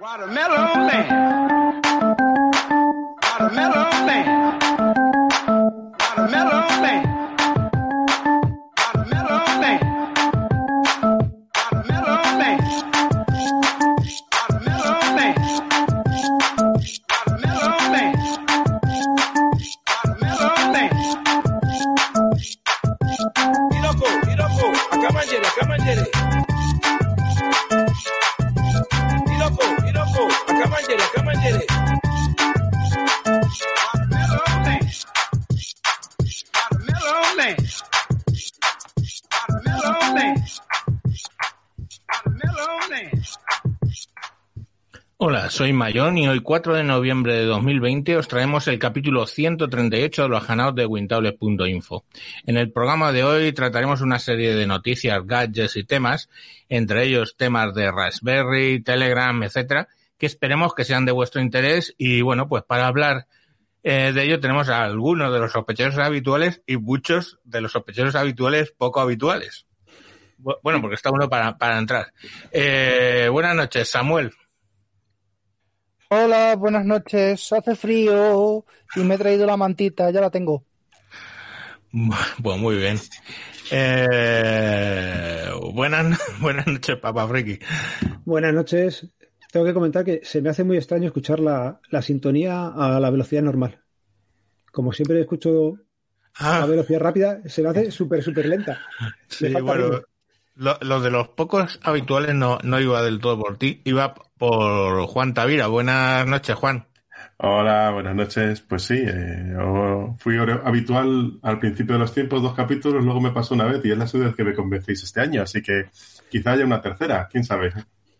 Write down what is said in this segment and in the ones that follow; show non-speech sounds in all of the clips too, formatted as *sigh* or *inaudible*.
Watermelon man. Watermelon man. Watermelon man. Soy Mayón y hoy 4 de noviembre de 2020 os traemos el capítulo 138 de los canales de Wintables.info. En el programa de hoy trataremos una serie de noticias, gadgets y temas, entre ellos temas de Raspberry, Telegram, etcétera, que esperemos que sean de vuestro interés y bueno, pues para hablar eh, de ello tenemos a algunos de los sospechosos habituales y muchos de los sospechosos habituales poco habituales. Bu- Bueno, porque está uno para, para entrar. Eh, buenas noches, Samuel. Hola, buenas noches. Hace frío y me he traído la mantita, ya la tengo. *laughs* Pues muy bien. Eh, buenas, *laughs* buenas noches, Papa Friki. Buenas noches. Tengo que comentar que se me hace muy extraño escuchar la, la sintonía a la velocidad normal. Como siempre escucho a Ah, velocidad rápida, se me hace súper, súper lenta. sí, bueno, ritmo. Lo, lo de los pocos habituales no, no iba del todo por ti, iba por Juan Tavira. Buenas noches, Juan. Hola, buenas noches. Pues sí, eh, yo fui habitual al principio de los tiempos, dos capítulos, luego me pasó una vez y es la segunda vez que me convencéis este año, así que quizá haya una tercera, quién sabe.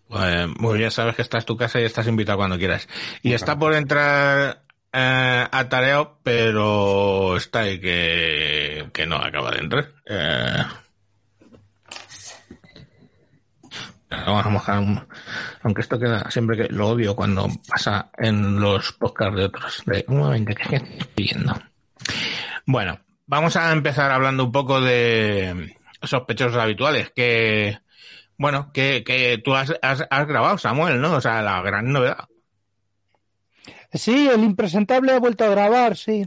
Pues, muy bien, sabes que esta es tu casa y estás invitado cuando quieras. Y está por entrar eh, atareado, pero está ahí que, que no acaba de entrar. Eh, vamos a mojar un- aunque esto queda siempre que lo odio cuando pasa en los podcasts de otros. De un momento que estoy viendo. Bueno, vamos a empezar hablando un poco de sospechosos habituales, que bueno, que, que tú has, has, has grabado, Samuel, ¿no? O sea, la gran novedad. Sí, el impresentable ha vuelto a grabar, sí.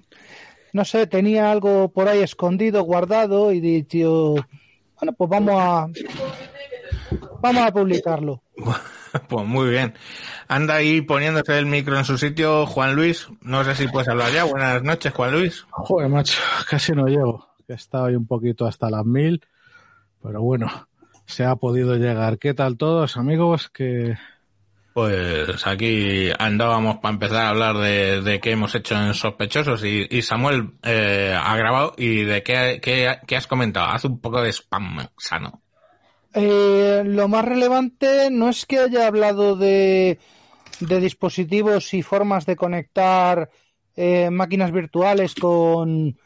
No sé, tenía algo por ahí escondido, guardado y dicho, bueno, pues vamos a vamos a publicarlo. *laughs* Pues muy bien. Anda ahí poniéndose el micro en su sitio, Juan Luis. No sé si puedes hablar ya. Buenas noches, Juan Luis. Joder, macho, *laughs* casi no llego. Que he estado ahí un poquito hasta las mil. Pero bueno, se ha podido llegar. ¿Qué tal todos, amigos? Que Pues aquí andábamos para empezar a hablar de, de qué hemos hecho en Sospechosos y, y Samuel eh, ha grabado y de qué, qué, qué has comentado. Haz un poco de spam sano. Eh, lo más relevante no es que haya hablado de, de dispositivos y formas de conectar eh, máquinas virtuales con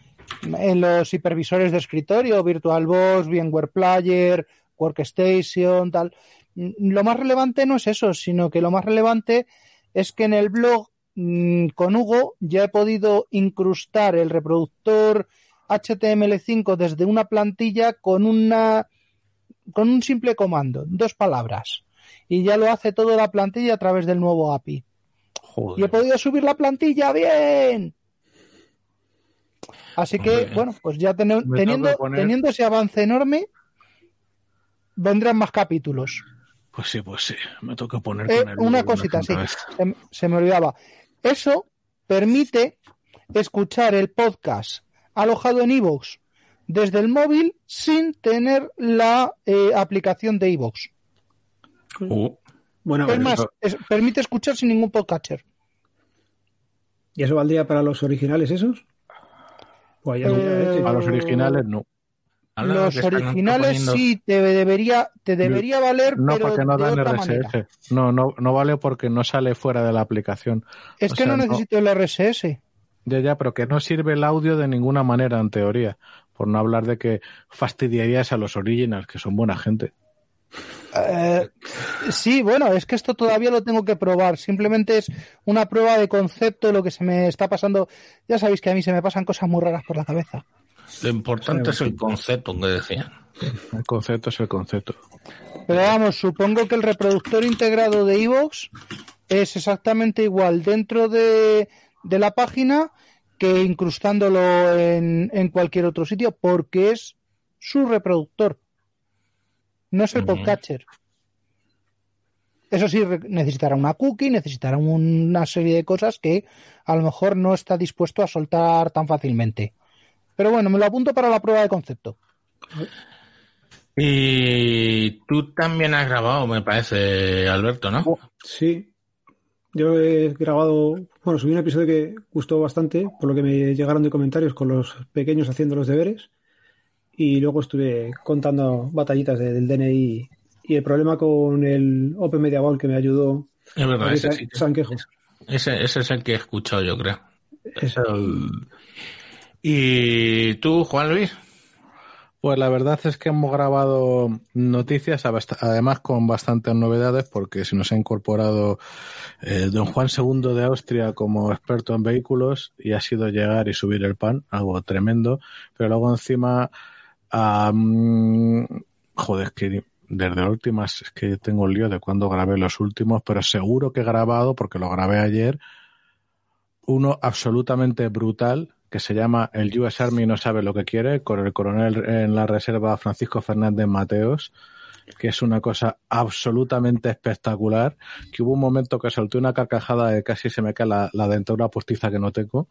los hipervisores de escritorio, VirtualBox, VMware Player, Workstation, tal. Mm, Lo más relevante no es eso, sino que lo más relevante es que en el blog mm, con Hugo ya he podido incrustar el reproductor HTML5 desde una plantilla con una con un simple comando, dos palabras. Y ya lo hace toda la plantilla a través del nuevo API. Y he podido subir la plantilla bien. Así que, Hombre. bueno, pues ya Me teniendo, poner- teniendo ese avance enorme, vendrán más capítulos. Pues sí, pues sí. Me toca poner Eh, con una cosita, sí, se, se me olvidaba. Eso permite escuchar el podcast alojado en iVoox desde el móvil sin tener la eh, aplicación de iVoox. Uh, Bueno, Es ¿y más, eso- es- permite escuchar sin ningún podcatcher. ¿y eso valdría para los originales esos? ¿O hay alguna Eh, vez? A los originales no. Los originales poniendo- sí te debería, te debería valer, No, pero porque no de dan otra RSS. manera. No, no, no vale porque no sale fuera de la aplicación. Es O que sea, no no- necesito el RSS. Ya, ya, pero que no sirve el audio de ninguna manera, en teoría. Por no hablar de que fastidiarías a los originals, que son buena gente. Eh, sí, bueno, es que esto todavía lo tengo que probar. Simplemente es una prueba de concepto lo que se me está pasando. Ya sabéis que a mí se me pasan cosas muy raras por la cabeza. Lo importante es el concepto que decían. El concepto es el concepto. Pero vamos, supongo que el reproductor integrado de Evox es exactamente igual dentro de, de la página que incrustándolo en, en cualquier otro sitio, porque es su reproductor. No es el podcatcher. Eso sí, necesitará una cookie, necesitará una serie de cosas que a lo mejor no está dispuesto a soltar tan fácilmente. Pero bueno, me lo apunto para la prueba de concepto. Y tú también has grabado, me parece, Alberto, ¿no? Sí. Yo he grabado, bueno, subí un episodio que gustó bastante, por lo que me llegaron de comentarios con los pequeños haciendo los deberes. Y luego estuve contando batallitas de- del DNI y el problema con el Open Media Ball que me ayudó Es verdad, ese, sí ese, ese es el que he escuchado, yo creo. El- ¿Y tú, Juan Luis? Pues la verdad es que hemos grabado noticias, además con bastantes novedades, porque se nos ha incorporado eh, don Juan II de Austria como experto en vehículos y ha sido llegar y subir el pan, algo tremendo. Pero luego encima, joder, es que desde últimas, es que tengo el lío de cuando grabé los últimos, pero seguro que he grabado, porque lo grabé ayer, uno absolutamente brutal que se llama El US Army no sabe lo que quiere, con el coronel en la reserva Francisco Fernández Mateos, que es una cosa absolutamente espectacular, que hubo un momento que solté una carcajada de casi se me cae la, la dentadura postiza que no tengo,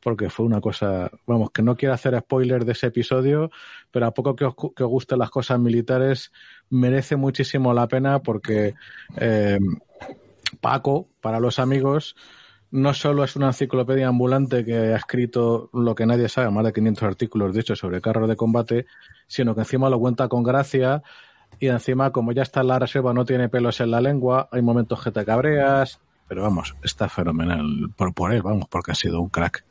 porque fue una cosa, vamos, que no quiero hacer spoilers de ese episodio, pero a poco que os, que os gusten las cosas militares, merece muchísimo la pena porque eh, Paco, para los amigos, no solo es una enciclopedia ambulante que ha escrito lo que nadie sabe, más de 500 artículos, de sobre carros de combate, sino que encima lo cuenta con gracia y encima, como ya está en la reserva, no tiene pelos en la lengua, hay momentos que te cabreas, pero vamos, está fenomenal por, por él, vamos, porque ha sido un crack.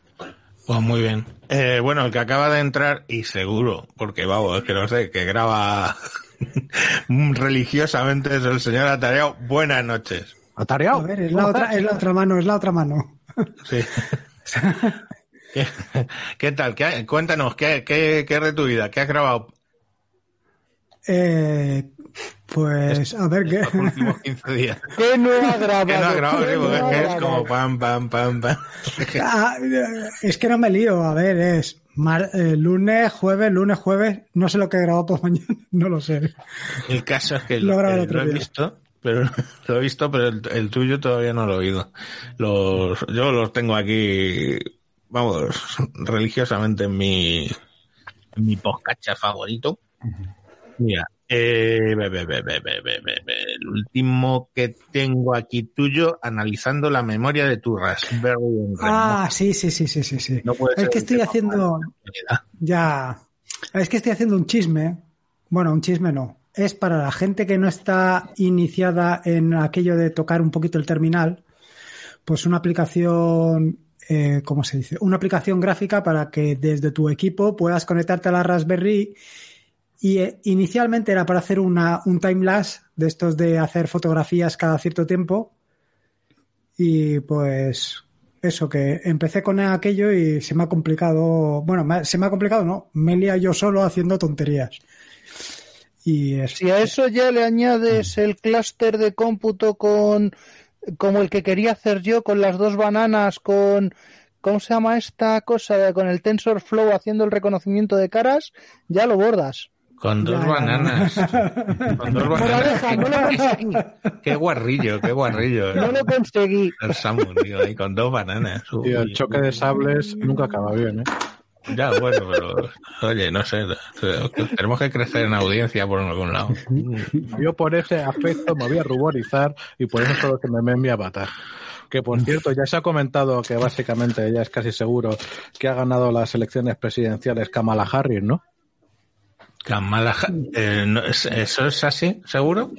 Pues muy bien. Eh, bueno, el que acaba de entrar, y seguro, porque vamos, es que no sé, que graba *laughs* religiosamente es el señor Atareado. Buenas noches. ¿Atareado? A ver, es la, otra, es la otra mano, es la otra mano. Sí. *laughs* ¿Qué, qué tal? ¿Qué- cuéntanos, ¿qué, qué, qué es de tu vida? ¿Qué has grabado Eh, pues, a ver, ¿qué? los últimos *laughs* 15 días? ¿Qué no ha grabado? No grabado, ¿Qué no es ha que es como grabado? pam, pam, pam, pam. Ah, es que no me lío, a ver, es mar- eh, lunes, jueves, lunes, jueves, no sé lo que he grabado por mañana, *laughs* no lo sé. El caso es que Lo lo, grabé el otro lo he día. visto, pero *laughs* lo he visto, pero el, tuyo todavía no lo he oído. Los, yo los tengo aquí, vamos, *laughs* religiosamente en mi, en mi poscacha favorito. Mira, eh, be, be, be, el último que tengo aquí tuyo, analizando la memoria de Turras. Ah, sí, sí, sí, sí, sí. sí. Es que estoy haciendo... Ya. Es que estoy haciendo un chisme. Bueno, un chisme no es para la gente que no está iniciada en aquello de tocar un poquito el terminal, pues una aplicación, eh, ¿cómo se dice? Una aplicación gráfica para que desde tu equipo puedas conectarte a la Raspberry y eh, inicialmente era para hacer una, un timelapse de estos de hacer fotografías cada cierto tiempo. Y pues eso, que empecé con aquello y se me ha complicado. Bueno, se me ha complicado, no. Me lía yo solo haciendo tonterías. Y. Si a eso ya le añades el clúster de cómputo con como el que quería hacer yo con las dos bananas con ¿cómo se llama esta cosa? con el TensorFlow haciendo el reconocimiento de caras, ya lo bordas. Con dos Ya, bananas. Con dos Moraleja, no lo bananas. conseguí. Qué guarrillo, qué guarrillo. No lo conseguí. El Samu, tío, ahí con dos bananas. Uy, Tío, el choque de sables nunca acaba bien, ¿eh? Ya, bueno, pero oye, no sé, tenemos que crecer en audiencia por algún lado. Yo por ese aspecto me voy a ruborizar y por eso solo se me ve mi avatar. Que por cierto, ya se ha comentado que básicamente ya es casi seguro que ha ganado las elecciones presidenciales Kamala Harris, ¿no? Kamala Ha- eh, no, ¿es- ¿Eso es así, seguro?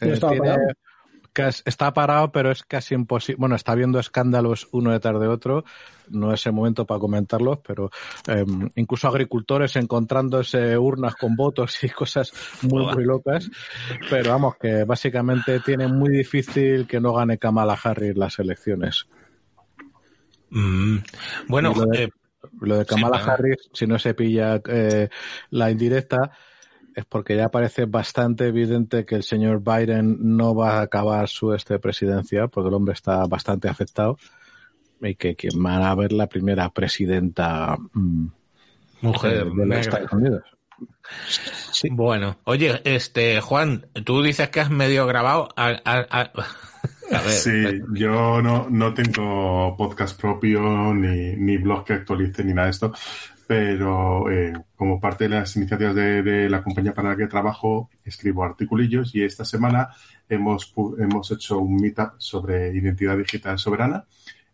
Yo Eh, tiene- está parado, pero es casi imposible. Bueno, está habiendo escándalos uno detrás de otro. No es el momento para comentarlos, pero eh, incluso agricultores encontrándose urnas con votos y cosas muy, muy locas. Pero vamos, que básicamente tiene muy difícil que no gane Kamala Harris las elecciones. Mm, Bueno, lo de- eh, Lo de Kamala Sí. Harris, si no se pilla eh, la indirecta, es porque ya parece bastante evidente que el señor Biden no va a acabar su este presidencial, porque el hombre está bastante afectado y que, que van a ver la primera presidenta mm, Mujer de los negra. Estados Unidos. Bueno, oye, este Juan, tú dices que has medio grabado. A, a- a- *laughs* a ver, Sí, yo no, no tengo podcast propio ni, ni blog que actualice ni nada de esto, pero eh, como parte de las iniciativas de, de la compañía para la que trabajo, escribo articulillos y esta semana hemos, hemos hecho un meetup sobre identidad digital soberana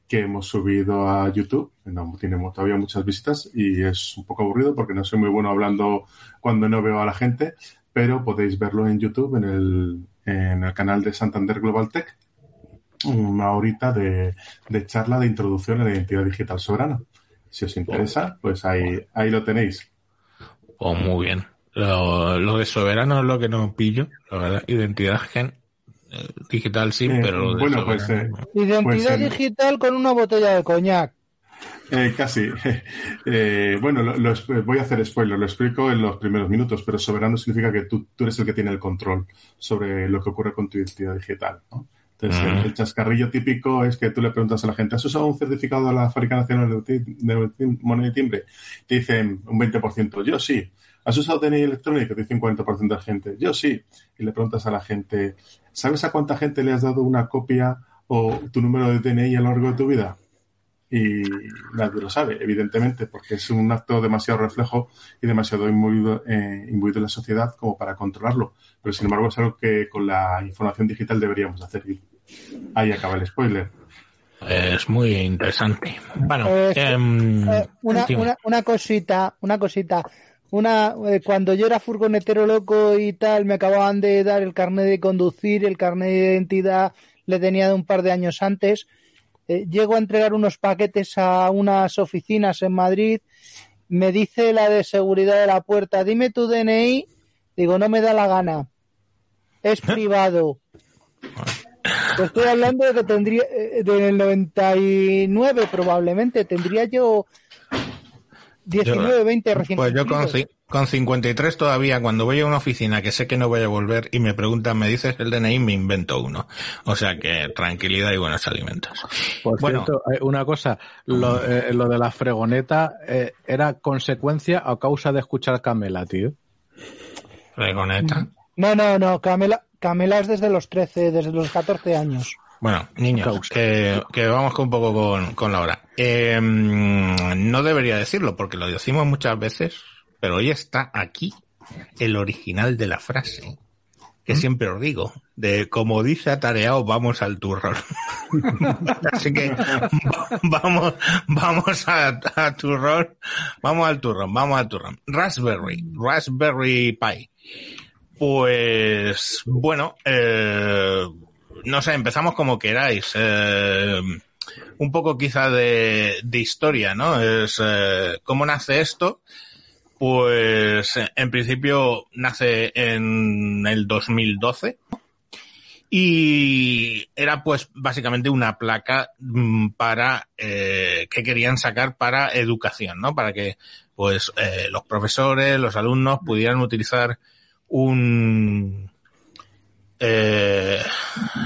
que hemos subido a YouTube. No tiene mu- todavía muchas visitas y es un poco aburrido porque no soy muy bueno hablando cuando no veo a la gente, pero podéis verlo en YouTube en el, en el canal de Santander Global Tech una horita de, de charla de introducción a la identidad digital soberana. Si os interesa, pues ahí, ahí lo tenéis. pues muy bien. Lo, lo de soberano es lo que no pillo, la verdad. Identidad gen, eh, digital sí, Eh, pero lo de bueno, pues, soberano eh, no. Identidad Pues en- digital con una botella de coñac. Eh, casi. *laughs* Eh, bueno, lo- lo voy a hacer spoiler, lo explico en los primeros minutos, pero soberano significa que tú, tú eres el que tiene el control sobre lo que ocurre con tu identidad digital. ¿no? Entonces, el, el chascarrillo típico es que tú le preguntas a la gente, ¿has usado un certificado de la Fábrica Nacional de, de Moneda y Timbre? Te dicen un 20%, yo sí. ¿Has usado DNI electrónico? Te dicen 40% de gente, yo sí. Y le preguntas a la gente, ¿sabes a cuánta gente le has dado una copia o tu número de DNI a lo largo de tu vida? Y nadie lo sabe, evidentemente, porque es un acto demasiado reflejo y demasiado imbuido, eh, imbuido en la sociedad como para controlarlo. Pero sin embargo es algo que con la información digital deberíamos hacer. Y ahí acaba el spoiler. Es muy interesante. Bueno, Eh, em, Eh, una, dime. una, una cosita, una cosita. Una, eh, cuando yo era furgonetero loco y tal, me acababan de dar el carnet de conducir, el carnet de identidad le tenía de un par de años antes. Eh, llego a entregar unos paquetes a unas oficinas en Madrid. Me dice la de seguridad de la puerta, dime tu DNI. Digo, no me da la gana. Es *laughs* privado. Te estoy hablando de que tendría, eh, del 99 probablemente, tendría yo 19, 20 recién Pues yo con, con 53 todavía, cuando voy a una oficina que sé que no voy a volver y me preguntan, me dices el DNI, me invento uno. O sea que tranquilidad y buenos alimentos. Por Bueno. cierto, eh, una cosa, lo, eh, lo de la fregoneta eh, era consecuencia o causa de escuchar Camela, tío. Fregoneta. No, no, no, Camela, Camela es desde los 13, desde los 14 años. Bueno, niños, que, que vamos un poco con, con la hora. Eh, no debería decirlo porque lo decimos muchas veces, pero hoy está aquí el original de la frase, que siempre os digo, de como dice Atareado, vamos al turrón. *laughs* Así que va- *laughs* vamos, vamos a, a turrón, vamos al turrón, vamos al turrón. Raspberry, Raspberry Pi. Pues bueno, eh, no sé, empezamos como queráis. Eh, un poco quizá de, historia, ¿no? Es eh, cómo nace esto. Pues en principio nace en el 2012 y era pues básicamente una placa mm, para eh, que querían sacar para educación, ¿no? Para que pues los profesores, los alumnos pudieran utilizar un eh,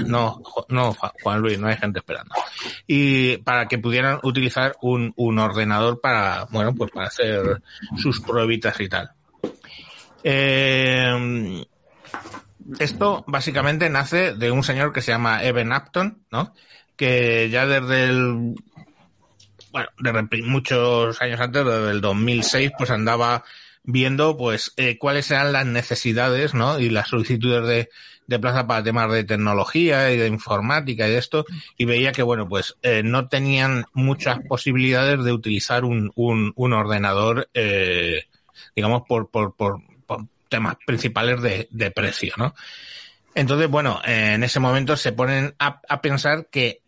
no, no, Ju- Juan Luis, no hay gente esperando. Y para que pudieran utilizar un, un ordenador para, bueno, pues para hacer sus pruebitas y tal. Eh, esto básicamente nace de un señor que se llama Evan Upton, ¿no? Que ya desde el, bueno, desde muchos años antes, desde el 2006, pues andaba viendo, pues, eh, cuáles eran las necesidades, ¿no? Y las solicitudes de, de plaza para temas de tecnología y de informática y de esto, y veía que, bueno, pues, eh, no tenían muchas posibilidades de utilizar un, un, un ordenador, eh, digamos, por, por, por, temas principales de, de precio, ¿no? Entonces, bueno, en ese momento se ponen a, a pensar que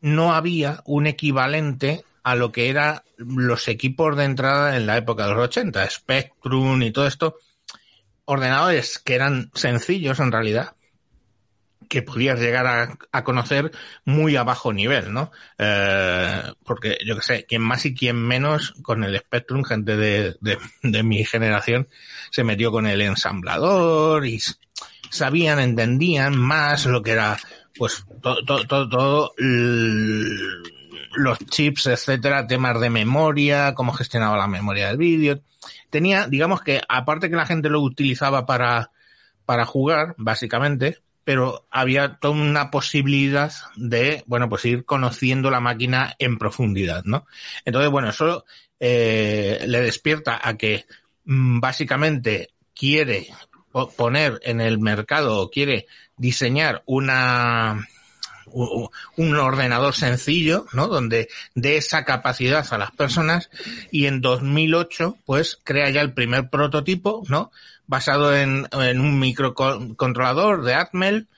no había un equivalente a lo que eran los equipos de entrada en la época de los 80, Spectrum y todo esto, ordenadores que eran sencillos en realidad, que podías llegar a, a, conocer muy a bajo nivel, ¿no? Eh, porque yo que sé, quien más y quien menos con el Spectrum, gente de, de, de mi generación, se metió con el ensamblador y sabían, entendían más lo que era, pues, todo, todo, todo, todo los chips, etcétera, temas de memoria, cómo gestionaba la memoria del vídeo. Tenía, digamos que, aparte que la gente lo utilizaba para, para jugar, básicamente, pero había toda una posibilidad de, bueno, pues ir conociendo la máquina en profundidad, ¿no? Entonces, bueno, eso eh, le despierta a que mm, básicamente quiere poner en el mercado o quiere diseñar una un ordenador sencillo, ¿no? Donde dé esa capacidad a las personas y en 2008 pues crea ya el primer prototipo, ¿no? Basado en, un microcontrolador de Atmel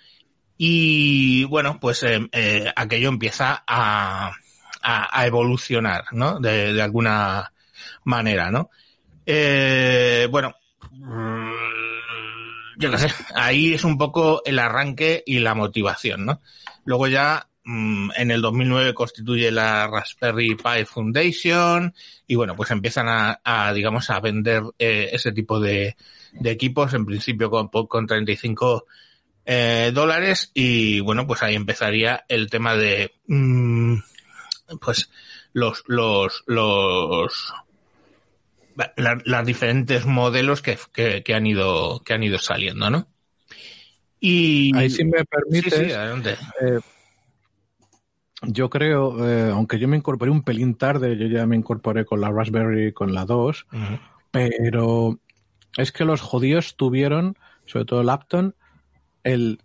y bueno, pues eh, eh, aquello empieza a, a, a evolucionar, ¿no? De, de, alguna manera, ¿no? Eh, bueno, yo no sé, ahí es un poco el arranque y la motivación, ¿no? Luego ya mmm, en el 2009 constituye la Raspberry Pi Foundation y bueno, pues empiezan a, digamos, a vender eh, ese tipo de, de, equipos, en principio con, con 35 eh, dólares y bueno, pues ahí empezaría el tema de, mmm, pues, los, los, los, la, las diferentes modelos que, que, que, han ido que han ido saliendo, ¿no? Y ahí si me permite, sí, sí. Eh, yo creo, eh, aunque yo me incorporé un pelín tarde, yo ya me incorporé con la Raspberry con la 2, uh -huh. pero es que los judíos tuvieron, sobre todo el Apton, el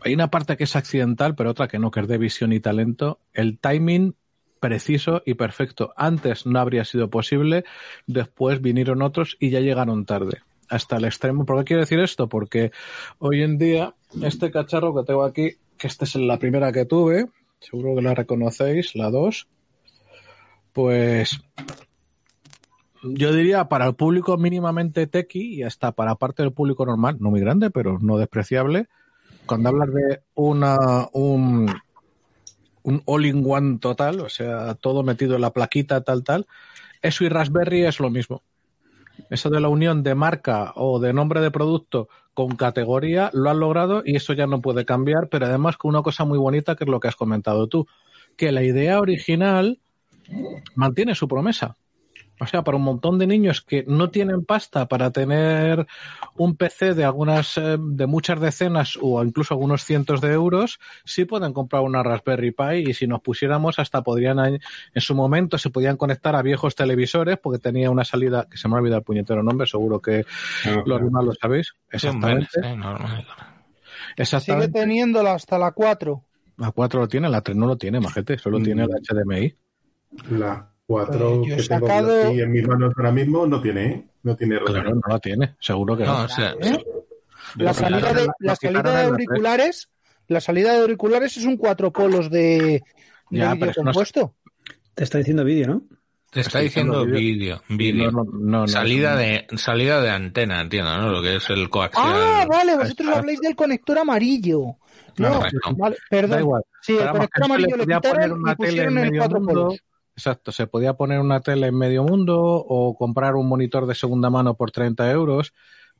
hay una parte que es accidental, pero otra que no, que es de visión y talento, el timing preciso y perfecto. Antes no habría sido posible, después vinieron otros y ya llegaron tarde. Hasta el extremo. ¿Por qué quiero decir esto? Porque hoy en día, este cacharro que tengo aquí, que esta es la primera que tuve, seguro que la reconocéis, la 2, pues yo diría para el público mínimamente tequi y hasta para parte del público normal, no muy grande, pero no despreciable, cuando hablas de una, un, un all-in-one total, o sea, todo metido en la plaquita, tal, tal, eso y Raspberry es lo mismo. Eso de la unión de marca o de nombre de producto con categoría lo han logrado y eso ya no puede cambiar, pero además con una cosa muy bonita que es lo que has comentado tú, que la idea original mantiene su promesa. O sea, para un montón de niños que no tienen pasta para tener un PC de algunas, eh, de muchas decenas o incluso algunos cientos de euros, sí pueden comprar una Raspberry Pi y si nos pusiéramos hasta podrían, en su momento se podían conectar a viejos televisores porque tenía una salida, que se me ha olvidado el puñetero nombre, seguro que claro, los demás lo sabéis. Exactamente. Sí, Exactamente. Sigue teniéndola hasta la 4. La 4 lo tiene, la 3 no lo tiene, majete, solo mm. tiene la HDMI. La 4 que tengo sacado... aquí en mis manos ahora mismo no tiene, ¿eh? No tiene Claro, no la tiene, seguro que no. no. O sea, ¿Eh? La salida de, la salida de auriculares, la salida de auriculares es un cuatro polos de, de ya, vídeo compuesto. No... Te está diciendo vídeo, ¿no? Te está diciendo vídeo, vídeo. No, no, salida de salida de antena, entiendo, ¿no? Lo que es el coaxial. Ah, vale, vosotros habláis del conector amarillo. No, vale, perdón. igual. Sí, el conector amarillo le quitaron y pusieron el cuatro polos. Exacto, se podía poner una tele en medio mundo o comprar un monitor de segunda mano por 30 euros.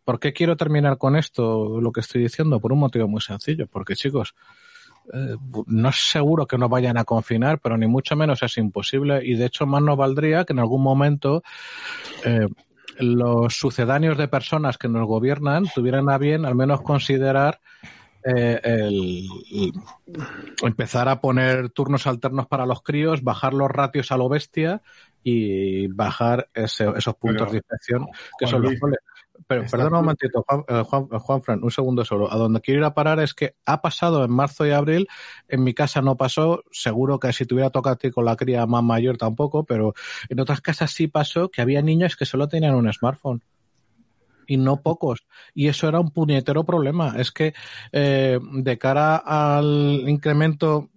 ¿Por qué quiero terminar con esto, lo que estoy diciendo? Por un motivo muy sencillo, porque chicos, eh, no es seguro que nos vayan a confinar, pero ni mucho menos es imposible y de hecho más nos valdría que en algún momento eh, los sucedáneos de personas que nos gobiernan tuvieran a bien al menos considerar eh, el, el, empezar a poner turnos alternos para los críos, bajar los ratios a lo bestia y bajar ese, esos puntos Pero, de inspección que son los goles. Pero perdón un momentito, Juan, eh, Juan, Juan Fran, un segundo solo. A donde quiero ir a parar es que ha pasado en marzo y abril, en mi casa no pasó, seguro que si tuviera tocado a ti con la cría más mayor tampoco, pero en otras casas sí pasó que había niños que solo tenían un smartphone y no pocos. Y eso era un puñetero problema. Es que eh, de cara al incremento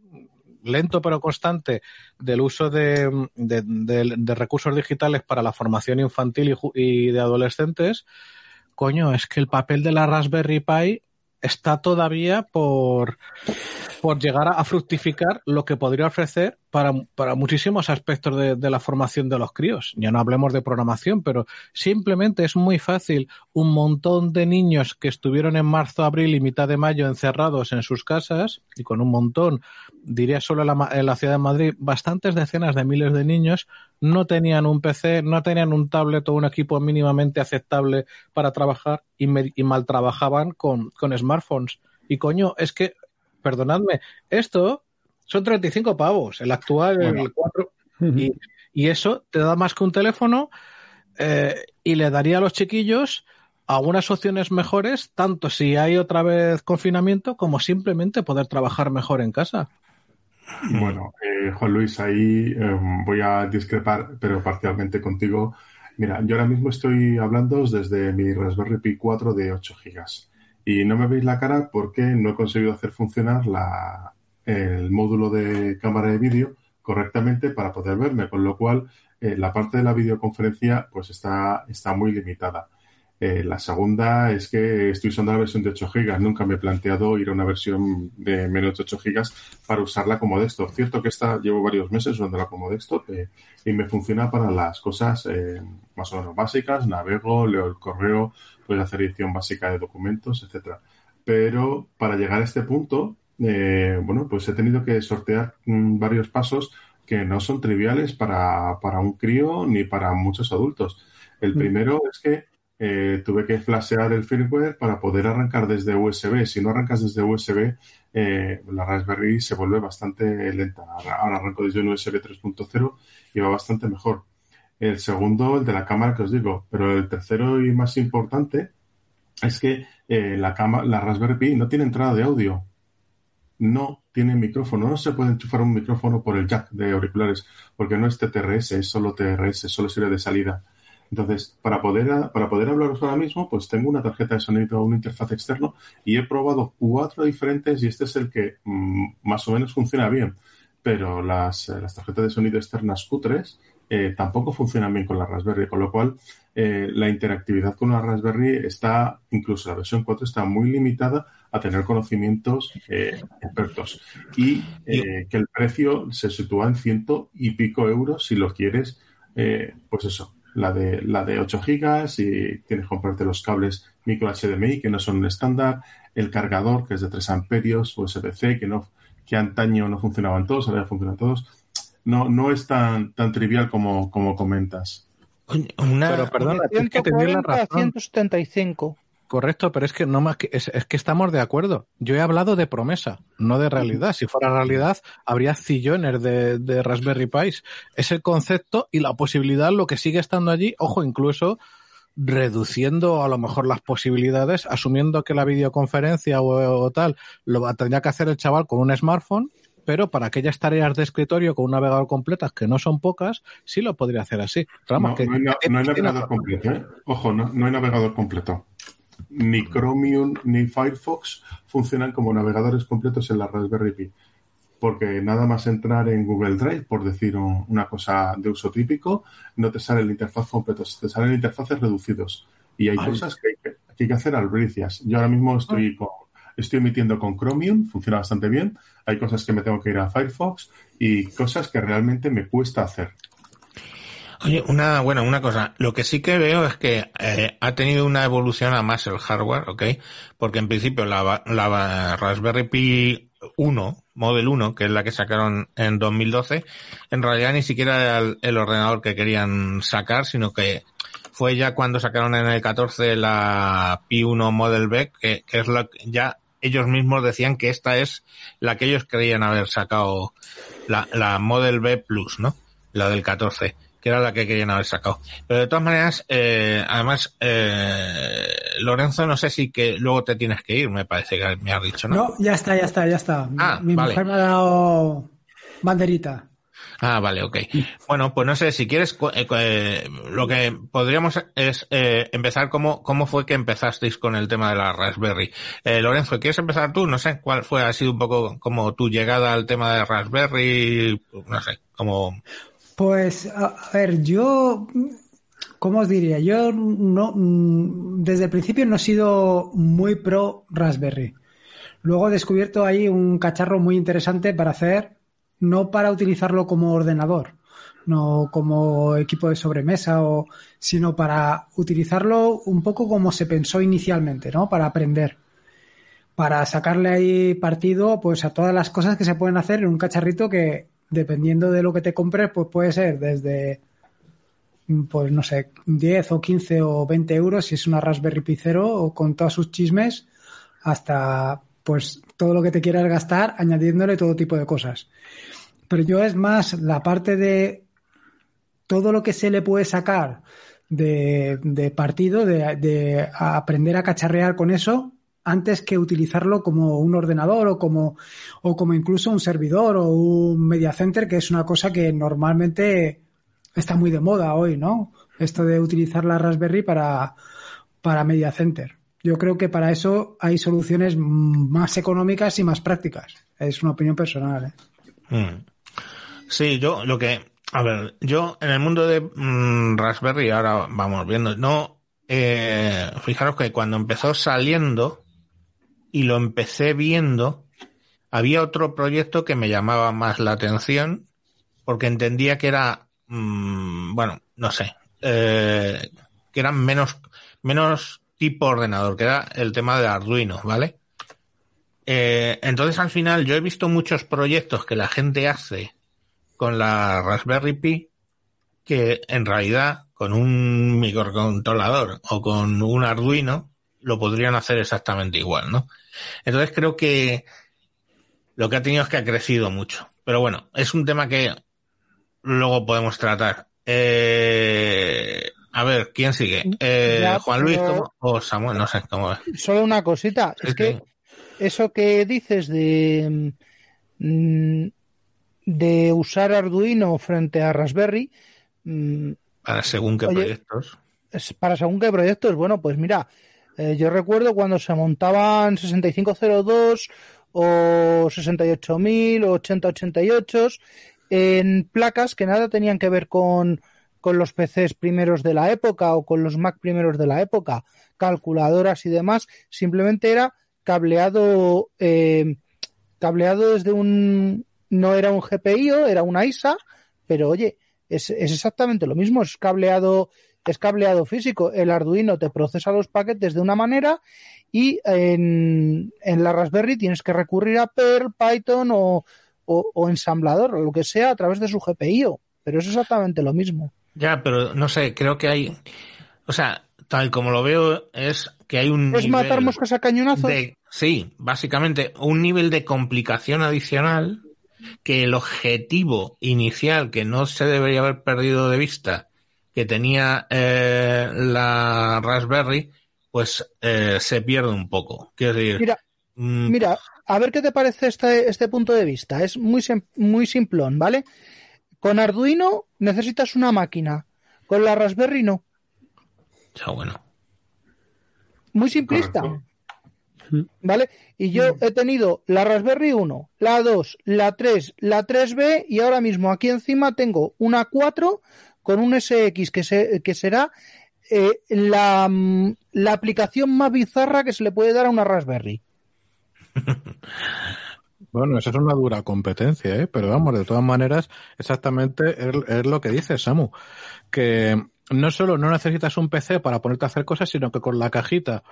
lento pero constante del uso de, de, de, recursos digitales para la formación infantil y, y, de adolescentes, coño, es que el papel de la Raspberry Pi está todavía por, por llegar a, fructificar lo que podría ofrecer para, para muchísimos aspectos de, la formación de los críos. Ya no hablemos de programación, pero simplemente es muy fácil un montón de niños que estuvieron en marzo, abril y mitad de mayo encerrados en sus casas, y con un montón, diría solo en la, en la ciudad de Madrid, bastantes decenas de miles de niños no tenían un PC, no tenían un tablet o un equipo mínimamente aceptable para trabajar y, me, y mal trabajaban con, con smartphones. Y coño, es que, perdonadme, esto son 35 pavos, el actual, bueno. el 4, y, y, eso te da más que un teléfono eh, y le daría a los chiquillos algunas opciones mejores, tanto si hay otra vez confinamiento como simplemente poder trabajar mejor en casa. Bueno, eh, Juan Luis, ahí eh, voy a discrepar, pero parcialmente contigo. Mira, yo ahora mismo estoy hablando desde mi Raspberry Pi 4 de 8 GB y no me veis la cara porque no he conseguido hacer funcionar la, el módulo de cámara de vídeo correctamente para poder verme, con lo cual eh, la parte de la videoconferencia pues está, está muy limitada. Eh, la segunda es que estoy usando la versión de 8 GB. Nunca me he planteado ir a una versión de menos de 8 GB para usarla como desktop. Cierto que esta llevo varios meses usándola como desktop eh, y me funciona para las cosas más o menos básicas. Navego, leo el correo, puedo hacer edición básica de documentos, etcétera. Pero para llegar a este punto, bueno, pues he tenido que sortear mmm, varios pasos que no son triviales para, para un crío ni para muchos adultos. El primero es que eh, tuve que flashear el firmware para poder arrancar desde USB. Si no arrancas desde USB, eh, la Raspberry se vuelve bastante lenta. Ahora, arranco desde un USB 3.0 y va bastante mejor. El segundo, el de la cámara que os digo, pero el tercero y más importante es que eh, la, cama, la Raspberry Pi no tiene entrada de audio. No tiene micrófono. No se puede enchufar un micrófono por el jack de auriculares porque no es TTRS, es solo TRS, solo sirve de salida. Entonces, para poder, para poder hablaros ahora mismo, pues tengo una tarjeta de sonido, una interfaz externo y he probado cuatro diferentes y este es el que mmm, más o menos funciona bien. Pero las, las tarjetas de sonido externas Q3 eh, tampoco funcionan bien con la Raspberry, con lo cual eh, la interactividad con la Raspberry está, incluso la versión 4 está muy limitada a tener conocimientos eh, expertos y que el precio se sitúa en ciento y pico euros si lo quieres, pues eso, la de, la de 8 gigas y tienes que comprarte los cables micro HDMI que no son un estándar, el cargador que es de 3 amperios, USB-C que no que antaño no funcionaban todos, ahora ya funcionan todos. No, no es tan, tan trivial como, como comentas. Una, pero perdón, 140, que tener la razón. 175. Correcto, pero es que no más que es, es, que estamos de acuerdo. Yo he hablado de promesa, no de realidad. Si fuera realidad, habría zillones de, de Raspberry Pis. Es el concepto y la posibilidad, lo que sigue estando allí, ojo, incluso reduciendo a lo mejor las posibilidades, asumiendo que la videoconferencia o, o tal lo tendría que hacer el chaval con un smartphone, pero para aquellas tareas de escritorio con un navegador completas, que no son pocas, sí lo podría hacer así. Que, no, hay, no, hay, navegador completo, ¿eh? Ojo, no, no hay navegador completo ni Chromium ni Firefox funcionan como navegadores completos en la Raspberry Pi. Porque nada más entrar en Google Drive, por decir un, una cosa de uso típico, no te sale la interfaz completo, te salen interfaces reducidos. Y hay Ay. cosas que hay que, que hay que, hacer albricias. Yo ahora mismo estoy, con, estoy emitiendo con Chromium, funciona bastante bien. Hay cosas que me tengo que ir a Firefox y cosas que realmente me cuesta hacer. Oye, una, bueno, una cosa. Lo que sí que veo es que eh, ha tenido una evolución a más el hardware, ¿ok? Porque en principio la, la Raspberry Pi 1, Model 1, que es la que sacaron en 2012, en realidad ni siquiera era el, el ordenador que querían sacar, sino que fue ya cuando sacaron en el 14 la Pi 1 Model B, que, es lo que ya ellos mismos decían que esta es la que ellos creían haber sacado la, la Model B Plus, ¿no? La del 14 que era la que querían haber sacado. Pero de todas maneras, eh, además, eh, Lorenzo, no sé si que luego te tienes que ir, me parece que me has dicho, ¿no? No, ya está, ya está, ya está. Ah, Mi vale. mujer me ha dado banderita. Ah, vale, ok. Bueno, pues no sé, si quieres, eh, lo que podríamos es eh, empezar cómo, cómo fue que empezasteis con el tema de la Raspberry. Eh, Lorenzo, ¿quieres empezar tú? No sé, ¿cuál fue, ha sido un poco como tu llegada al tema de Raspberry? No sé, como... Pues, a, ver, yo ¿cómo os diría? Yo no, mm, desde el principio no he sido muy pro Raspberry. Luego he descubierto ahí un cacharro muy interesante para hacer, no para utilizarlo como ordenador, no como equipo de sobremesa, o, sino para utilizarlo un poco como se pensó inicialmente, ¿no? Para aprender. Para sacarle ahí partido pues a todas las cosas que se pueden hacer en un cacharrito que, dependiendo de lo que te compres, pues puede ser desde pues no sé, 10 o 15 o 20 euros si es una Raspberry Pi Zero o con todos sus chismes hasta pues todo lo que te quieras gastar añadiéndole todo tipo de cosas. Pero yo es más la parte de todo lo que se le puede sacar de, de partido, de, aprender a cacharrear con eso, antes que utilizarlo como un ordenador o como, o como incluso un servidor o un media center, que es una cosa que normalmente está muy de moda hoy, ¿no? Esto de utilizar la Raspberry para, para media center. Yo creo que para eso hay soluciones más económicas y más prácticas. Es una opinión personal. ¿eh? Mm. Sí, yo lo que a ver, yo en el mundo de mmm, Raspberry, ahora vamos viendo, no, eh, fijaros que cuando empezó saliendo y lo empecé viendo, había otro proyecto que me llamaba más la atención porque entendía que era, mmm, bueno, no sé, eh, que eran menos, menos tipo ordenador, que era el tema de Arduino, ¿vale? Eh, entonces al final yo he visto muchos proyectos que la gente hace con la Raspberry Pi que en realidad con un microcontrolador o con un Arduino lo podrían hacer exactamente igual, ¿no? Entonces creo que lo que ha tenido es que ha crecido mucho. Pero bueno, es un tema que luego podemos tratar. Eh, a ver, ¿quién sigue? Eh, ya, Juan Luis o Samuel, no sé cómo es. Solo una cosita, es, es que, que, eso que dices de mmm, de usar Arduino frente a Raspberry. Mmm, para según qué oye, proyectos. Para según qué proyectos, bueno, pues mira, eh, yo recuerdo cuando se montaban 6502 o 68000 o 8088 en placas que nada tenían que ver con, con los PCs primeros de la época o con los Mac primeros de la época, calculadoras y demás, simplemente era cableado, eh, cableado desde un, no era un GPIO, era una ISA, pero oye, es, es, exactamente lo mismo, es cableado, es cableado físico. El Arduino te procesa los paquetes de una manera y en, en la Raspberry tienes que recurrir a Perl, Python o, o, o, ensamblador o lo que sea a través de su GPIO, pero es exactamente lo mismo. Ya, pero no sé, creo que hay, o sea, tal como lo veo es que hay un es nivel matar moscas a cañonazos. De, sí, básicamente un nivel de complicación adicional que el objetivo inicial que no se debería haber perdido de vista que tenía eh, la Raspberry pues eh, se pierde un poco. Quiero decir mira, mmm, mira a ver qué te parece este, este punto de vista. Es muy muy simplón vale con Arduino necesitas una máquina. Con la Raspberry no. Ya bueno. Muy simplista. Correcto. ¿Vale? Y yo he tenido la Raspberry 1, la 2, la 3, la 3B y ahora mismo aquí encima tengo una 4 con un SX que, se, que será eh, la, la aplicación más bizarra que se le puede dar a una Raspberry. *laughs* Bueno, eso es una dura competencia, ¿eh? pero vamos, de todas maneras, exactamente es, es, lo que dice Samu, que no solo no necesitas un PC para ponerte a hacer cosas, sino que con la cajita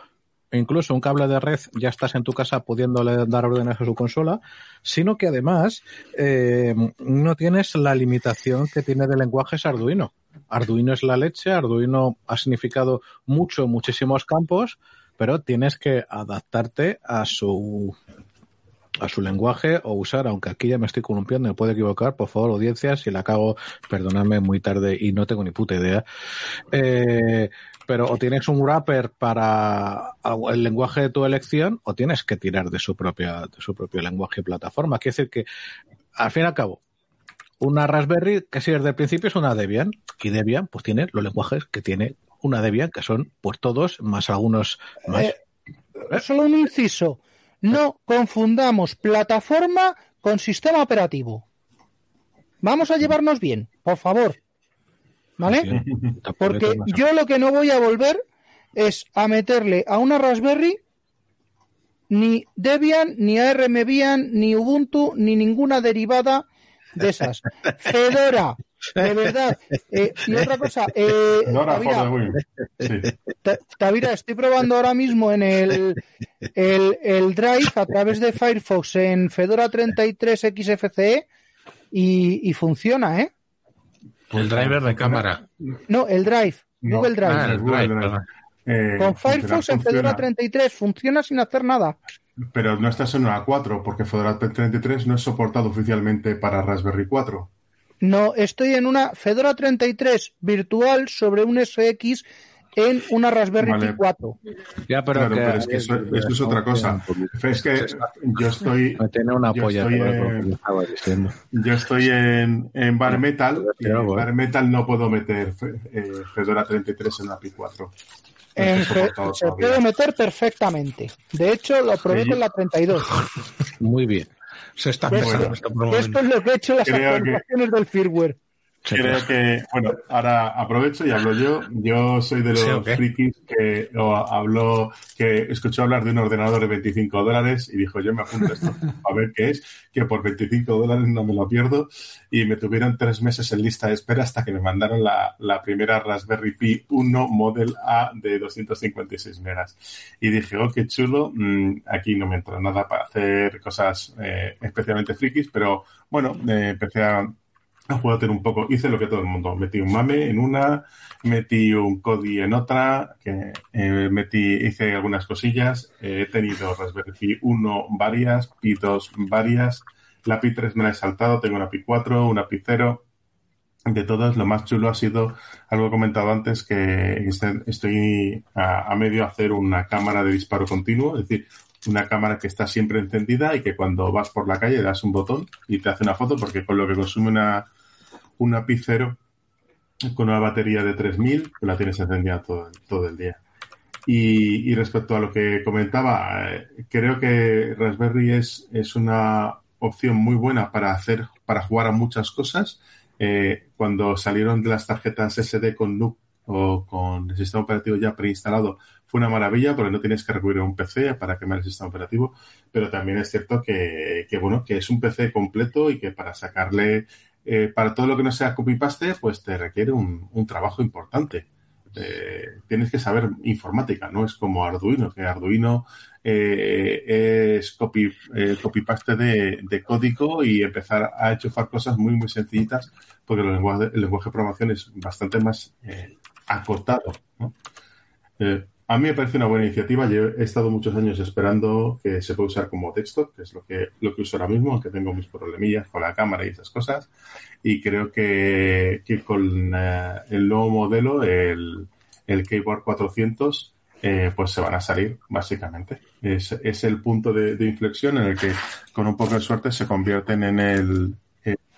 incluso un cable de red ya estás en tu casa pudiéndole dar órdenes a su consola, sino que además eh, no tienes la limitación que tiene de lenguajes Arduino. Arduino es la leche, Arduino ha significado mucho, muchísimos campos, pero tienes que adaptarte a su a su lenguaje o usar, aunque aquí ya me estoy columpiando, me puedo equivocar, por favor, audiencia, si la cago, perdonadme muy tarde y no tengo ni puta idea. Eh, pero o tienes un wrapper para el lenguaje de tu elección o tienes que tirar de su propia de su propio lenguaje y plataforma. Quiere decir que al fin y al cabo una Raspberry que si desde el principio es una Debian y Debian pues tiene los lenguajes que tiene una Debian que son pues todos más algunos más. Eh, solo un inciso. No confundamos plataforma con sistema operativo. Vamos a llevarnos bien, por favor. ¿Vale? Porque yo lo que no voy a volver es a meterle a una Raspberry ni Debian, ni ARM Debian, ni Ubuntu, ni ninguna derivada de esas. *laughs* Fedora, de verdad. Eh, y otra cosa, eh, Tavira, Tavira, estoy probando ahora mismo en el, el, el Drive a través de Firefox en Fedora 33 XFCE y, y funciona, ¿eh? El driver de cámara. No, el Drive, No. Google Drive. Ah, el Google drive. Eh, Con Firefox en Fedora funciona, 33 funciona sin hacer nada. Pero no estás en una 4, porque Fedora 33 no es soportado oficialmente para Raspberry 4. No, estoy en una Fedora 33 virtual sobre un SX en una Raspberry Vale. Pi 4. Ya, pero, Claro, que- pero es que eso, eso es otra cosa. Es que yo estoy, Me tiene una Yo polla estoy en- yo estoy en, en Bare Metal y en Bare Metal no puedo meter eh, Fedora 33 en la Pi 4. No En está Fe- soportado se todavía. puede meter perfectamente. De hecho, lo probé Sí. con la 32. Muy bien. Se está Pues, empezando esto es lo que he hecho en las Creo que- actualizaciones del firmware. Creo que, bueno, ahora aprovecho y hablo yo. Yo soy de los Sí, frikis que o habló, que escuchó hablar de un ordenador de 25 dólares y dijo, yo me apunto esto *laughs* a ver qué es, que por 25 dólares no me lo pierdo. Y me tuvieron tres meses en lista de espera hasta que me mandaron la, la primera Raspberry Pi 1 Model A de 256 megas. Y dije, oh, qué chulo, mm, aquí no me entró nada para hacer cosas eh, especialmente frikis, pero bueno, eh, empecé a a jugar un poco. Hice lo que todo el mundo. Metí un mame en una, metí un Kodi en otra, que eh, metí, hice algunas cosillas. Eh, he tenido Raspberry Pi 1 varias, Pi 2 varias. La Pi 3 me la he saltado, tengo una Pi 4, una Pi 0. De todas, lo más chulo ha sido algo comentado antes, que este- estoy a, a medio hacer una cámara de disparo continuo, es decir, una cámara que está siempre encendida y que cuando vas por la calle das un botón y te hace una foto, porque con lo que consume una, Pi 0 con una batería de 3000, pues la tienes encendida todo, todo el día. Y, y respecto a lo que comentaba, eh, creo que Raspberry es, es una opción muy buena para hacer, para jugar a muchas cosas. Eh, cuando salieron de las tarjetas SD con NUC o con el sistema operativo ya preinstalado, fue una maravilla porque no tienes que recurrir a un PC para quemar el sistema operativo, pero también es cierto que, bueno, que es un PC completo y que para sacarle, eh, para todo lo que no sea copy-paste, pues te requiere un, un trabajo importante. Eh, tienes que saber informática, no es como Arduino, que Arduino eh, es copy, eh, copy-paste de, de código y empezar a enchufar cosas muy, muy sencillitas, porque el lenguaje, el lenguaje de programación es bastante más acotado. ¿no? Eh, a mí me parece una buena iniciativa. Yo he estado muchos años esperando que se pueda usar como texto, que es lo que, lo que uso ahora mismo, aunque tengo mis problemillas con la cámara y esas cosas. Y creo que, que con eh, el nuevo modelo, el, el Keyboard 400, eh, pues se van a salir, básicamente. Es, es el punto de, de inflexión en el que, con un poco de suerte, se convierten en el.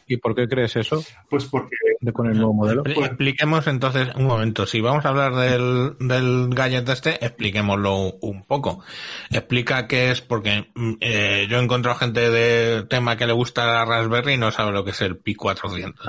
¿Y por qué crees eso? Pues porque De con el nuevo modelo. Expli- Expliquemos entonces un momento. Si vamos a hablar del, del gadget este, expliquémoslo un poco. Explica qué es, porque mm, eh, yo he encontrado gente de tema que le gusta la Raspberry y no sabe lo que es el Pi 400.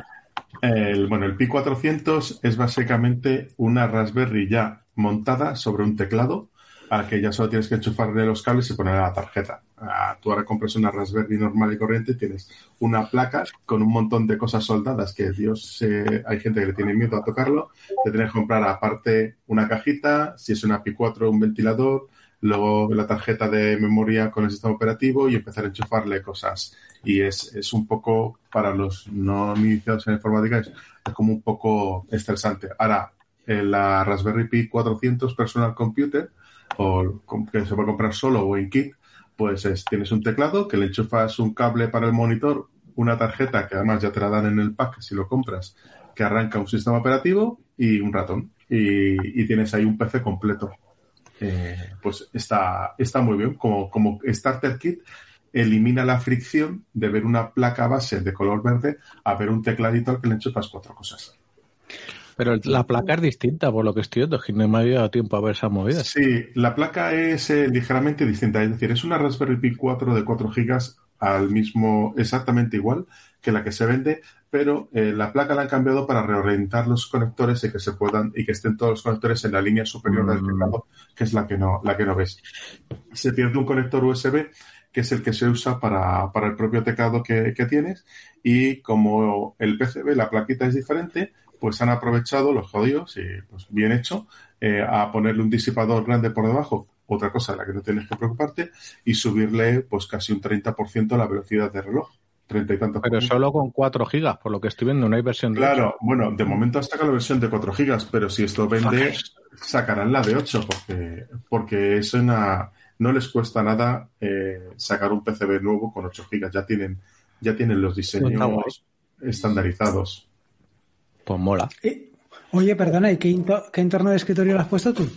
El, bueno, el Pi 400 es básicamente una Raspberry ya montada sobre un teclado a que ya solo tienes que enchufarle los cables y poner la tarjeta. Ah, tú ahora compras una Raspberry normal y corriente, tienes una placa con un montón de cosas soldadas que Dios, eh, hay gente que le tiene miedo a tocarlo. Te tienes que comprar aparte una cajita, si es una Pi 4 un ventilador, luego la tarjeta de memoria con el sistema operativo y empezar a enchufarle cosas. Y es, es un poco, para los no iniciados en informática, es, como un poco estresante. Ahora, en la Raspberry Pi 400 Personal Computer, o que se puede comprar solo o en kit, pues es- tienes un teclado que le enchufas un cable para el monitor, una tarjeta que además ya te la dan en el pack si lo compras, que arranca un sistema operativo y un ratón. Y, y tienes ahí un PC completo. Eh, pues está, está muy bien. Como, como starter kit, elimina la fricción de ver una placa base de color verde a ver un tecladito al que le enchufas cuatro cosas. Pero la placa es distinta, por lo que estoy viendo, es que no me había dado tiempo a ver esas movidas. Sí, la placa es eh, ligeramente distinta, es decir, es una Raspberry Pi 4 de 4 GB al mismo, exactamente igual que la que se vende, pero eh, la placa la han cambiado para reorientar los conectores y que se puedan y que estén todos los conectores en la línea superior del Mm. teclado, que es la que no la que no ves. Se pierde un conector USB que es el que se usa para, para el propio teclado que, que tienes y como el PCB, la plaquita es diferente, pues han aprovechado los jodidos y pues bien hecho eh, a ponerle un disipador grande por debajo, otra cosa de la que no tienes que preocuparte, y subirle pues casi un 30% la velocidad de reloj. 30 y tantos Pero solo con 4 gigas, por lo que estoy viendo, no hay versión de Claro, bueno, de momento saca la versión de 4 gigas, pero si esto vende, sacarán la de 8, porque, porque es una, no les cuesta nada eh, sacar un PCB nuevo con 8 gigas. Ya tienen, ya tienen los diseños estandarizados. Pues mola. Eh, Oye, perdona, ¿y qué, qué entorno de escritorio lo has puesto tú?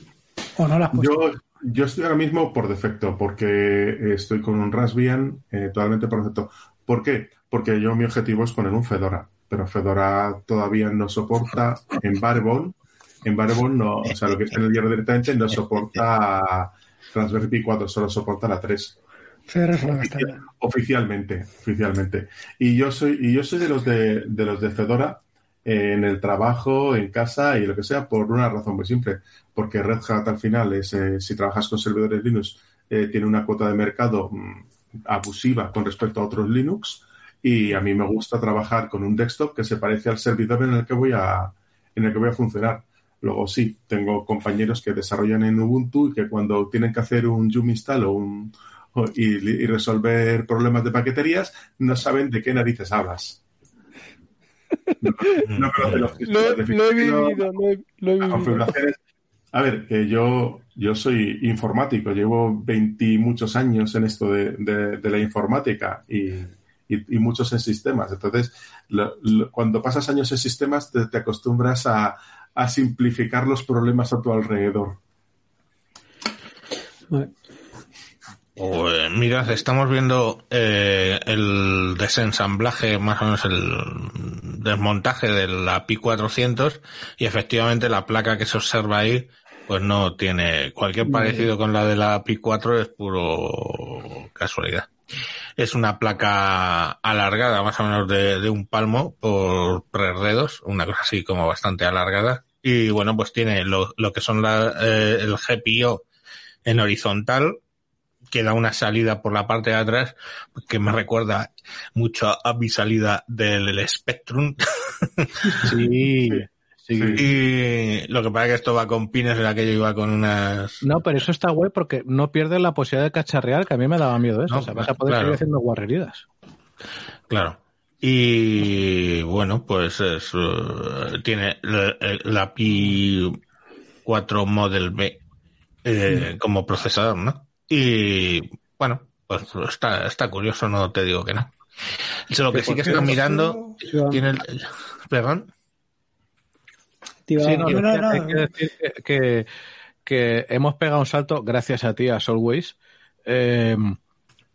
¿O no lo has puesto? Yo, yo estoy ahora mismo por defecto, porque estoy con un Raspbian eh, totalmente por defecto. ¿Por qué? Porque yo mi objetivo es poner un Fedora, pero Fedora todavía no soporta en Barebone. En Barebone no, o sea, lo que es en el hierro directamente no soporta Raspberry Pi 4, solo soporta la 3. Fedora solo está bien. Oficialmente, oficialmente. Y yo soy, y yo soy de los de, de los de Fedora eh, en el trabajo, en casa y lo que sea, por una razón muy simple. Porque Red Hat al final es, eh, si trabajas con servidores Linux, eh, tiene una cuota de mercado mm, abusiva con respecto a otros Linux. Y a mí me gusta trabajar con un desktop que se parece al servidor en el que voy a, en el que voy a funcionar. Luego sí, tengo compañeros que desarrollan en Ubuntu y que cuando tienen que hacer un Yum install o un, y, y resolver problemas de paqueterías, no saben de qué narices hablas. No, no conocen los Lo, he vivido, lo he, lo he las vivido. A ver, que yo, yo soy informático, llevo 20 y muchos años en esto de, de- de la informática y, y- y muchos en sistemas. Entonces, lo- lo- cuando pasas años en sistemas, te, te acostumbras a, a simplificar los problemas a tu alrededor. Vale. Pues mira, estamos viendo eh, el desensamblaje, más o menos el desmontaje de la Pi 400 y efectivamente la placa que se observa ahí pues no tiene cualquier parecido con la de la Pi 4 es puro casualidad. Es una placa alargada, más o menos de, de un palmo por tres dedos, una cosa así como bastante alargada. Y bueno, pues tiene lo, lo que son la, eh, el GPIO en horizontal, que da una salida por la parte de atrás que me recuerda mucho a mi salida del Spectrum. *laughs* Sí, sí. y lo que pasa es que esto va con pines, en aquello iba con unas... No, pero eso está guay porque no pierdes la posibilidad de cacharrear, que a mí me daba miedo eso. No, o sea, vas a poder claro. seguir haciendo guarrerías. Claro. Y bueno, pues es, eh, tiene la, la Pi 4 Model B eh, como procesador, ¿no? Y bueno, pues está, está curioso, no te digo que no. Lo que sí que estoy mirando tiene el, perdón. Sí, no, No, no, decía no. que hay que decir que, que- que hemos pegado un salto, gracias a ti, a Solways, eh,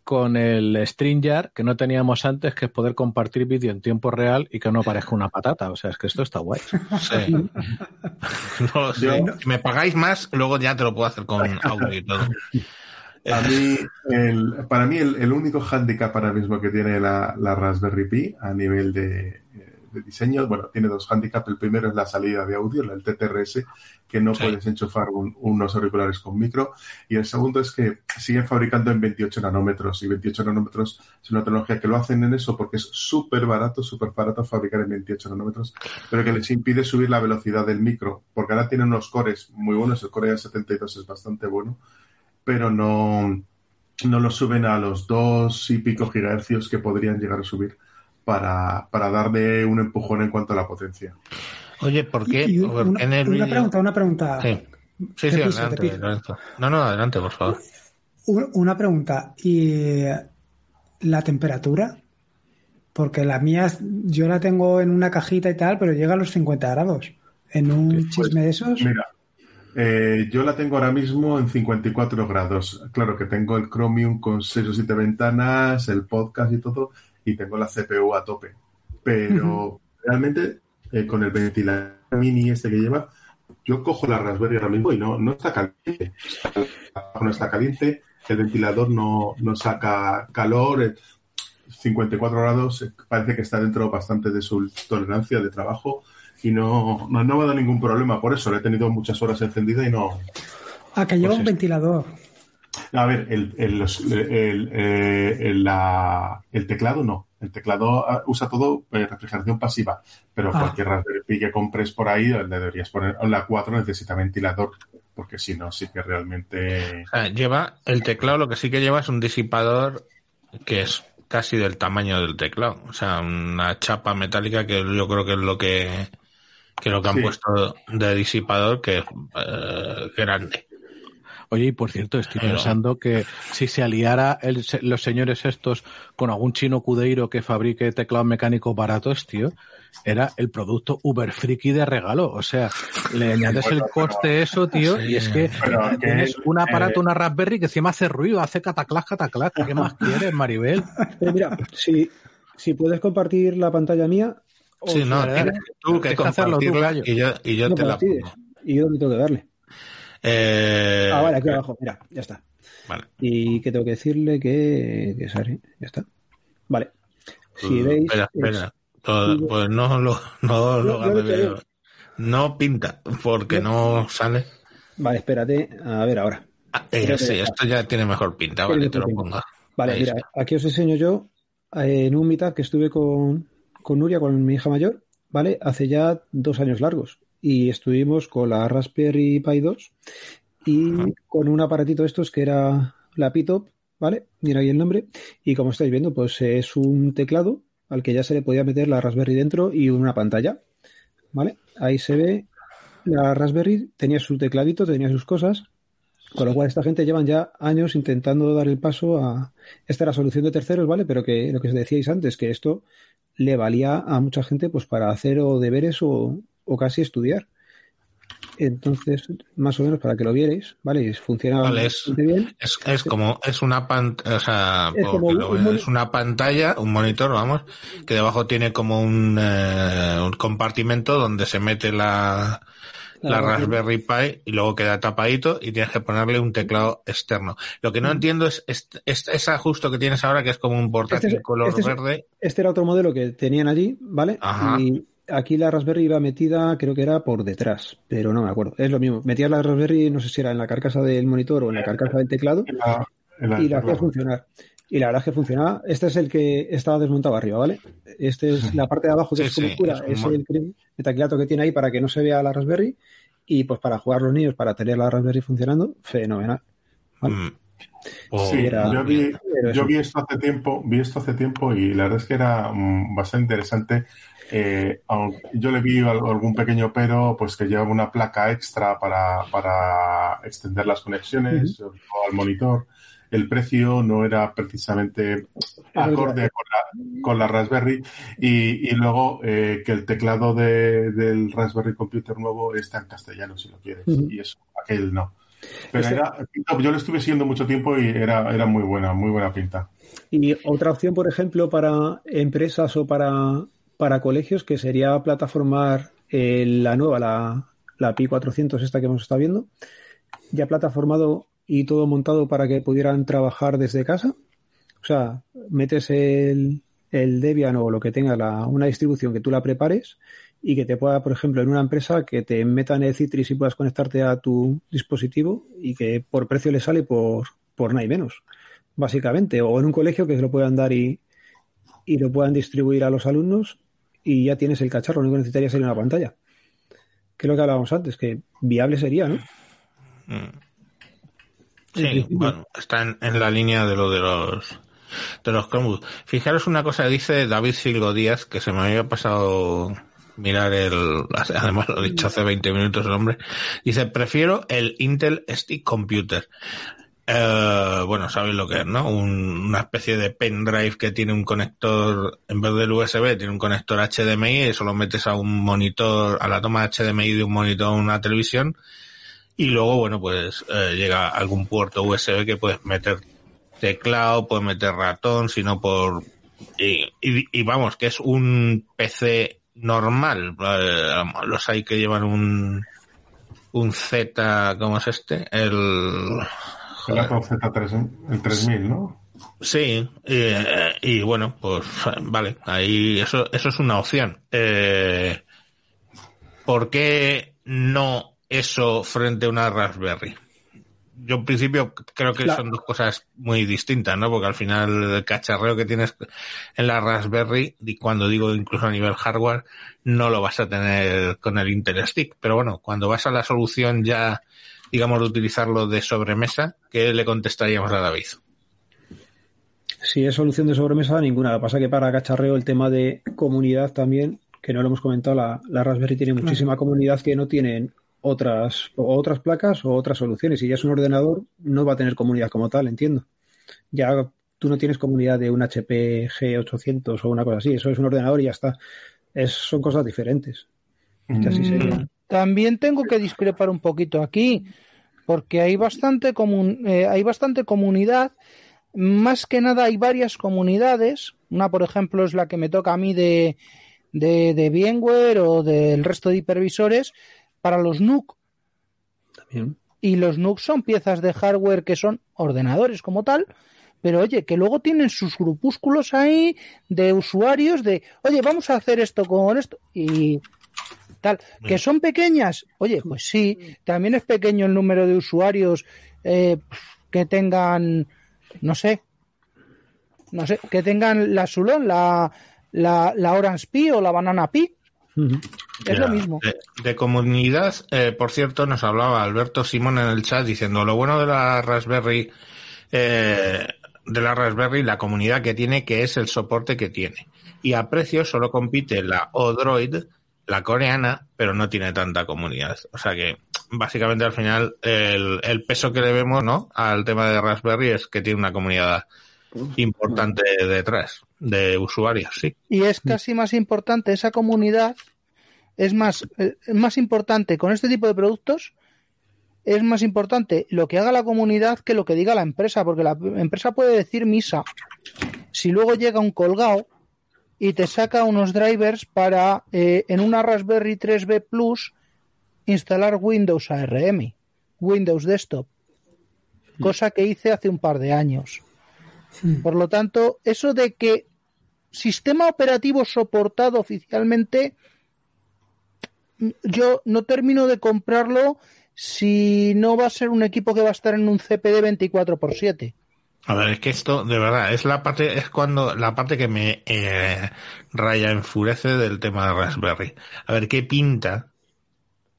con el StreamYard que no teníamos antes, que es poder compartir vídeo en tiempo real y que no parezca una patata. O sea, es que esto está guay. Sí. *laughs* No, sí. Si me pagáis más, luego ya te lo puedo hacer con audio y todo. A mí, el- para mí, el, el único hándicap ahora mismo que tiene la, la Raspberry Pi a nivel de, de diseño, bueno, tiene dos hándicaps. El primero es la salida de audio, el TTRS, que no Sí. puedes enchufar un- unos auriculares con micro. Y el segundo es que siguen fabricando en 28 nanómetros. Y 28 nanómetros es una tecnología que lo hacen en eso porque es súper barato, súper barato fabricar en 28 nanómetros, pero que les impide subir la velocidad del micro. Porque ahora tienen unos cores muy buenos. El Core A72 es bastante bueno pero no, no lo suben a los dos y pico gigahercios que podrían llegar a subir para, para darle un empujón en cuanto a la potencia. Oye, ¿por qué? Y ¿Por una, qué en el una pregunta, una pregunta. Sí, sí, piso, te adelante, adelante. No, no, adelante, por favor. Un- Una pregunta. ¿Y la temperatura? Porque la mía, yo la tengo en una cajita y tal, pero llega a los 50 grados. ¿En un Pues, chisme de esos? Mira, eh, yo la tengo ahora mismo en 54 grados. Claro que tengo el Chromium con 6 o 7 ventanas, el podcast y todo, y tengo la CPU a tope. Pero realmente, eh, con el ventilador mini este que lleva, yo cojo la Raspberry ahora mismo y no, no está caliente. No está caliente, el ventilador no, no saca calor. eh, 54 grados, eh, parece que está dentro bastante de su tolerancia de trabajo y no, no, no me ha dado ningún problema por eso. Le he tenido muchas horas encendida y no. Ah, que lleva Pues un es- ventilador. A ver, el, el, los- el, eh, el- la- el teclado no. El teclado ah, usa todo eh, refrigeración pasiva, pero Ah. cualquier Raspberry Pi que compres por ahí le deberías poner. La 4 necesita ventilador, porque si no, sí que realmente. Lleva el teclado, lo que sí que lleva es un disipador que es casi del tamaño del teclado. O sea, una chapa metálica que yo creo que es lo que, que lo que han Sí. puesto de disipador, que es eh, grande. Oye, y por cierto, estoy pensando que si se aliara el- los señores estos con algún chino cudeiro que fabrique teclados mecánicos baratos, tío, era el producto uber friki de regalo. O sea, le añades el coste eso, tío, y es que tienes un aparato, eh, una Raspberry que encima hace ruido, hace cataclac, cataclac. ¿Qué más quieres, Maribel? Pero mira, si, si puedes compartir la pantalla mía, Sí, no, tienes tú que tú, compartirla gallo. y yo, y yo no te la pongo. Y yo dónde tengo que darle. Eh, Ah, vale, aquí abajo, mira, ya está. Vale. Y que tengo que decirle que, que sale, ya está. Vale. Si Uh, veis, Espera, es- espera. Todo- pues no lo, no yo lo creo. No pinta, porque no sale. vale, espérate, a ver ahora. Ah, eh, que sí, esto ya tiene mejor pinta, vale, te lo pongo. Vale, Ahí mira, está. aquí os enseño yo eh, en un meetup que estuve con, con Nuria, con mi hija mayor, ¿vale? Hace ya dos años largos. Y estuvimos con la Raspberry Pi 2 y con un aparatito de estos que era la P-Top, ¿vale? Mira ahí el nombre. Y como estáis viendo, pues es un teclado al que ya se le podía meter la Raspberry dentro y una pantalla, ¿vale? Ahí se ve la Raspberry, tenía su tecladito, tenía sus cosas, con lo cual esta gente llevan ya años intentando dar el paso a esta era solución de terceros, ¿vale? Pero que lo que os decíais antes, que esto le valía a mucha gente pues para hacer o deberes o, o casi estudiar. Entonces, más o menos para que lo vierais, ¿vale? Y Funciona Vale, es- bastante bien. Es, es como, es una pantalla, o sea, Es por como que un- lo un veas, moni- es una pantalla, un monitor, vamos, que debajo tiene como un, eh, un compartimento donde se mete la, la La Raspberry Pi y luego queda tapadito y tienes que ponerle un teclado externo. Lo que no entiendo es este, este- ese ajusto que tienes ahora que es como un portátil Este es- color este es- verde. Este era otro modelo que tenían allí, ¿vale? Ajá. Y aquí la Raspberry iba metida, creo que era por detrás, pero no me acuerdo. Es lo mismo. Metías la Raspberry, no sé si era en la carcasa del monitor o en la carcasa del teclado, en la- en la- y la hacía funcionar. Y la verdad es que funcionaba. Este es el que estaba desmontado arriba, ¿vale? Este es la parte de abajo que *laughs* Sí, es como sí, oscura, es un es mon- el metacrilato que tiene ahí para que no se vea la Raspberry y pues para jugar los niños, para tener la Raspberry funcionando, fenomenal. Vale. Mm. Oh, Sí, era- yo vi, yo esto hace tiempo, vi esto hace tiempo y la verdad es que era mm, bastante interesante. Eh, aunque yo le vi al- algún pequeño pero, pues que llevaba una placa extra para, para extender las conexiones o al monitor. El precio no era precisamente acorde con la, con la Raspberry y, y luego eh, que el teclado de- del Raspberry Computer nuevo está en castellano si lo quieres y eso, aquel no. Pero Este- era, yo lo estuve siguiendo mucho tiempo y era, era muy buena, muy buena pinta. Y otra opción, por ejemplo, para empresas o para, para colegios, que sería plataformar eh, la nueva, la, la Pi 400, esta que hemos estado viendo, ya plataformado y todo montado para que pudieran trabajar desde casa. O sea, metes el, el Debian o lo que tenga, la, una distribución que tú la prepares y que te pueda, por ejemplo, en una empresa que te metan el Citrix y puedas conectarte a tu dispositivo y que por precio le sale por, por nada y menos básicamente, o en un colegio que se lo puedan dar y, y lo puedan distribuir a los alumnos y ya tienes el cacharro, lo único que necesitaría sería una pantalla. Que es lo que hablábamos antes, que viable sería, ¿no? Mm. Sí, bueno, está en, en la línea de lo de los de los Chromebooks. Fijaros una cosa, dice David Silgo Díaz, que se me había pasado mirar el, *laughs* además lo he dicho hace 20 minutos el hombre, dice, prefiero el Intel Stick Computer. Eh, bueno, sabéis lo que es, ¿no? Un- una especie de pendrive que tiene un conector, en vez del USB, tiene un conector HDMI, y eso lo metes a un monitor, a la toma HDMI de un monitor o una televisión, y luego, bueno, pues eh, llega algún puerto USB que puedes meter teclado, puedes meter ratón, sino por... Y, y- y vamos, que es un PC normal. Eh, los hay que llevan un un Z, ¿cómo es este? El... El Atom Z3, el 3000, ¿no? Sí, eh, y bueno, pues vale, ahí eso, eso es una opción. Eh, ¿Por qué no eso frente a una Raspberry? Yo en principio creo que La- son dos cosas muy distintas, ¿no? Porque al final el cacharreo que tienes en la Raspberry, y cuando digo incluso a nivel hardware, no lo vas a tener con el Intel Stick. Pero bueno, cuando vas a la solución ya, digamos, de utilizarlo de sobremesa, ¿qué le contestaríamos a David? Si es solución de sobremesa, ninguna. Lo que pasa es que para cacharreo el tema de comunidad también, que no lo hemos comentado, la, la Raspberry tiene muchísima comunidad que no tienen otras, o otras placas o otras soluciones. Si ya es un ordenador, no va a tener comunidad como tal, entiendo. Ya tú no tienes comunidad de un HP G800 o una cosa así. Eso es un ordenador y ya está. Es, son cosas diferentes. Que así sería. Mm, También tengo que discrepar un poquito aquí, porque hay bastante, comun- eh, hay bastante comunidad. Más que nada hay varias comunidades. Una, por ejemplo, es la que me toca a mí de, de, de VMware o del resto de hipervisores para los NUC. También. Y los NUC son piezas de hardware que son ordenadores como tal, pero oye, que luego tienen sus grupúsculos ahí de usuarios de, oye, vamos a hacer esto con esto y tal. Que son pequeñas, oye, pues sí, también es pequeño el número de usuarios eh, que tengan, no sé, no sé, que tengan la Sulon, la, la, la Orange Pi o la Banana Pi, Es Ya, lo mismo. De, de comunidad, eh, por cierto, nos hablaba Alberto Simón en el chat diciendo lo bueno de la Raspberry, eh, de la Raspberry, la comunidad que tiene, que es el soporte que tiene. Y a precio solo compite la Odroid, la coreana, pero no tiene tanta comunidad. O sea que, básicamente al final, el, el peso que le vemos, ¿no? Al tema de Raspberry es que tiene una comunidad importante detrás de usuarios, sí. Y es casi más importante esa comunidad, es más, eh, es más importante con este tipo de productos, es más importante lo que haga la comunidad que lo que diga la empresa, porque la empresa puede decir misa. Si luego llega un colgado y te saca unos drivers para eh, en una Raspberry 3B Plus instalar Windows ARM, Windows Desktop, cosa que hice hace un par de años. Por lo tanto, eso de que sistema operativo soportado oficialmente, yo no termino de comprarlo si no va a ser un equipo que va a estar en un CPD 24x7. A ver, es que esto, de verdad, es la parte, es cuando, la parte que me eh, raya, enfurece del tema de Raspberry. A ver, ¿qué pinta?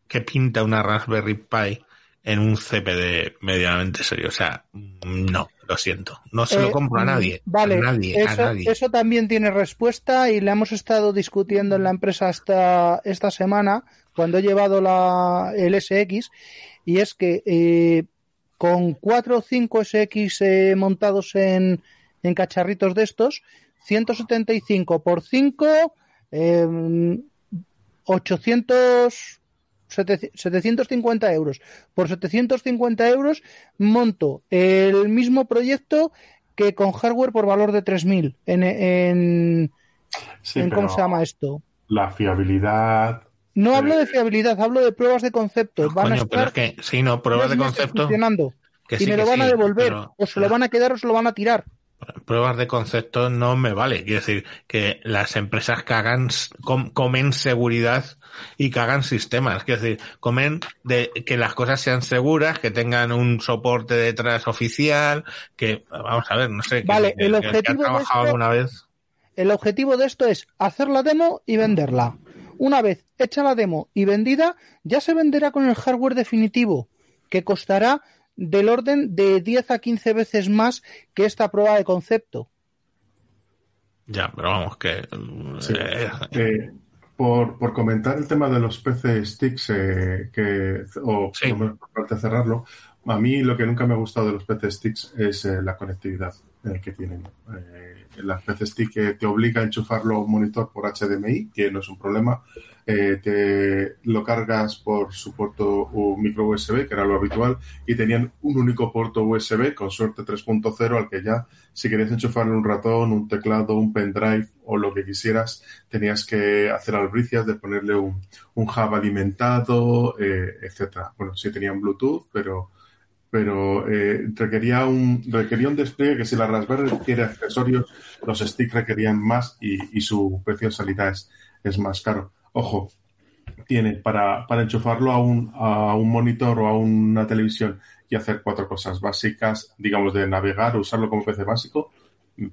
¿Qué pinta una Raspberry Pi en un CPD medianamente serio? O sea, no, lo siento. No se Eh, lo compro a nadie. Vale, a nadie, eso, a nadie. eso también tiene respuesta y la hemos estado discutiendo en la empresa esta, esta semana cuando he llevado la, el SX y es que eh, con cuatro o cinco SX eh, montados en, en cacharritos de estos, 175 por 5, eh, 800, 750 euros. Por 750 euros monto el mismo proyecto que con hardware por valor de 3.000 en, en, Sí, en ¿cómo se llama esto? la fiabilidad. No Eh, hablo de fiabilidad, hablo de pruebas de concepto. No, Van a pero estar es que, sí, no, pruebas de concepto. funcionando Que y me lo van a devolver, pero- o se lo van a quedar o se lo van a tirar. Pruebas de concepto no me vale. Quiero decir que las empresas cagan, com- comen seguridad y cagan sistemas. Quiero decir, comen de que las cosas sean seguras, que tengan un soporte detrás oficial, que, vamos a ver, no sé, que- Vale, que, el que- que objetivo de esto- alguna vez. El objetivo de esto es hacer la demo y venderla. Una vez hecha la demo y vendida, ya se venderá con el hardware definitivo, que costará del orden de 10 a 15 veces más que esta prueba de concepto. Ya, pero vamos, que. Sí. eh, Eh, por, por comentar el tema de los PC sticks, eh, que, o Sí. por lo menos por parte de cerrarlo, a mí lo que nunca me ha gustado de los PC sticks es eh, la conectividad eh, que tienen. Eh, las PC stick te obliga a enchufarlo a un monitor por HDMI, que no es un problema. Eh, te lo cargas por su puerto micro USB, que era lo habitual, y tenían un único puerto USB, con suerte 3.0, al que ya, si querías enchufarle un ratón, un teclado, un pendrive o lo que quisieras, tenías que hacer albricias de ponerle un, un hub alimentado, eh, etcétera. Bueno, sí tenían Bluetooth, pero pero eh, requería un requería un despliegue que si la Raspberry requiere accesorios, los sticks requerían más y, y su precio de salida es, es más caro. Ojo, tiene para, para enchufarlo a un, a un monitor o a una televisión y hacer cuatro cosas básicas, digamos, de navegar, usarlo como PC básico,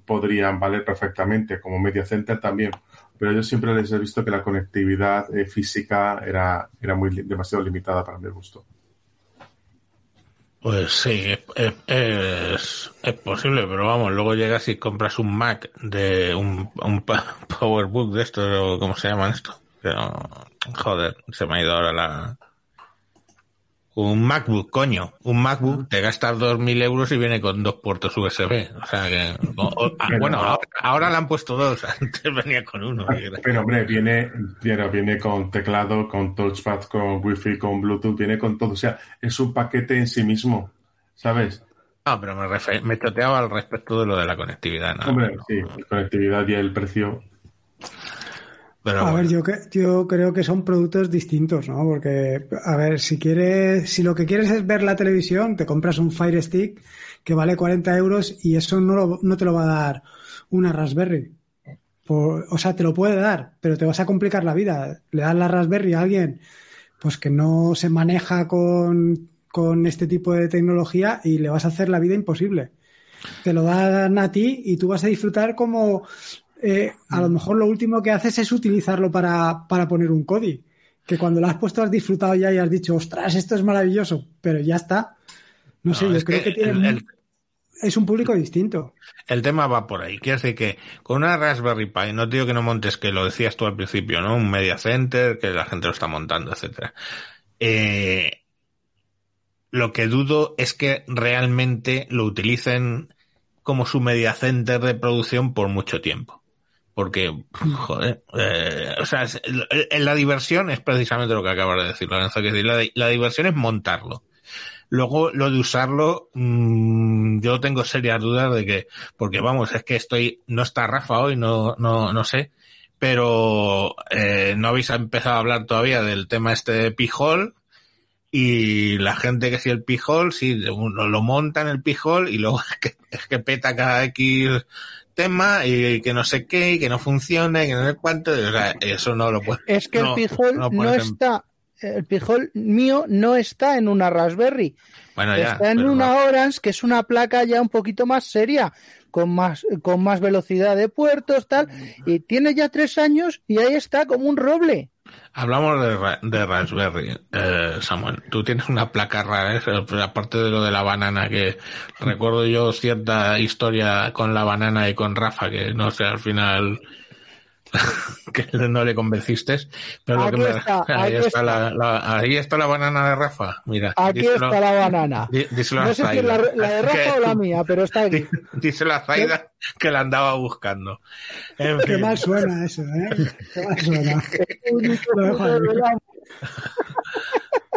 podrían valer perfectamente como media center también. Pero yo siempre les he visto que la conectividad eh, física era, era muy demasiado limitada para mi gusto. Pues sí, es, es- posible, pero vamos, luego llegas y compras un Mac de un, un *laughs* PowerBook de estos, o ¿cómo se llaman esto? Pero, joder, se me ha ido ahora la... Un MacBook, coño. Un MacBook, te gastas 2.000 euros y viene con dos puertos USB. O sea que... o- ah, bueno, ahora, ahora le han puesto dos, *laughs* antes venía con uno. Pero hombre, viene, viene, viene con teclado, con touchpad, con wifi, con Bluetooth, viene con todo. O sea, es un paquete en sí mismo, ¿sabes? No, pero me, refe- me choteaba al respecto de lo de la conectividad. nada Hombre, sí, la conectividad y el precio. Pero A ver, yo, yo creo que son productos distintos, ¿no? Porque, a ver, si quieres, si lo que quieres es ver la televisión, te compras un Fire Stick que vale 40 euros y eso no, lo- no te lo va a dar una Raspberry. Por- o sea, te lo puede dar, pero te vas a complicar la vida. Le das la Raspberry a alguien, pues que no se maneja con, con este tipo de tecnología y le vas a hacer la vida imposible. Te lo dan a ti y tú vas a disfrutar como eh, a lo mejor lo último que haces es utilizarlo para, para poner un CODI. Que cuando lo has puesto has disfrutado ya y has dicho, ostras, esto es maravilloso, pero ya está. No, sé, yo creo que que, tiene el- es un público distinto. El tema va por ahí. Quiere decir que con una Raspberry Pi, no te digo que no montes, que lo decías tú al principio, ¿no? Un media center, que la gente lo está montando, etcétera. Eh, lo que dudo es que realmente lo utilicen como su media center de producción por mucho tiempo. Porque, *laughs* joder, eh, o sea, la diversión es precisamente lo que acabas de decir, Lorenzo, que la, la diversión es montarlo. Luego, lo de usarlo, mm, yo tengo serias dudas de que, porque vamos, es que estoy, no está Rafa hoy, no, no, no sé, pero eh, no habéis empezado a hablar todavía del tema este de Pijol y la gente que si el Pijol, sí, uno lo monta en el Pijol y luego *laughs* es que, es que peta cada X tema y que no sé qué y que no funcione, que no sé cuánto, o sea, eso no lo puede. Es que no, el pijol no em- está, el pijol mío no está en una Raspberry, Bueno, ya, está en una. Orange que es una placa ya un poquito más seria, con más, con más velocidad de puertos, tal, y tiene ya tres años y ahí está como un roble. Hablamos de, de Raspberry, eh, Samuel. Tú tienes una placa rara, ¿eh? Aparte de lo de la banana, que recuerdo yo cierta historia con la banana y con Rafa, que no sé, al final *laughs* que no le convenciste. Pero lo Aquí que me- está, *laughs* ahí, está la, la- ahí está la banana de Rafa. Mira, Aquí díselo- está la banana. dí- díselo a No sé si es la, Zaida. la de Rafa *laughs* Que- o la mía, pero está aquí. dí- Díselo a Zaida que la andaba buscando. En Qué fin. mal suena eso, ¿eh? Qué mal suena. Lo dejo ahí.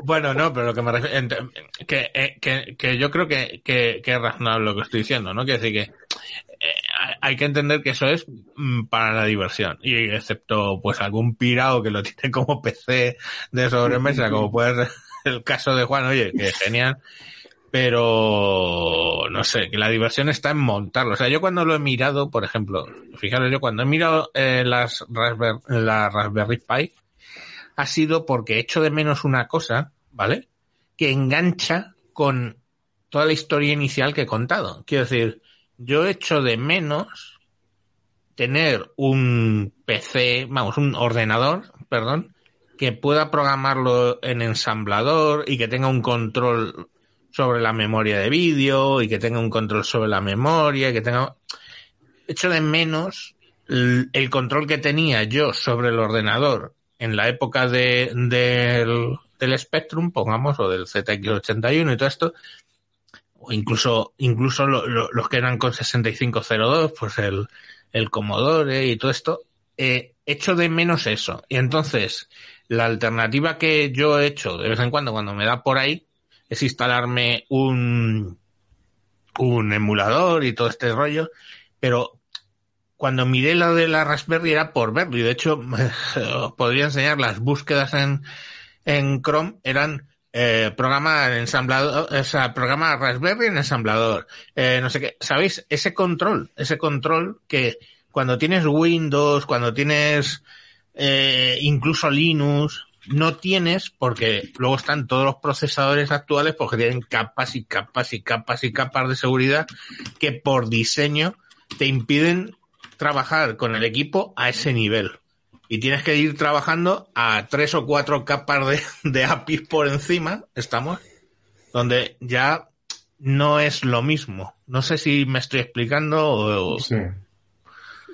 Bueno, no, pero lo que me refiero, que, eh, que, que yo creo que, que, que es razonable lo que estoy diciendo, ¿no? Quiere decir que hay que entender que eso es mm, para la diversión. Y excepto, pues, algún pirado que lo *laughs* tiene como PC de sobremesa, como *laughs* puede ser el caso de Juan, oye, que genial. Pero, no sé, que la diversión está en montarlo. O sea, yo cuando lo he mirado, por ejemplo, fijaros, yo cuando he mirado eh, las Raspberry, la Raspberry Pi, ha sido porque echo de menos una cosa, ¿vale? Que engancha con toda la historia inicial que he contado. Quiero decir, yo echo de menos tener un PC, vamos, un ordenador, perdón, que pueda programarlo en ensamblador y que tenga un control sobre la memoria de vídeo y que tenga un control sobre la memoria y que tenga echo de menos el control que tenía yo sobre el ordenador en la época de, del, del Spectrum, pongamos, o del ZX81 y todo esto, incluso, incluso lo- lo- los que eran con 6502, pues el, el Commodore y todo esto, eh, echo de menos eso. Y entonces, la alternativa que yo he hecho de vez en cuando, cuando me da por ahí, es instalarme un, un emulador y todo este rollo, pero cuando miré lo de la Raspberry era por verlo y de hecho *laughs* os podría enseñar las búsquedas en, en Chrome eran eh, programa ensamblador, o sea, programa Raspberry en ensamblador, eh, no sé qué, ¿sabéis? Ese control, ese control que cuando tienes Windows, cuando tienes eh, incluso Linux, no tienes porque luego están todos los procesadores actuales porque tienen capas y capas y capas y capas de seguridad que por diseño te impiden trabajar con el equipo a ese nivel. Y tienes que ir trabajando a tres o cuatro capas de, *laughs* de APIs por encima, estamos, donde ya no es lo mismo. No sé si me estoy explicando o... Sí.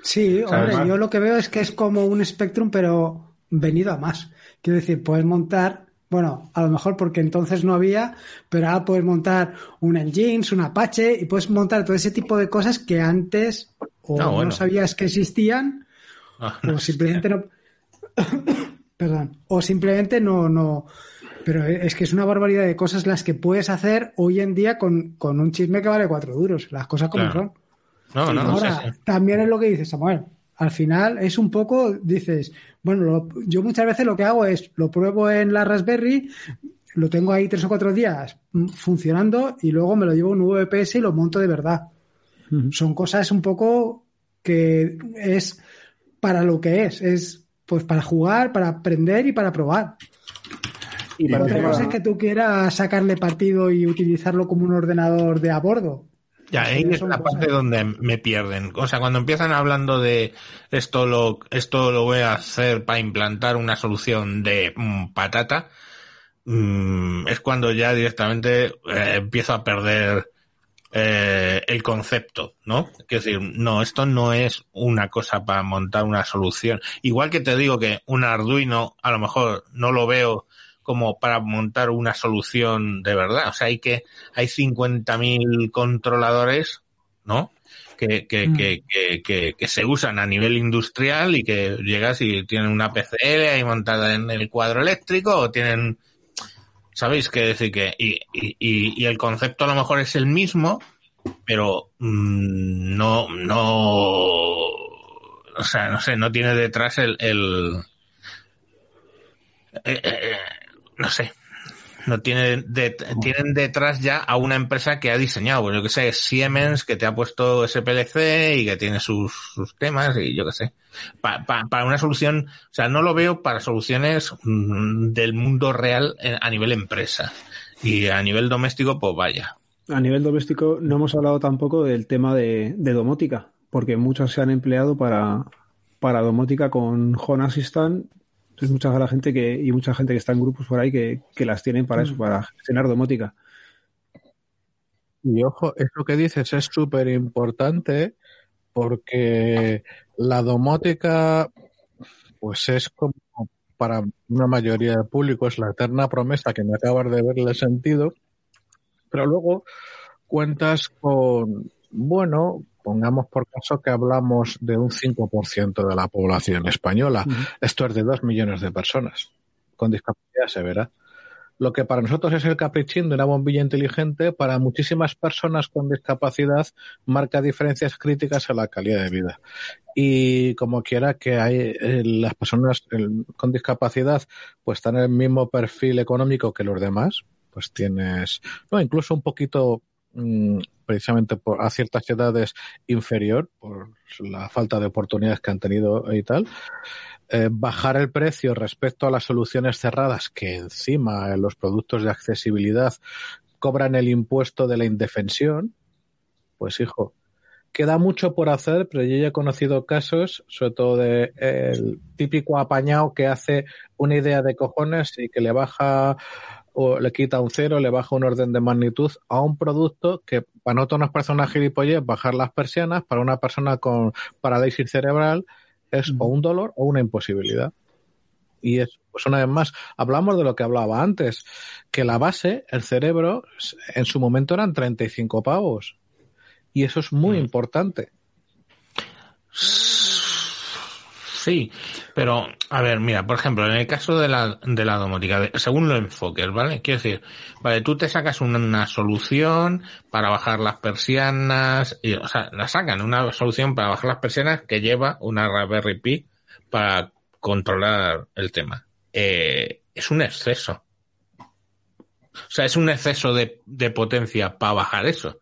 Sí, hombre, yo lo que veo es que es como un Spectrum, pero venido a más. Quiero decir, puedes montar, bueno, a lo mejor porque entonces no había, pero ahora puedes montar un Nginx, un Apache y puedes montar todo ese tipo de cosas que antes o Ah, no bueno. sabías que existían Ah, o simplemente no. *coughs* Perdón. O simplemente no, no. Pero es que es una barbaridad de cosas las que puedes hacer hoy en día con, con un chisme que vale cuatro duros. Las cosas como Claro. son. No, no, Ahora, sí, sí. también es lo que dice Samuel. Al final es un poco, dices, bueno, lo- yo muchas veces lo que hago es lo pruebo en la Raspberry, lo tengo ahí tres o cuatro días mm, funcionando y luego me lo llevo a un VPS y lo monto de verdad. Son cosas un poco que es para lo que es, es pues para jugar, para aprender y para probar. Y para Otra cosa es que tú quieras sacarle partido y utilizarlo como un ordenador de a bordo. Ya, ahí es la cosas. parte donde me pierden. O sea, cuando empiezan hablando de esto lo, esto lo voy a hacer para implantar una solución de mm, patata, mm, es cuando ya directamente eh, empiezo a perder eh, el concepto, ¿no? Quiero decir, no, esto no es una cosa para montar una solución. Igual que te digo que un Arduino, a lo mejor no lo veo como para montar una solución de verdad. O sea, hay que, hay 50.000 controladores, ¿no? Que, que, Mm. que, que, que, que se usan a nivel industrial y que llegas y tienen una PCL ahí montada en el cuadro eléctrico o tienen, ¿sabéis? qué decir que, y, y, y, el concepto a lo mejor es el mismo, pero mm, no, no, o sea, no sé, no tiene detrás el, el eh, eh, no sé, no tiene de- tienen detrás ya a una empresa que ha diseñado, pues yo que sé, Siemens que te ha puesto SPLC y que tiene sus, sus temas y yo que sé. Pa- pa- para una solución, o sea, no lo veo para soluciones mm, del mundo real a nivel empresa. Y a nivel doméstico, pues vaya. A nivel doméstico no hemos hablado tampoco del tema de, de domótica, porque muchas se han empleado para, para domótica con Home Assistant. Es mucha la gente que, y mucha gente que está en grupos por ahí que, que las tienen para eso, para gestionar domótica. Y ojo, eso que dices es súper importante porque la domótica, pues es como para una mayoría del público, es la eterna promesa que no acabas de verle sentido, pero luego cuentas con, bueno, pongamos por caso que hablamos de un 5% de la población española. Esto es de dos millones de personas con discapacidad severa. Lo que para nosotros es el caprichín de una bombilla inteligente, para muchísimas personas con discapacidad marca diferencias críticas en la calidad de vida. Y como quiera que hay eh, las personas el- con discapacidad pues están en el mismo perfil económico que los demás, pues tienes, no, incluso un poquito mm, precisamente por, a ciertas edades inferior por la falta de oportunidades que han tenido y tal eh, bajar el precio respecto a las soluciones cerradas que encima en los productos de accesibilidad cobran el impuesto de la indefensión, pues hijo, queda mucho por hacer, pero yo ya he conocido casos, sobre todo de el típico apañado que hace una idea de cojones y que le baja o le quita un cero, le baja un orden de magnitud a un producto que para nosotros nos parece una gilipollez bajar las persianas, para una persona con parálisis cerebral es o un dolor o una imposibilidad. Y es, pues una vez más, hablamos de lo que hablaba antes, que la base, el cerebro, en su momento eran 35 pavos. Y eso es muy Mm. importante. Sí, pero a ver, mira, por ejemplo, en el caso de la, de la domótica, de- según lo enfoques, ¿vale? Quiero decir, vale, tú te sacas una, una solución para bajar las persianas, y, o sea, la sacan, una solución para bajar las persianas que lleva una Raspberry Pi para controlar el tema. Eh, es un exceso. O sea, es un exceso de, de potencia para bajar eso.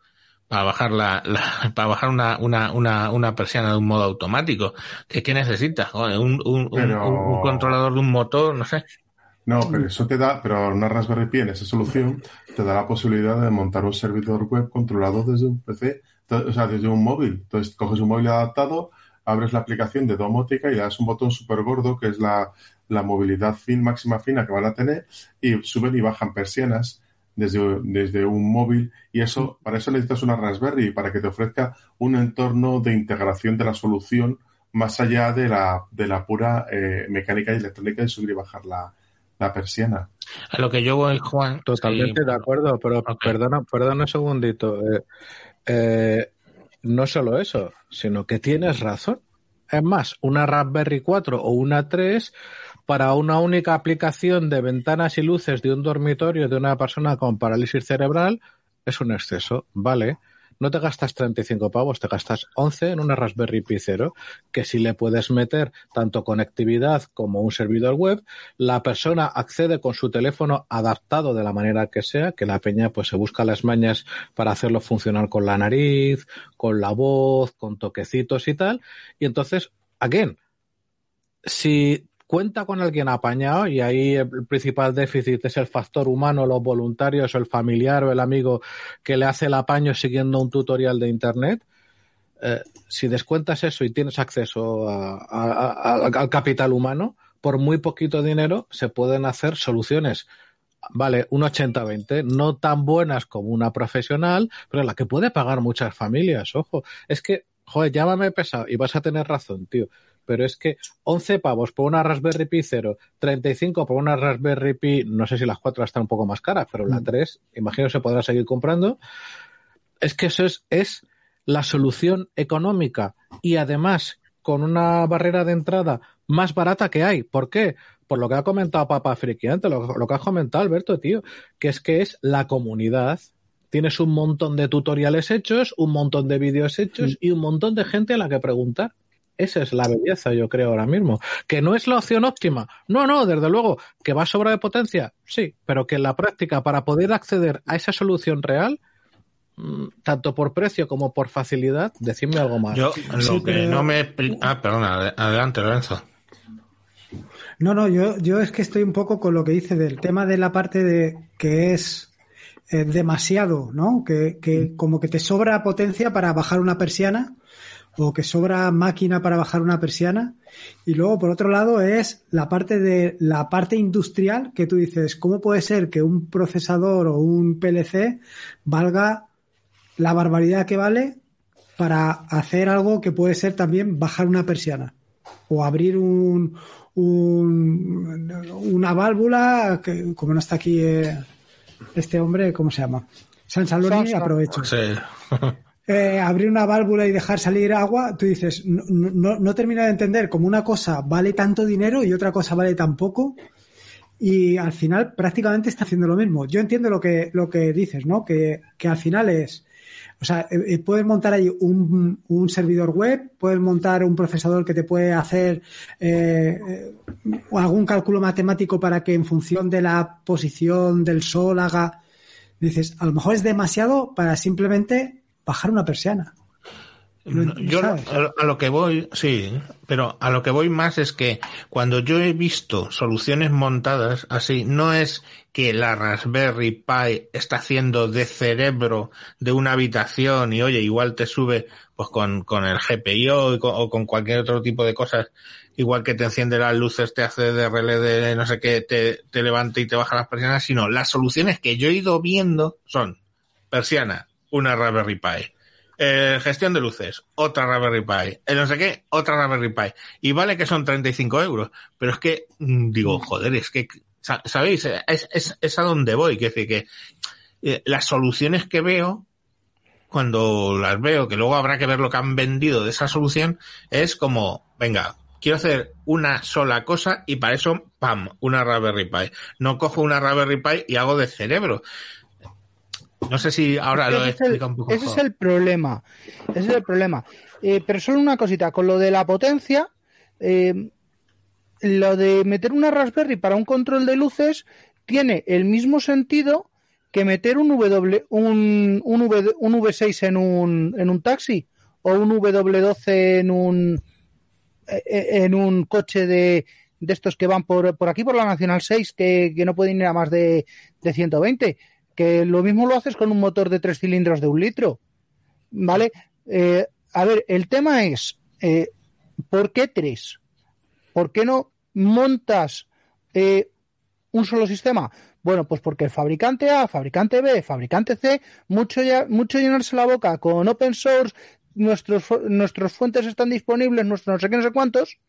Para bajar la, la- para bajar una, una, una, una persiana de un modo automático. ¿Qué, qué necesitas? Un, un, un- Pero- un- un controlador de un motor, no sé. No, pero eso te da, pero una Raspberry Pi en esa solución te da la posibilidad de montar un servidor web controlado desde un PC, o sea, desde un móvil. Entonces coges un móvil adaptado, abres la aplicación de domótica y le das un botón súper gordo que es la, la movilidad fin, máxima fina que van a tener y suben y bajan persianas desde, desde un móvil y eso, para eso necesitas una Raspberry para que te ofrezca un entorno de integración de la solución más allá de la, de la pura eh, mecánica y electrónica de subir y bajar la, la persiana. A lo que yo voy, Juan. Totalmente sí, de acuerdo, pero Ok. perdona, perdona un segundito. Eh, eh, no solo eso, sino que tienes razón. Es más, una Raspberry 4 o una 3 para una única aplicación de ventanas y luces de un dormitorio de una persona con parálisis cerebral es un exceso, ¿vale? No te gastas 35 pavos, te gastas 11 en una Raspberry Pi 0, que si le puedes meter tanto conectividad como un servidor web, la persona accede con su teléfono adaptado de la manera que sea, que la peña pues se busca las mañas para hacerlo funcionar con la nariz, con la voz, con toquecitos y tal. Y entonces, again, si cuenta con alguien apañado y ahí el principal déficit es el factor humano, los voluntarios o el familiar o el amigo que le hace el apaño siguiendo un tutorial de internet, eh, si descuentas eso y tienes acceso a- al capital humano, por muy poquito dinero se pueden hacer soluciones. Vale, un 80-20, no tan buenas como una profesional, pero la que puede pagar muchas familias, ojo. Es que, joder, llámame pesado y vas a tener razón, tío. Pero es que 11 pavos por una Raspberry Pi 0, 35 por una Raspberry Pi, no sé si las 4 están un poco más caras, pero la 3, imagino se podrá seguir comprando. Es que eso es, es la solución económica y además con una barrera de entrada más barata que hay. ¿Por qué? Por lo que ha comentado Papa Friki antes, lo, lo que has comentado Alberto, tío, que es que es la comunidad. Tienes un montón de tutoriales hechos, un montón de vídeos hechos y un montón de gente a la que preguntar. Esa es la belleza, yo creo, ahora mismo. Que no es la opción óptima. No, no, desde luego. ¿Que va a sobra de potencia? Sí, pero que en la práctica, para poder acceder a esa solución real, mm, tanto por precio como por facilidad, decidme algo más. Yo, lo Sí, que pero- no me. Ah, perdona, ade- adelante, Lorenzo. No, no, yo, yo es que estoy un poco con lo que dice del tema de la parte de que es eh, demasiado, ¿no? Que, que como que te sobra potencia para bajar una persiana o que sobra máquina para bajar una persiana. Y luego, por otro lado, es la parte de la parte industrial que tú dices, ¿cómo puede ser que un procesador o un PLC valga la barbaridad que vale para hacer algo que puede ser también bajar una persiana o abrir un, un- una válvula que como no está aquí eh, este hombre cómo se llama San Saloni aprovecho Sí. *laughs* Eh, abrir una válvula y dejar salir agua tú dices no, no, no termino de entender como una cosa vale tanto dinero y otra cosa vale tan poco y al final prácticamente está haciendo lo mismo yo entiendo lo que lo que dices no que, que al final es o sea, eh, eh, puedes montar ahí un, un servidor web, puedes montar un procesador que te puede hacer eh, algún cálculo matemático para que en función de la posición del sol haga. Dices, a lo mejor es demasiado para simplemente bajar una persiana. No, Yo a lo- a lo que voy, sí, pero a lo que voy más es que cuando yo he visto soluciones montadas así, no es que la Raspberry Pi está haciendo de cerebro de una habitación y oye, igual te sube pues con, con el GPIO y con- o con cualquier otro tipo de cosas, igual que te enciende las luces, te hace de relé de no sé qué, te, te levanta y te baja las persianas, sino las soluciones que yo he ido viendo son persiana, una Raspberry Pi. Eh, gestión de luces, otra Raspberry Pi. El no sé qué, otra Raspberry Pi. Y vale que son 35 euros. Pero es que, mm, digo, joder, es que, sa- ¿sabéis? Es, es, es a donde voy. Que decir que eh, las soluciones que veo, cuando las veo, que luego habrá que ver lo que han vendido de esa solución, es como, venga, quiero hacer una sola cosa y para eso, pam, una Raspberry Pi. No cojo una Raspberry Pi y hago de cerebro. No sé si ahora lo he explicado un poco. ese es el problema. Ese es el problema. Eh, pero solo una cosita, con lo de la potencia, eh, lo de meter una Raspberry para un control de luces tiene el mismo sentido que meter un W, un, un, v, un V6 en un, en un taxi o un W12 en un, eh, en un coche de, de estos que van por, por aquí, por la Nacional 6, que, que no pueden ir a más de, de 120. Que lo mismo lo haces con un motor de tres cilindros de un litro. ¿Vale? Eh, a ver, el tema es, eh, ¿por qué tres? ¿Por qué no montas eh, un solo sistema? Bueno, pues porque el fabricante A, fabricante B, fabricante C, mucho, ya, mucho llenarse la boca con open source, nuestros, nuestros fuentes están disponibles, no sé qué, no sé cuántos,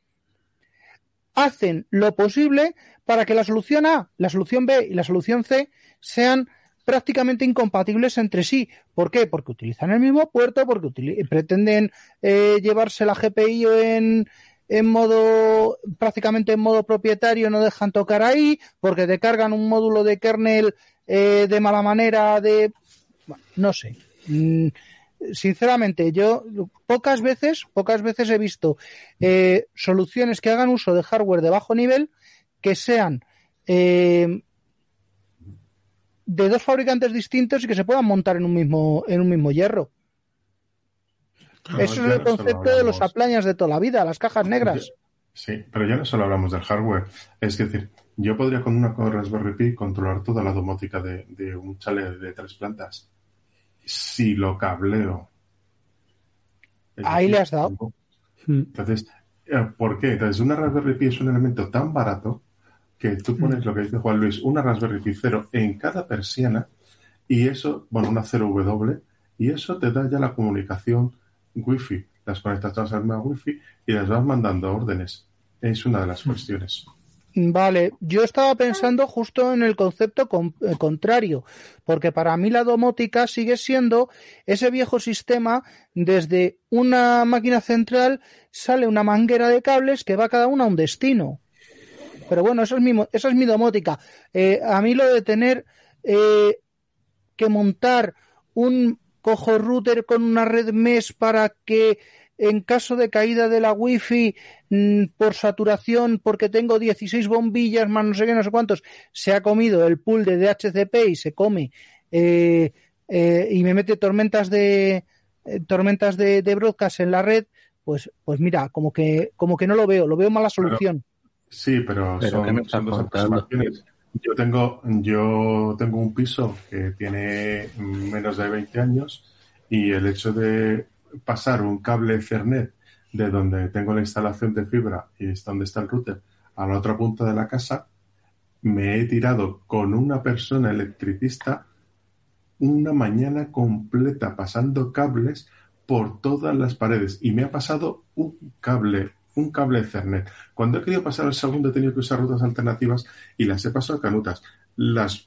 hacen lo posible para que la solución A, la solución B y la solución C sean prácticamente incompatibles entre sí. ¿Por qué? Porque utilizan el mismo puerto, porque pretenden eh, llevarse la GPI en, en modo prácticamente en modo propietario, no dejan tocar ahí, porque te cargan un módulo de kernel eh, de mala manera, de no sé. Mm, sinceramente, yo pocas veces, pocas veces he visto eh, soluciones que hagan uso de hardware de bajo nivel que sean eh, de dos fabricantes distintos y que se puedan montar en un mismo, en un mismo hierro. Claro, Eso es el no concepto de los aplañas de toda la vida, las cajas negras. Sí, pero ya no solo hablamos del hardware. Es decir, yo podría con una Raspberry Pi controlar toda la domótica de, de un chalet de tres plantas. Si lo cableo. Ahí le has dado. Entonces, eh, ¿por qué? Entonces, una Raspberry Pi es un elemento tan barato que tú pones lo que dice Juan Luis, una Raspberry Pi 0 en cada persiana y eso, bueno, una 0W, y eso te da ya la comunicación Wi-Fi. Las conectas todas al mismo Wi-Fi y las vas mandando órdenes. Es una de las cuestiones. Vale, yo estaba pensando justo en el concepto con- eh, contrario, porque para mí la domótica sigue siendo ese viejo sistema desde una máquina central sale una manguera de cables que va cada una a un destino. Pero bueno, eso es mi, eso es mi domótica. Eh, a mí lo de tener eh, que montar un cojo router con una red mesh para que en caso de caída de la wifi mm, por saturación, porque tengo 16 bombillas más no sé qué, no sé cuántos, se ha comido el pool de DHCP y se come eh, eh, y me mete tormentas de eh, tormentas de, de broadcast en la red, pues, pues mira, como que, como que no lo veo, lo veo mala solución. Sí, pero, Pero ¿qué me son, son dos aproximaciones. Yo tengo, yo tengo un piso que tiene menos de 20 años y el hecho de pasar un cable Ethernet de donde tengo la instalación de fibra y es donde está el router a la otra punta de la casa, me he tirado con una persona electricista una mañana completa pasando cables por todas las paredes y me ha pasado un cable, un cable Ethernet. Cuando he querido pasar al segundo he tenido que usar rutas alternativas y las he pasado canutas. Las,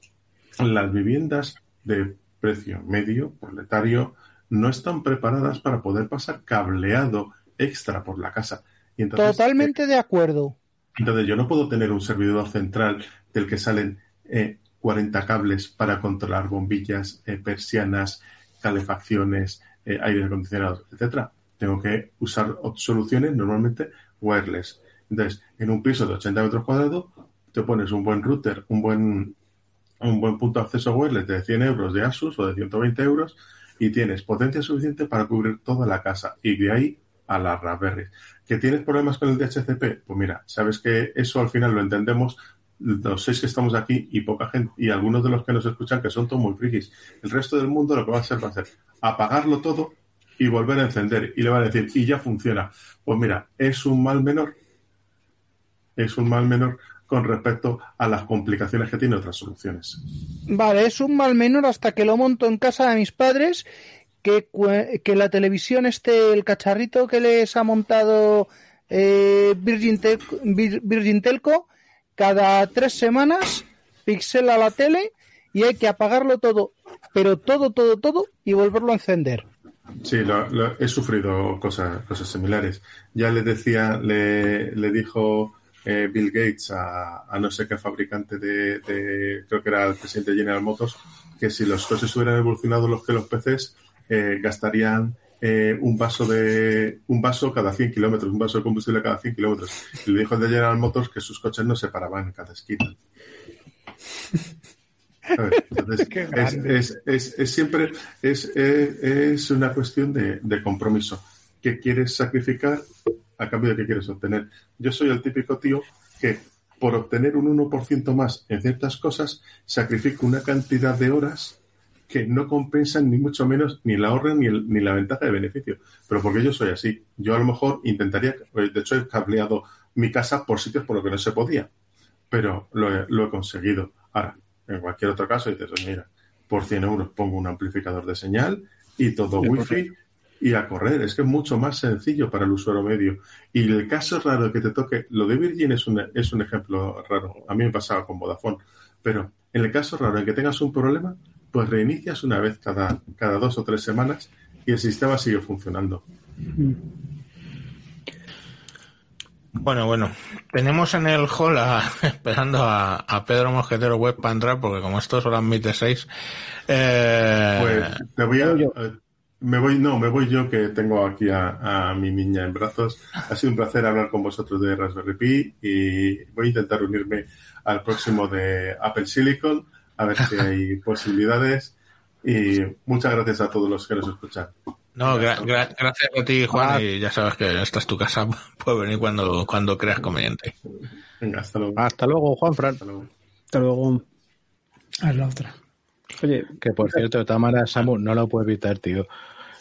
las viviendas de precio medio, proletario, no están preparadas para poder pasar cableado extra por la casa. Y entonces, Totalmente de acuerdo. entonces yo no puedo tener un servidor central del que salen eh, 40 cables para controlar bombillas, eh, persianas, calefacciones, eh, aire acondicionado, etcétera. Tengo que usar soluciones normalmente wireless. Entonces, en un piso de 80 metros cuadrados, te pones un buen router, un buen, un buen punto de acceso wireless de 100 euros de Asus o de 120 euros y tienes potencia suficiente para cubrir toda la casa. Y de ahí a las Raspberry. ¿Que tienes problemas con el DHCP? Pues mira, sabes que eso al final lo entendemos los seis que estamos aquí y poca gente, y algunos de los que nos escuchan que son todos muy frikis. El resto del mundo lo que va a hacer va a ser apagarlo todo y volver a encender. Y le va a decir, y ya funciona. Pues mira, es un mal menor. Es un mal menor con respecto a las complicaciones que tiene otras soluciones. Vale, es un mal menor hasta que lo monto en casa de mis padres, que, que la televisión este, el cacharrito que les ha montado eh, Virgin, Tel- Vir- Virgin Telco, cada tres semanas pixela la tele y hay que apagarlo todo, pero todo, todo, todo y volverlo a encender. Sí, lo- lo- he sufrido cosas, cosas similares. Ya le decía, le, le dijo eh, Bill Gates a, a no sé qué fabricante de, creo que era el presidente de General Motors, que si los coches hubieran evolucionado los que los PCs, eh, gastarían eh, un vaso de un vaso cada 100 kilómetros, un vaso de combustible cada 100 kilómetros. Y le dijo el de General Motors que sus coches no se paraban en cada esquina. Entonces, *laughs* es, es, es, es siempre es, una cuestión de, de compromiso. ¿Qué quieres sacrificar a cambio de qué quieres obtener? Yo soy el típico tío que por obtener un 1% más en ciertas cosas sacrifico una cantidad de horas que no compensan ni mucho menos ni el ahorro ni, el- ni la ventaja de beneficio. Pero porque yo soy así. Yo a lo mejor intentaría, de hecho he cableado mi casa por sitios por los que no se podía, pero lo he, lo he conseguido. Ahora, en cualquier otro caso dices, "Oye, mira, por 100 euros pongo un amplificador de señal y todo wifi y a correr. Es que es mucho más sencillo para el usuario medio. Y el caso raro que te toque, lo de Virgin es un, es un ejemplo raro. A mí me pasaba con Vodafone. Pero en el caso raro en que tengas un problema, pues reinicias una vez cada, cada dos o tres semanas y el sistema sigue funcionando. Bueno, bueno. Tenemos en el hall a- *laughs* esperando a, a Pedro Mosquetero Web para entrar, porque como esto solo admite seis. Eh, Pues te voy a. Me voy, no, me voy yo que tengo aquí a, a mi niña en brazos. Ha sido un placer hablar con vosotros de Raspberry Pi y voy a intentar unirme al próximo de Apple Silicon a ver si hay *laughs* posibilidades. Y muchas gracias a todos los que nos escuchan. No, gra- gra- gracias a ti, Juan, y ya sabes que esta es tu casa. *laughs* Puedes venir cuando, cuando creas conveniente. Venga, hasta luego. Hasta luego, Juanfran. Hasta luego. Hasta luego. Es la otra. Oye, Que por cierto, maneras, Samu, no lo puedo evitar, tío.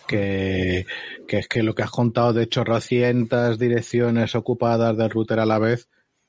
Que, que es que lo que has contado de chorrocientas direcciones ocupadas del router a la vez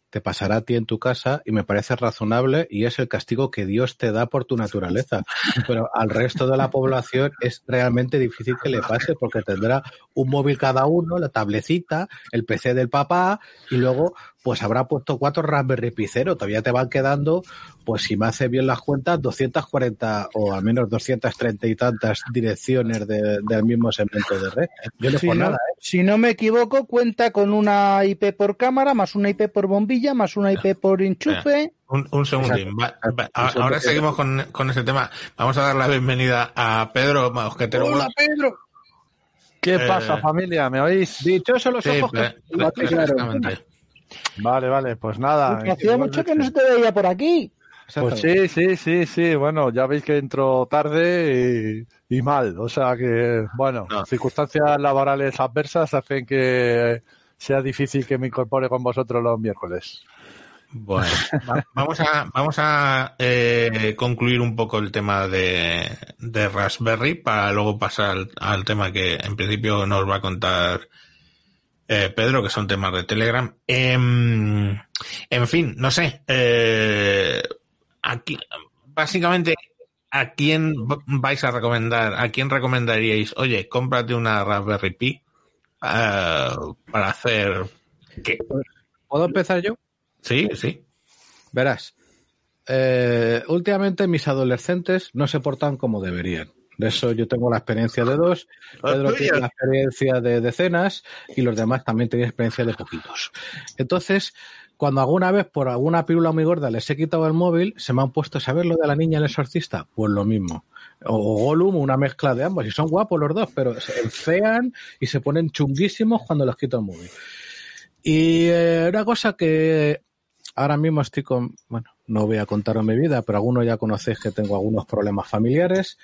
te pasará a ti en tu casa y me parece razonable y es el castigo que Dios te da por tu naturaleza. Pero al resto de la población es realmente difícil que le pase porque tendrá un móvil cada uno, la tablecita, el PC del papá y luego pues habrá puesto cuatro Raspberry Pi Zero. Todavía te van quedando, pues si me hace bien las cuentas, 240 o al menos 230 y tantas direcciones de- del mismo segmento de red. Yo no Si no, nada, ¿eh? si no me equivoco, cuenta con una IP por cámara, más una IP por bombilla, más una IP por enchufe. Un, un segundín. Va- ahora seguimos con, con ese tema. Vamos a dar la bienvenida a Pedro Mosquetero Web. Pedro! ¿Qué Eh, pasa, familia? ¿Me oís? Dichosos los Sí, ojos que-. Vale, vale, pues nada. Hacía mucho que no se te veía por aquí. Pues sí, sí, sí, sí. Bueno, ya veis que entro tarde y, y mal. O sea que, bueno, No. circunstancias laborales adversas hacen que sea difícil que me incorpore con vosotros los miércoles. Bueno, va- vamos a, vamos a eh, concluir un poco el tema de, de Raspberry para luego pasar al, al tema que en principio nos va a contar eh, Pedro, que son temas de Telegram. Em, en fin, no sé. eh, aquí, básicamente, ¿a quién vais a recomendar? ¿A quién recomendaríais? Oye, cómprate una Raspberry Pi eh, para hacer qué? ¿Puedo empezar yo? Sí, sí. Verás, últimamente mis adolescentes no se portan como deberían. De eso yo tengo la experiencia de dos, *laughs* Pedro tiene la experiencia de decenas y los demás también tienen experiencia de poquitos. Entonces, cuando alguna vez por alguna pílula muy gorda les he quitado el móvil, se me han puesto a saber lo de la niña el exorcista. Pues lo mismo. O, o Gollum, una mezcla de ambos. Y son guapos los dos, pero se enfean y se ponen chunguísimos cuando les quito el móvil. Y eh, una cosa que ahora mismo estoy con, bueno, no voy a contaros mi vida, pero algunos ya conocéis que tengo algunos problemas familiares.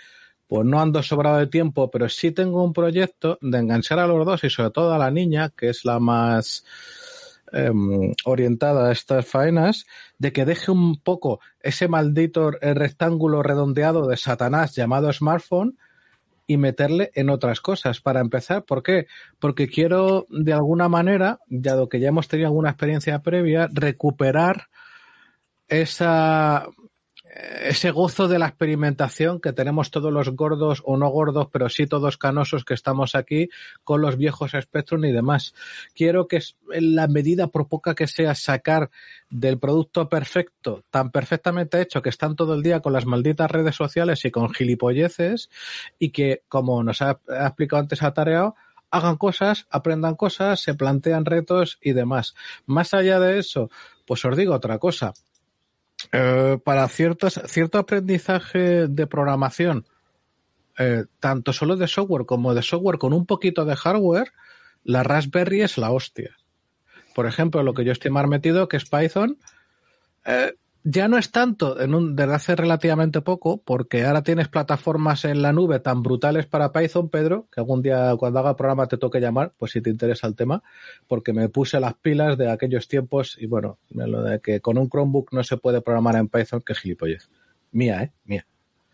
Pues no ando sobrado de tiempo, pero sí tengo un proyecto de enganchar a los dos y sobre todo a la niña, que es la más em, orientada a estas faenas, de que deje un poco ese maldito rectángulo redondeado de Satanás llamado smartphone y meterle en otras cosas. Para empezar, ¿por qué? Porque quiero, de alguna manera, dado que ya hemos tenido alguna experiencia previa, recuperar esa ese gozo de la experimentación que tenemos todos los gordos o no gordos, pero sí todos canosos que estamos aquí con los viejos Spectrum y demás. Quiero que en la medida por poca que sea sacar del producto perfecto, tan perfectamente hecho que están todo el día con las malditas redes sociales y con gilipolleces y que, como nos ha, explicado antes Atareado, hagan cosas, aprendan cosas, se plantean retos y demás. Más allá de eso, pues os digo otra cosa. Eh, para ciertos, cierto aprendizaje de programación, eh, tanto solo de software como de software con un poquito de hardware, la Raspberry es la hostia. Por ejemplo, lo que yo estoy más metido, que es Python, eh, ya no es tanto en un, desde hace relativamente poco, porque ahora tienes plataformas en la nube tan brutales para Python, Pedro, que algún día cuando haga el programa te toque llamar, pues si te interesa el tema, porque me puse las pilas de aquellos tiempos y bueno, lo de que con un Chromebook no se puede programar en Python, que gilipollez. Mía, ¿eh? Mía.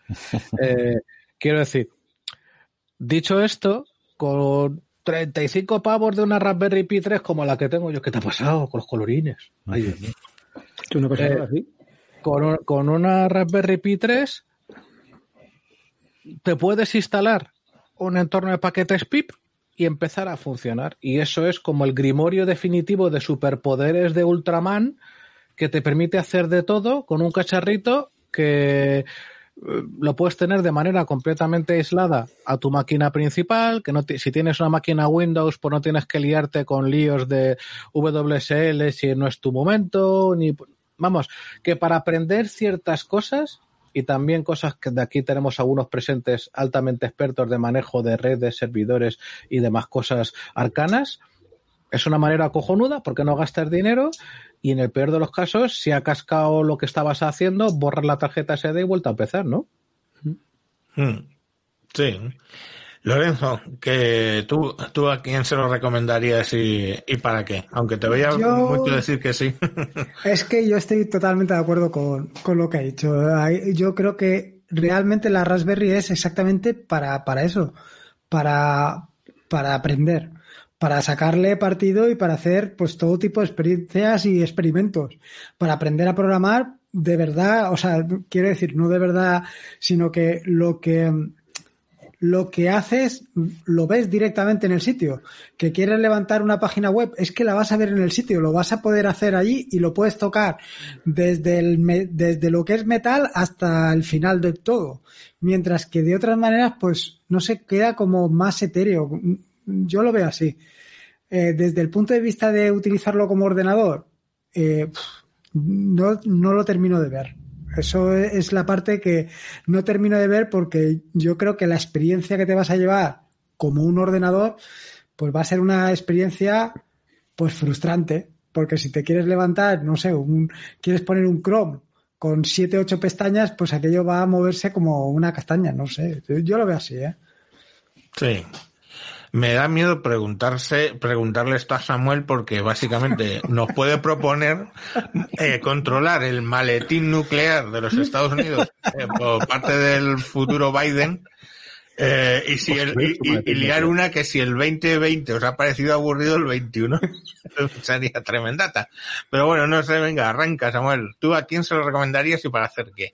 *laughs* eh, quiero decir, dicho esto, con 35 pavos de una Raspberry Pi 3 como la que tengo yo, ¿qué te ha pasado con los colorines? Ay, Dios mío. ¿Tú no pasas Eh, así? Con, con una Raspberry Pi 3 te puedes instalar un entorno de paquetes PIP y empezar a funcionar. Y eso es como el grimorio definitivo de superpoderes de Ultraman que te permite hacer de todo con un cacharrito que eh, lo puedes tener de manera completamente aislada a tu máquina principal, que no si tienes una máquina Windows, pues no tienes que liarte con líos de WSL si no es tu momento, ni vamos, que para aprender ciertas cosas y también cosas que de aquí tenemos algunos presentes altamente expertos de manejo de redes, servidores y demás cosas arcanas, es una manera cojonuda porque no gastas dinero y en el peor de los casos, si ha cascado lo que estabas haciendo, borras la tarjeta SD y vuelta a empezar, ¿no? Mm. Sí. Lorenzo, que tú, tú a quién se lo recomendarías y, y para qué? Aunque te veía Yo- mucho decir que sí. *laughs* Es que yo estoy totalmente de acuerdo con, con lo que ha dicho. Yo creo que realmente la Raspberry es exactamente para, para eso, para, para aprender, para sacarle partido y para hacer pues todo tipo de experiencias y experimentos, para aprender a programar de verdad, o sea, quiero decir, no de verdad, sino que lo que lo que haces lo ves directamente en el sitio. Que quieres levantar una página web, es que la vas a ver en el sitio, lo vas a poder hacer allí y lo puedes tocar desde, el, desde lo que es metal hasta el final de todo. Mientras que de otras maneras, pues no se queda como más etéreo. Yo lo veo así. Eh, desde el punto de vista de utilizarlo como ordenador, eh, no, no lo termino de ver. Eso es la parte que no termino de ver porque yo creo que la experiencia que te vas a llevar como un ordenador, pues va a ser una experiencia pues frustrante. Porque si te quieres levantar, no sé, un, quieres poner un Chrome con siete, ocho pestañas, pues aquello va a moverse como una castaña, no sé. Yo lo veo así, ¿eh? Sí. Me da miedo preguntarse, preguntarle esto a Samuel porque básicamente nos puede proponer eh, controlar el maletín nuclear de los Estados Unidos eh, por parte del futuro Biden eh, y, si el, y, y- y liar una que si el 2020 os ha parecido aburrido, el 21 *laughs* sería tremendata. Pero bueno, no sé, venga, arranca Samuel. ¿Tú a quién se lo recomendarías y para hacer qué?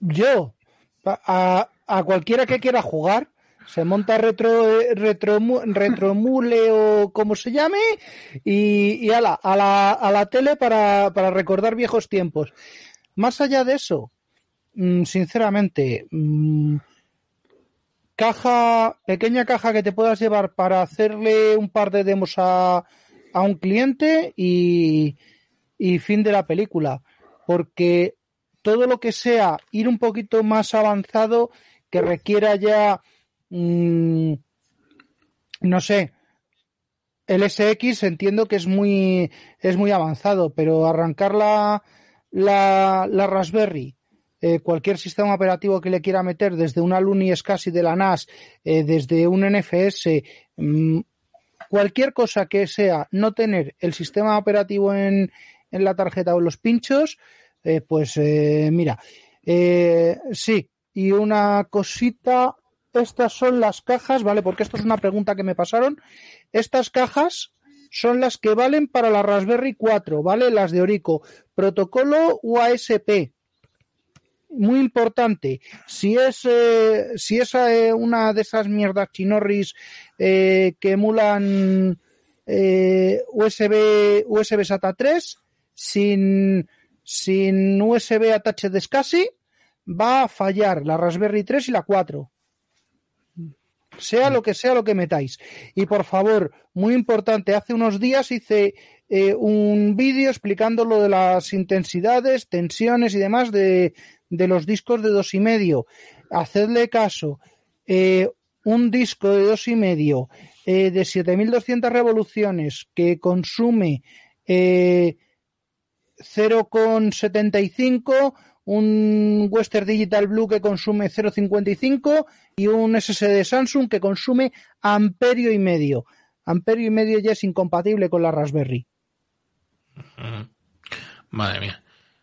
Yo, a, a- a cualquiera que quiera jugar, se monta retro, retro, retromule o como se llame y, y ala, a, la, a la tele para, para recordar viejos tiempos. Más allá de eso, mm, sinceramente, mm, caja, pequeña caja que te puedas llevar para hacerle un par de demos a, a un cliente y, y fin de la película. Porque todo lo que sea ir un poquito más avanzado, que requiera ya, mm, no sé, el SX entiendo que es muy, es muy avanzado, pero arrancar la, la, la Raspberry, eh, cualquier sistema operativo que le quiera meter, desde una Luni SCSI de la NAS, eh, desde un NFS, mm, cualquier cosa que sea no tener el sistema operativo en, en la tarjeta o en los pinchos, eh, pues mira, sí, y una cosita, estas son las cajas, ¿vale? Porque esto es una pregunta que me pasaron. Estas cajas son las que valen para la Raspberry 4, ¿vale? Las de Orico. Protocolo UASP. Muy importante. Si es, eh, si es eh, una de esas mierdas chinorris eh, que emulan eh, USB, USB SATA 3 sin, sin USB Attached de SCSI, va a fallar la Raspberry 3 y la 4. Sea lo que sea lo que metáis. Y por favor, muy importante, hace unos días hice eh, un vídeo explicando lo de las intensidades, tensiones y demás de, de los discos de dos y medio. Hacedle caso. Eh, un disco de dos y medio eh, de 7200 revoluciones que consume eh, 0,75, un Western Digital Blue que consume 0,55 y un SSD Samsung que consume amperio y medio. Amperio y medio ya es incompatible con la Raspberry. Madre mía.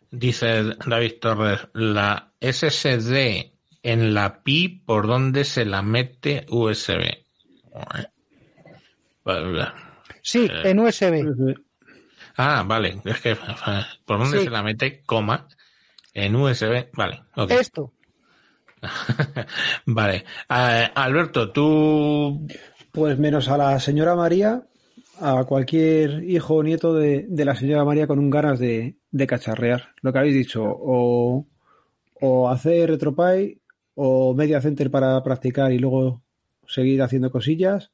Dice David Torres, la SSD en la Pi, ¿por dónde se la mete USB? Sí, Eh, en USB. Ah, vale. Es que, ¿por dónde Sí. se la mete? Coma. En USB. Vale. ok. Esto. *laughs* vale. Eh, Alberto, tú. Pues menos a la señora María, a cualquier hijo o nieto de, de la señora María con un ganas de, de cacharrear. Lo que habéis dicho, o, o hacer retropie o media center para practicar y luego seguir haciendo cosillas,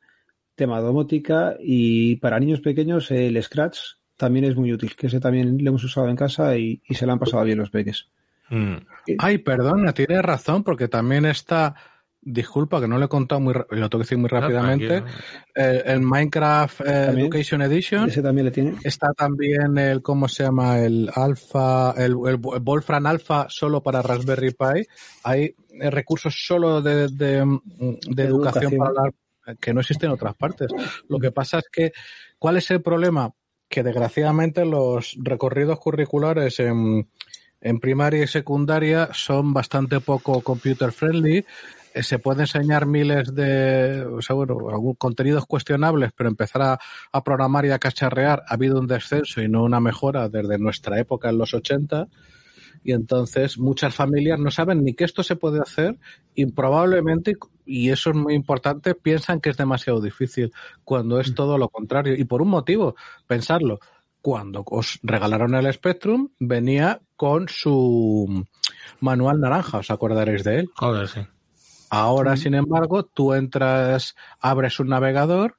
tema domótica y para niños pequeños el Scratch también es muy útil, que ese también lo hemos usado en casa y, y se le han pasado bien los peques. Mm, Ay, perdona, tienes razón, porque también está. Disculpa que no lo he contado muy, ra- lo tengo que decir muy rápidamente. El, el Minecraft eh. Education Edition. Ese también le tiene. Está también el, ¿cómo se llama? El Alpha, el, el Wolfram Alpha solo para Raspberry Pi. Hay eh, recursos solo de, de, de educación, educación. para la, que no existen en otras partes. Lo que pasa es que, ¿cuál es el problema? Que desgraciadamente los recorridos curriculares en, en primaria y secundaria son bastante poco computer friendly. Eh, Se puede enseñar miles de, o sea, bueno, contenidos cuestionables, pero empezar a, a programar y a cacharrear ha habido un descenso y no una mejora desde nuestra época en los 80 y entonces muchas familias no saben ni que esto se puede hacer y probablemente, y eso es muy importante, piensan que es demasiado difícil cuando es todo lo contrario. Y por un motivo, pensarlo, cuando os regalaron el Spectrum venía con su manual naranja, os acordaréis de él. Joder, sí. Ahora, sin embargo, tú entras, abres un navegador,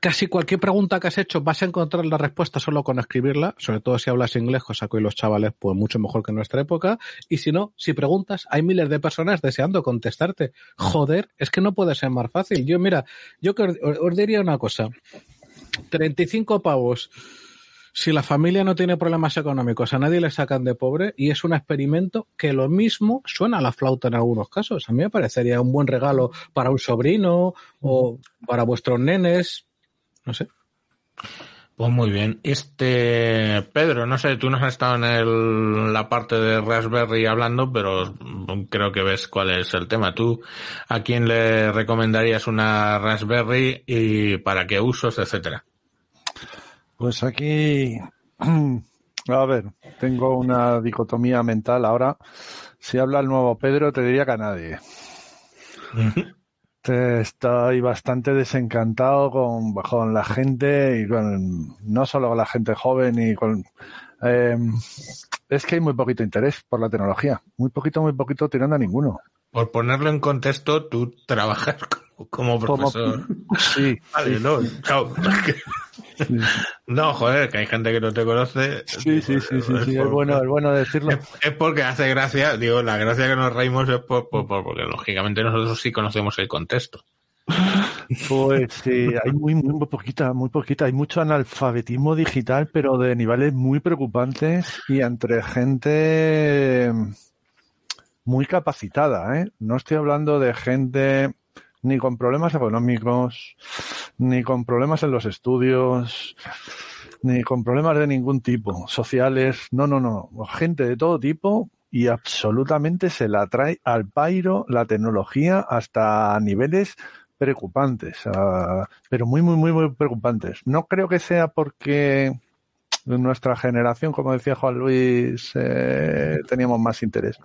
casi cualquier pregunta que has hecho vas a encontrar la respuesta solo con escribirla, sobre todo si hablas inglés, cosa que los chavales pues mucho mejor que en nuestra época, y si no, si preguntas, hay miles de personas deseando contestarte. Joder, es que no puede ser más fácil. Yo, mira, yo os diría una cosa, 35 pavos. Si la familia no tiene problemas económicos, a nadie le sacan de pobre y es un experimento que lo mismo suena a la flauta en algunos casos. A mí me parecería un buen regalo para un sobrino o para vuestros nenes. No sé. Pues muy bien. Este, Pedro, no sé, tú no has estado en el- la parte de Raspberry hablando, pero creo que ves cuál es el tema. ¿Tú a quién le recomendarías una Raspberry y para qué usos, etcétera? Pues aquí, *clears throat* a ver, tengo una dicotomía mental ahora. Si habla el nuevo Pedro, te diría que a nadie. Estoy bastante desencantado con, con la gente y con, no solo con la gente joven y con, eh, es que hay muy poquito interés por la tecnología. Muy poquito, muy poquito tirando a ninguno. Por ponerlo en contexto, tú trabajas *laughs* como, profesor. *laughs* Sí, Vale, no, chao. *laughs* No, joder, que hay gente que no te conoce. sí, sí, sí, sí, sí, por- es bueno, es bueno decirlo. Es, es porque hace gracia, digo, la gracia que nos reímos es por, por- por- porque lógicamente nosotros sí conocemos el contexto. Pues sí, hay muy, muy, muy poquita, muy poquita. Hay mucho analfabetismo digital, pero de niveles muy preocupantes y entre gente muy capacitada, ¿eh? No estoy hablando de gente ni con problemas económicos, ni con problemas en los estudios, ni con problemas de ningún tipo, sociales. No, no, no. Gente de todo tipo y absolutamente se la trae al pairo la tecnología hasta niveles preocupantes, ah, pero muy, muy, muy, muy preocupantes. No creo que sea porque nuestra generación, como decía Juan Luis, eh, teníamos más interés.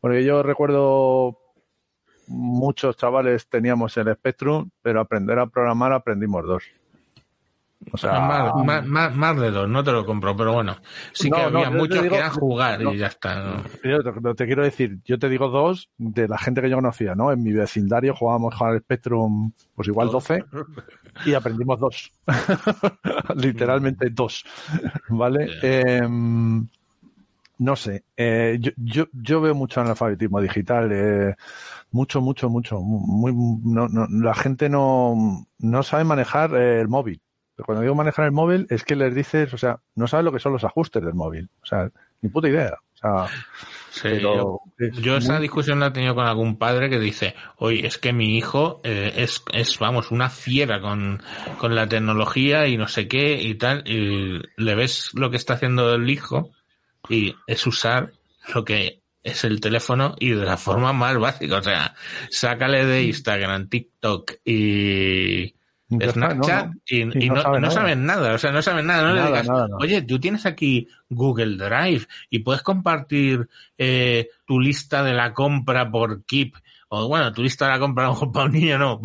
Porque yo recuerdo muchos chavales teníamos el Spectrum, pero aprender a programar aprendimos dos. O sea, más, más, más, más de dos, no te lo compro, pero bueno, sí que No, había muchos que eran jugar no. y ya está. ¿no? Yo te, te quiero decir, yo te digo dos de la gente que yo conocía, ¿no? En mi vecindario jugábamos al Spectrum, pues igual 12, y aprendimos dos. *laughs* Literalmente dos. ¿Vale? Eh, no sé. eh, yo, yo, yo veo mucho analfabetismo digital. eh, mucho, mucho, mucho. Muy, no, no, la gente no, no sabe manejar eh, el móvil. Cuando digo manejar el móvil, es que les dices, o sea, no sabes lo que son los ajustes del móvil. O sea, ni puta idea. O sea, Sí, yo, es yo esa muy- discusión la he tenido con algún padre que dice, oye, es que mi hijo eh, es, es, vamos, una fiera con, con la tecnología y no sé qué y tal, y le ves lo que está haciendo el hijo y es usar lo que es el teléfono y de la forma más básica, o sea, sácale de Instagram, TikTok y Snapchat no, no. y, no no, sabe no nada. saben nada, o sea, no saben nada, no le digas, nada. oye, tú tienes aquí Google Drive y puedes compartir eh, tu lista de la compra por Keep, o bueno, tu lista de la compra *laughs* para un niño no,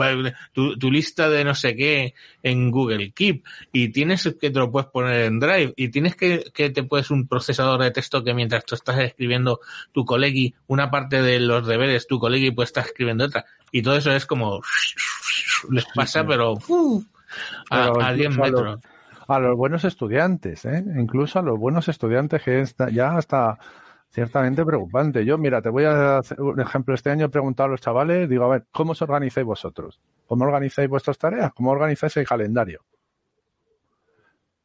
tu, tu lista de no sé qué en Google Keep, y tienes que te lo puedes poner en Drive, y tienes que, que te puedes un procesador de texto que mientras tú estás escribiendo tu colegui, una parte de los deberes, tu colegui pues está escribiendo otra, y todo eso es como *laughs* les pasa, pero a, Pero a 10 incluso a los- metros. a los buenos estudiantes, ¿eh? incluso a los buenos estudiantes que está ya está ciertamente preocupante. Yo, mira, te voy a hacer un ejemplo. Este año he preguntado a los chavales, digo, a ver, ¿cómo os organizáis vosotros? ¿Cómo organizáis vuestras tareas? ¿Cómo organizáis el calendario?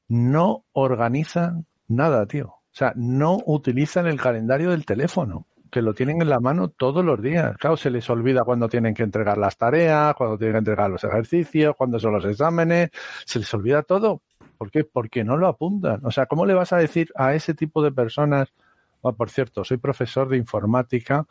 No organizan nada, tío. O sea, no utilizan el calendario del teléfono, que lo tienen en la mano todos los días. Claro, se les olvida cuando tienen que entregar las tareas, cuando tienen que entregar los ejercicios, cuando son los exámenes, se les olvida todo. ¿Por qué? Porque no lo apuntan. O sea, ¿cómo le vas a decir a ese tipo de personas? Ah, por cierto, soy profesor de informática,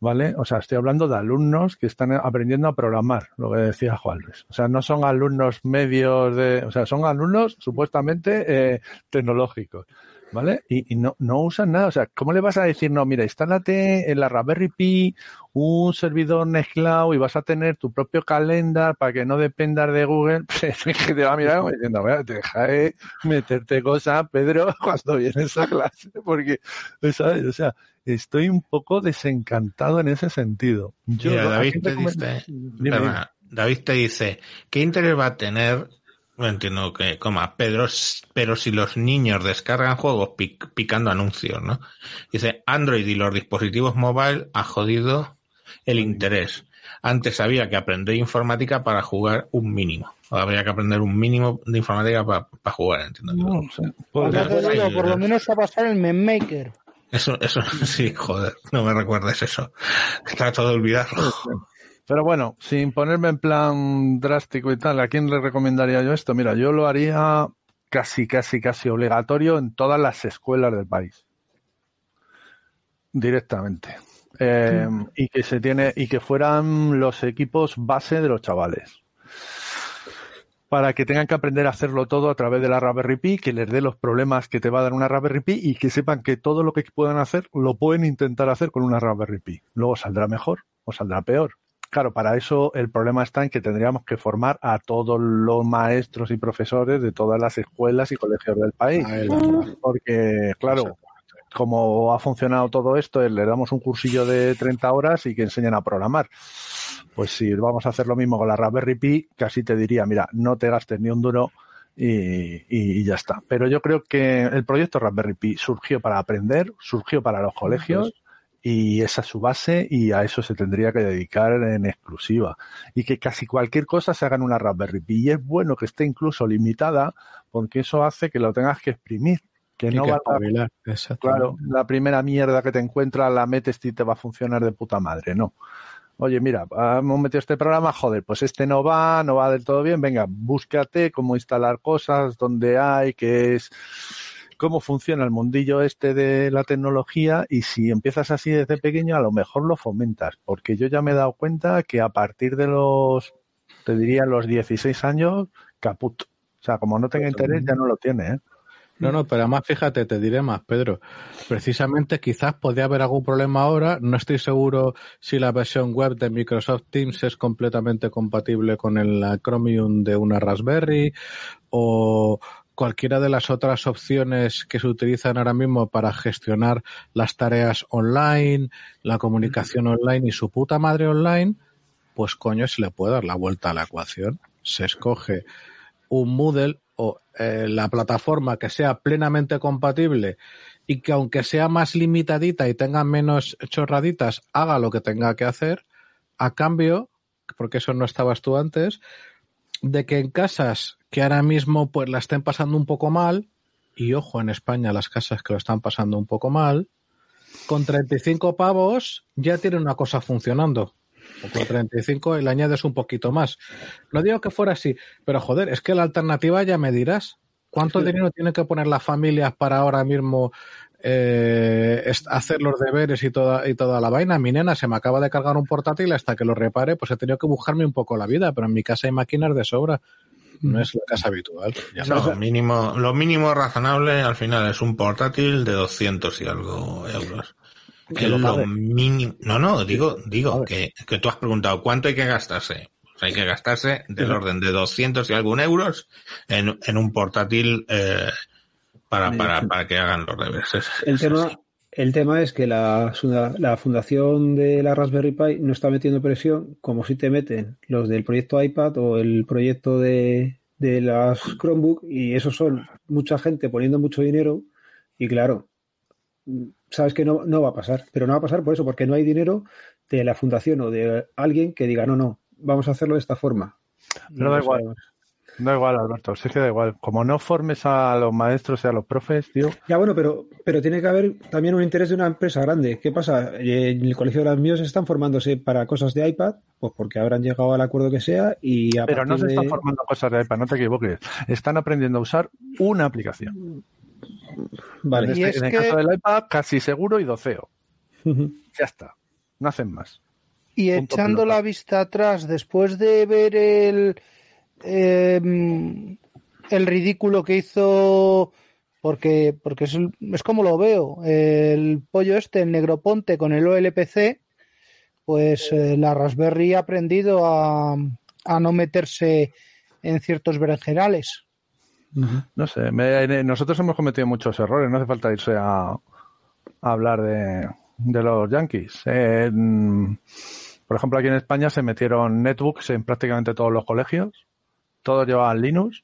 ¿vale? O sea, estoy hablando de alumnos que están aprendiendo a programar, lo que decía Juan Luis. O sea, no son alumnos medios de, o sea, son alumnos supuestamente eh, tecnológicos, ¿vale? Y, y no, no usan nada. O sea, ¿cómo le vas a decir, no, mira, instálate en la Raspberry Pi un servidor Nextcloud y vas a tener tu propio calendar para que no dependas de Google? *laughs* Que te va a mirar como diciendo, "Bueno, deja de meterte cosas, Pedro, *laughs* cuando vienes a clase, porque, ¿sabes? O sea, estoy un poco desencantado en ese sentido. Yo, Mira, ¿a David te dice, David te dice, ¿qué interés va a tener? No entiendo que, coma, Pedro, pero si los niños descargan juegos pic- picando anuncios, ¿no? Dice, Android y los dispositivos móvil ha jodido el interés. Antes había que aprender informática para jugar un mínimo. Ahora habría que aprender un mínimo de informática para, para jugar, entiendo. No digo, por lo menos a pasar el meme maker. Eso, eso, *laughs* sí, joder, no me recuerdes eso. Trato de olvidarlo. Pero bueno, sin ponerme en plan drástico y tal, ¿a quién le recomendaría yo esto? Mira, yo lo haría casi, casi, casi obligatorio en todas las escuelas del país. Directamente. Eh, y que se tiene, y que fueran los equipos base de los chavales. Para que tengan que aprender a hacerlo todo a través de la Raspberry Pi, que les dé los problemas que te va a dar una Raspberry Pi y que sepan que todo lo que puedan hacer lo pueden intentar hacer con una Raspberry Pi. Luego saldrá mejor o saldrá peor. Claro, para eso el problema está en que tendríamos que formar a todos los maestros y profesores de todas las escuelas y colegios del país. La- Porque, claro, como ha funcionado todo esto, es, le damos un cursillo de 30 horas y que enseñen a programar. Pues si vamos a hacer lo mismo con la Raspberry Pi, casi te diría, mira, no te gastes ni un duro y ya está. Pero yo creo que el proyecto Raspberry Pi surgió para aprender, surgió para los colegios y esa es su base y a eso se tendría que dedicar en exclusiva. Y que casi cualquier cosa se haga en una Raspberry Pi. Y es bueno que esté incluso limitada porque eso hace que lo tengas que exprimir. Que no que valga espabilar, exactamente. Claro, la primera mierda que te encuentras la metes y te va a funcionar de puta madre, no. Oye, mira, hemos metido este programa, joder, pues este no va, no va del todo bien, venga, búscate cómo instalar cosas, dónde hay, qué es, cómo funciona el mundillo este de la tecnología y si empiezas así desde pequeño, a lo mejor lo fomentas, porque yo ya me he dado cuenta que a partir de los, te diría, los 16 años, caput. O sea, como no tenga interés, ya no lo tiene, ¿eh? No, no, pero además fíjate, te diré más, Pedro. Precisamente quizás podría haber algún problema ahora. No estoy seguro si la versión web de Microsoft Teams es completamente compatible con el Chromium de una Raspberry o cualquiera de las otras opciones que se utilizan ahora mismo para gestionar las tareas online, la comunicación online y su puta madre online, pues coño, se le puede dar la vuelta a la ecuación. Se escoge un Moodle o eh, la plataforma que sea plenamente compatible y que aunque sea más limitadita y tenga menos chorraditas, haga lo que tenga que hacer, a cambio, porque eso no estabas tú antes, de que en casas que ahora mismo pues la estén pasando un poco mal, y ojo, en España las casas que lo están pasando un poco mal, con 35 pavos ya tiene una cosa funcionando. O con 35 y le añades un poquito más. No digo que fuera así, pero joder, es que la alternativa ya me dirás. ¿Cuánto dinero tiene que poner las familias para ahora mismo eh, hacer los deberes y toda, y toda la vaina? Mi nena se me acaba de cargar un portátil hasta que lo repare, pues he tenido que buscarme un poco la vida, pero en mi casa hay máquinas de sobra. No es la casa habitual. Ya No, sabes. mínimo, lo mínimo razonable al final es un portátil de 200 y algo euros. Que lo lo mínimo. No, no, digo, digo que, que tú has preguntado cuánto hay que gastarse. Pues hay que gastarse del orden de 200 y algún euros en, en un portátil eh, para, para, para que hagan los deberes. Es- El tema. El tema es que la, la fundación de la Raspberry Pi no está metiendo presión como si te meten los del proyecto iPad o el proyecto de, de las Chromebook y esos son mucha gente poniendo mucho dinero y claro, sabes que no, no va a pasar, pero no va a pasar por eso, porque no hay dinero de la fundación o de alguien que diga, no, no, vamos a hacerlo de esta forma. Da No igual. sabemos. Da igual, Alberto, sí que da igual. Como no formes a los maestros y a los profes, tío, Ya bueno, pero, pero tiene que haber también un interés de una empresa grande. ¿Qué pasa? En el colegio de las míos están formándose para cosas de iPad, pues porque habrán llegado al acuerdo que sea y a pero no se están de- formando cosas de iPad, no te equivoques. Están aprendiendo a usar una aplicación. Vale. En, Y este- es en el que- caso del iPad, casi seguro y doceo. Ya está. No hacen más. Y Punto echando la vista atrás, después de ver el, eh, el ridículo que hizo, porque, porque es, es como lo veo, el pollo este, el Negroponte con el OLPC, pues eh, la Raspberry ha aprendido a, a no meterse en ciertos berenjenales. No sé, me- nosotros hemos cometido muchos errores, no hace falta irse a, hablar de, de los yankees. Eh, por ejemplo, aquí en España se metieron netbooks en prácticamente todos los colegios, todos llevaban Linux.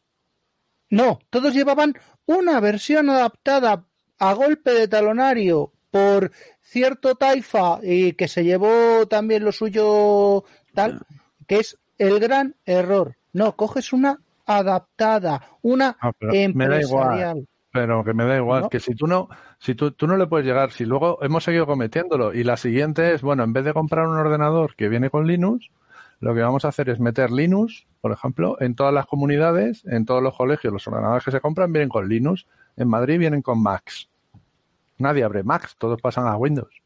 No, todos llevaban una versión adaptada a golpe de talonario por cierto taifa y que se llevó también lo suyo tal, que es el gran error. No, coges una adaptada, una Ah, pero me da igual. empresarial. Pero que me da igual, ¿No? que si tú no, si tú, tú no le puedes llegar, si luego hemos seguido cometiéndolo y la siguiente es, bueno, en vez de comprar un ordenador que viene con Linux, lo que vamos a hacer es meter Linux, por ejemplo, en todas las comunidades, en todos los colegios, los ordenadores que se compran vienen con Linux, en Madrid vienen con Macs. Nadie abre Macs, todos pasan a Windows.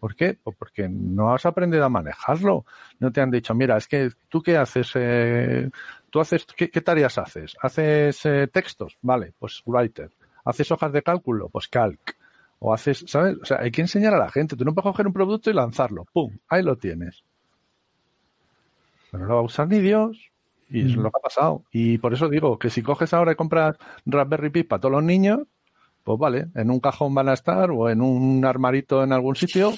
¿Por qué? Pues porque no has aprendido a manejarlo. No te han dicho, mira, es que tú qué haces, eh, tú haces, ¿qué, qué tareas haces? ¿Haces eh, textos? Vale, pues Writer. ¿Haces hojas de cálculo? Pues Calc. O haces, ¿sabes? O sea, hay que enseñar a la gente. Tú no puedes coger un producto y lanzarlo. ¡Pum! Ahí lo tienes. Pero no lo va a usar ni Dios. Y es lo que ha pasado. Y por eso digo que si coges ahora y compras Raspberry Pi para todos los niños, pues vale, en un cajón van a estar o en un armarito en algún sitio.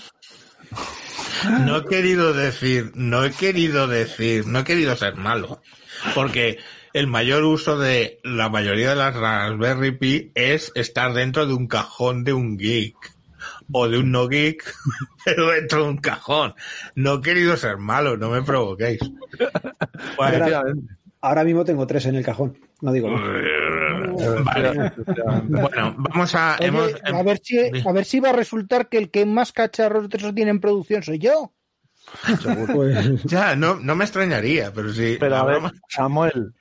No he querido decir, no he querido decir, no he querido ser malo. Porque el mayor uso de la mayoría de las Raspberry Pi es estar dentro de un cajón de un geek. O de un no geek, *laughs* pero dentro de un cajón. No he querido ser malo, no me provoquéis. *laughs* Bueno. Ahora mismo tengo tres en el cajón, no digo más. vale. Bueno, vamos a... Oye, hemos- a ver si a ver si va a resultar que el que más cacharros de esos tiene en producción soy yo. *laughs* Pues, Ya, no, no me extrañaría, pero sí. Pero a ver, Samuel,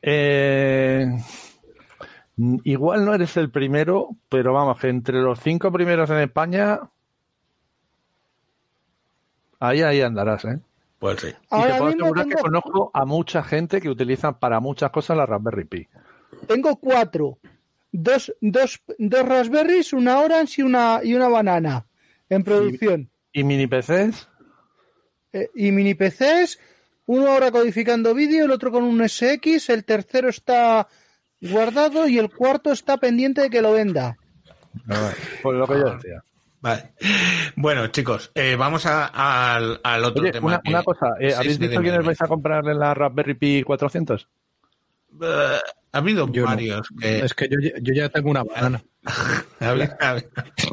eh, igual no eres el primero, pero vamos, que entre los cinco primeros en España, ahí, ahí andarás, ¿eh? Pues sí. Y te puedo asegurar que tengo, conozco a mucha gente que utiliza para muchas cosas la Raspberry Pi. tengo cuatro. Dos, dos, dos raspberries, una orange y una, y una banana en producción. ¿Y mini PCs? Eh, y mini PCs, uno ahora codificando vídeo, el otro con un SX, el tercero está guardado y el cuarto está pendiente de que lo venda. Pues lo que yo decía. Vale. Bueno, chicos, eh, vamos a- al, al otro Oye, tema. una, que- una cosa, ¿eh, ¿habéis sí, dicho dime, quiénes vais a comprarle la Raspberry Pi 400? Eh, ha habido Yo no. varios que Es que yo, ya- yo ya tengo una banana. *laughs* ha, habi- ha-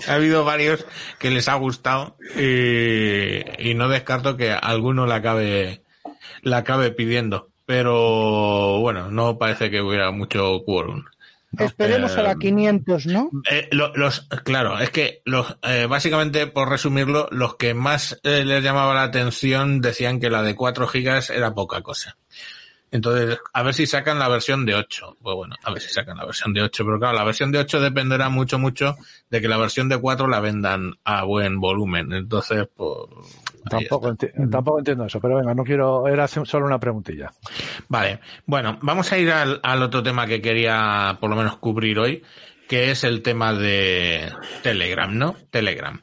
ha habido varios que les ha gustado y, y no descarto que alguno la acabe la acabe pidiendo. Pero bueno, no parece que hubiera mucho quórum. Esperemos a la Eh, 500, ¿no? Eh, lo- los, claro, es que los, eh, básicamente, por resumirlo, los que más eh, les llamaba la atención decían que la de 4 gigas era poca cosa. Entonces, a ver si sacan la versión de 8. Pues bueno, a ver si sacan la versión de 8. Pero claro, la versión de 8 dependerá mucho, mucho de que la versión de 4 la vendan a buen volumen. Entonces, pues... Tampoco, enti- tampoco entiendo eso, pero venga, no quiero, era solo una preguntilla. Vale, bueno, vamos a ir al, al otro tema que quería por lo menos cubrir hoy, que es el tema de Telegram, ¿no? Telegram.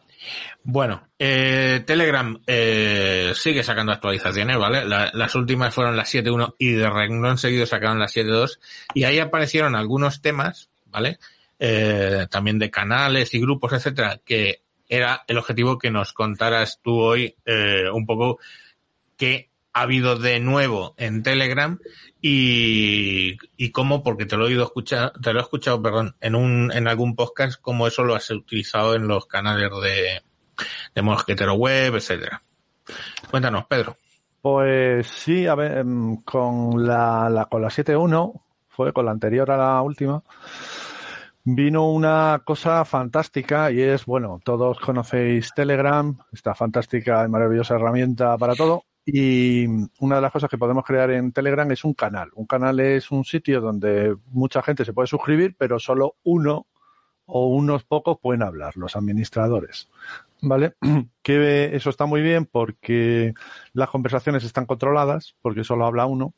Bueno, eh, Telegram eh, sigue sacando actualizaciones, ¿vale? La- las últimas fueron las 7.1 y de renglón seguido sacaron las 7.2 y ahí aparecieron algunos temas, ¿vale? Eh, también de canales y grupos, etcétera, que era el objetivo que nos contaras tú hoy eh, un poco qué ha habido de nuevo en Telegram y, y cómo, porque te lo he oído escuchar, te lo he escuchado, perdón, en un, en algún podcast, cómo eso lo has utilizado en los canales de, de Mosquetero Web, etcétera. Cuéntanos, Pedro. Pues sí, a ver, em, con la, la con la 7.1, fue con la anterior a la última, vino una cosa fantástica y es, bueno, todos conocéis Telegram, esta fantástica y maravillosa herramienta para todo. Y una de las cosas que podemos crear en Telegram es un canal. Un canal es un sitio donde mucha gente se puede suscribir, pero solo uno o unos pocos pueden hablar, los administradores. ¿Vale? *clears throat* Que eso está muy bien porque las conversaciones están controladas, porque solo habla uno.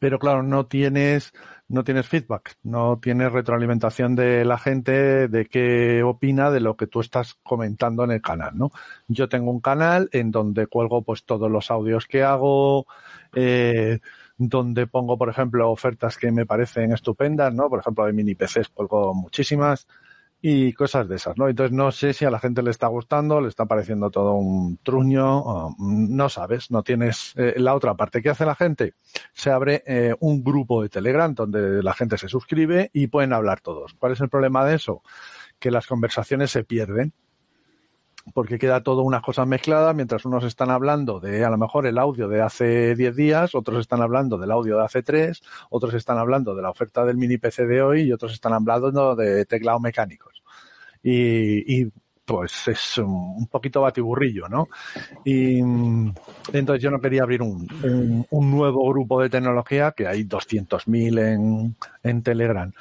Pero claro, no tienes, no tienes feedback, no tienes retroalimentación de la gente de qué opina de lo que tú estás comentando en el canal, ¿no? Yo tengo un canal en donde cuelgo pues todos los audios que hago, eh, donde pongo, por ejemplo, ofertas que me parecen estupendas, ¿no? Por ejemplo, de mini PCs cuelgo muchísimas y cosas de esas, ¿no? Entonces no sé si a la gente le está gustando, le está pareciendo todo un truño, no sabes, no tienes eh, la otra parte. ¿Qué hace la gente? Se abre eh, un grupo de Telegram donde la gente se suscribe y pueden hablar todos. ¿Cuál es el problema de eso? Que las conversaciones se pierden porque queda todo unas cosas mezcladas mientras unos están hablando de a lo mejor el audio de hace 10 días, otros están hablando del audio de hace 3, otros están hablando de la oferta del mini PC de hoy y otros están hablando de teclados mecánicos. Y, pues es un, poquito batiburrillo, ¿no? Y entonces yo no quería abrir un, un, un nuevo grupo de tecnología, que hay 200.000 en, en Telegram.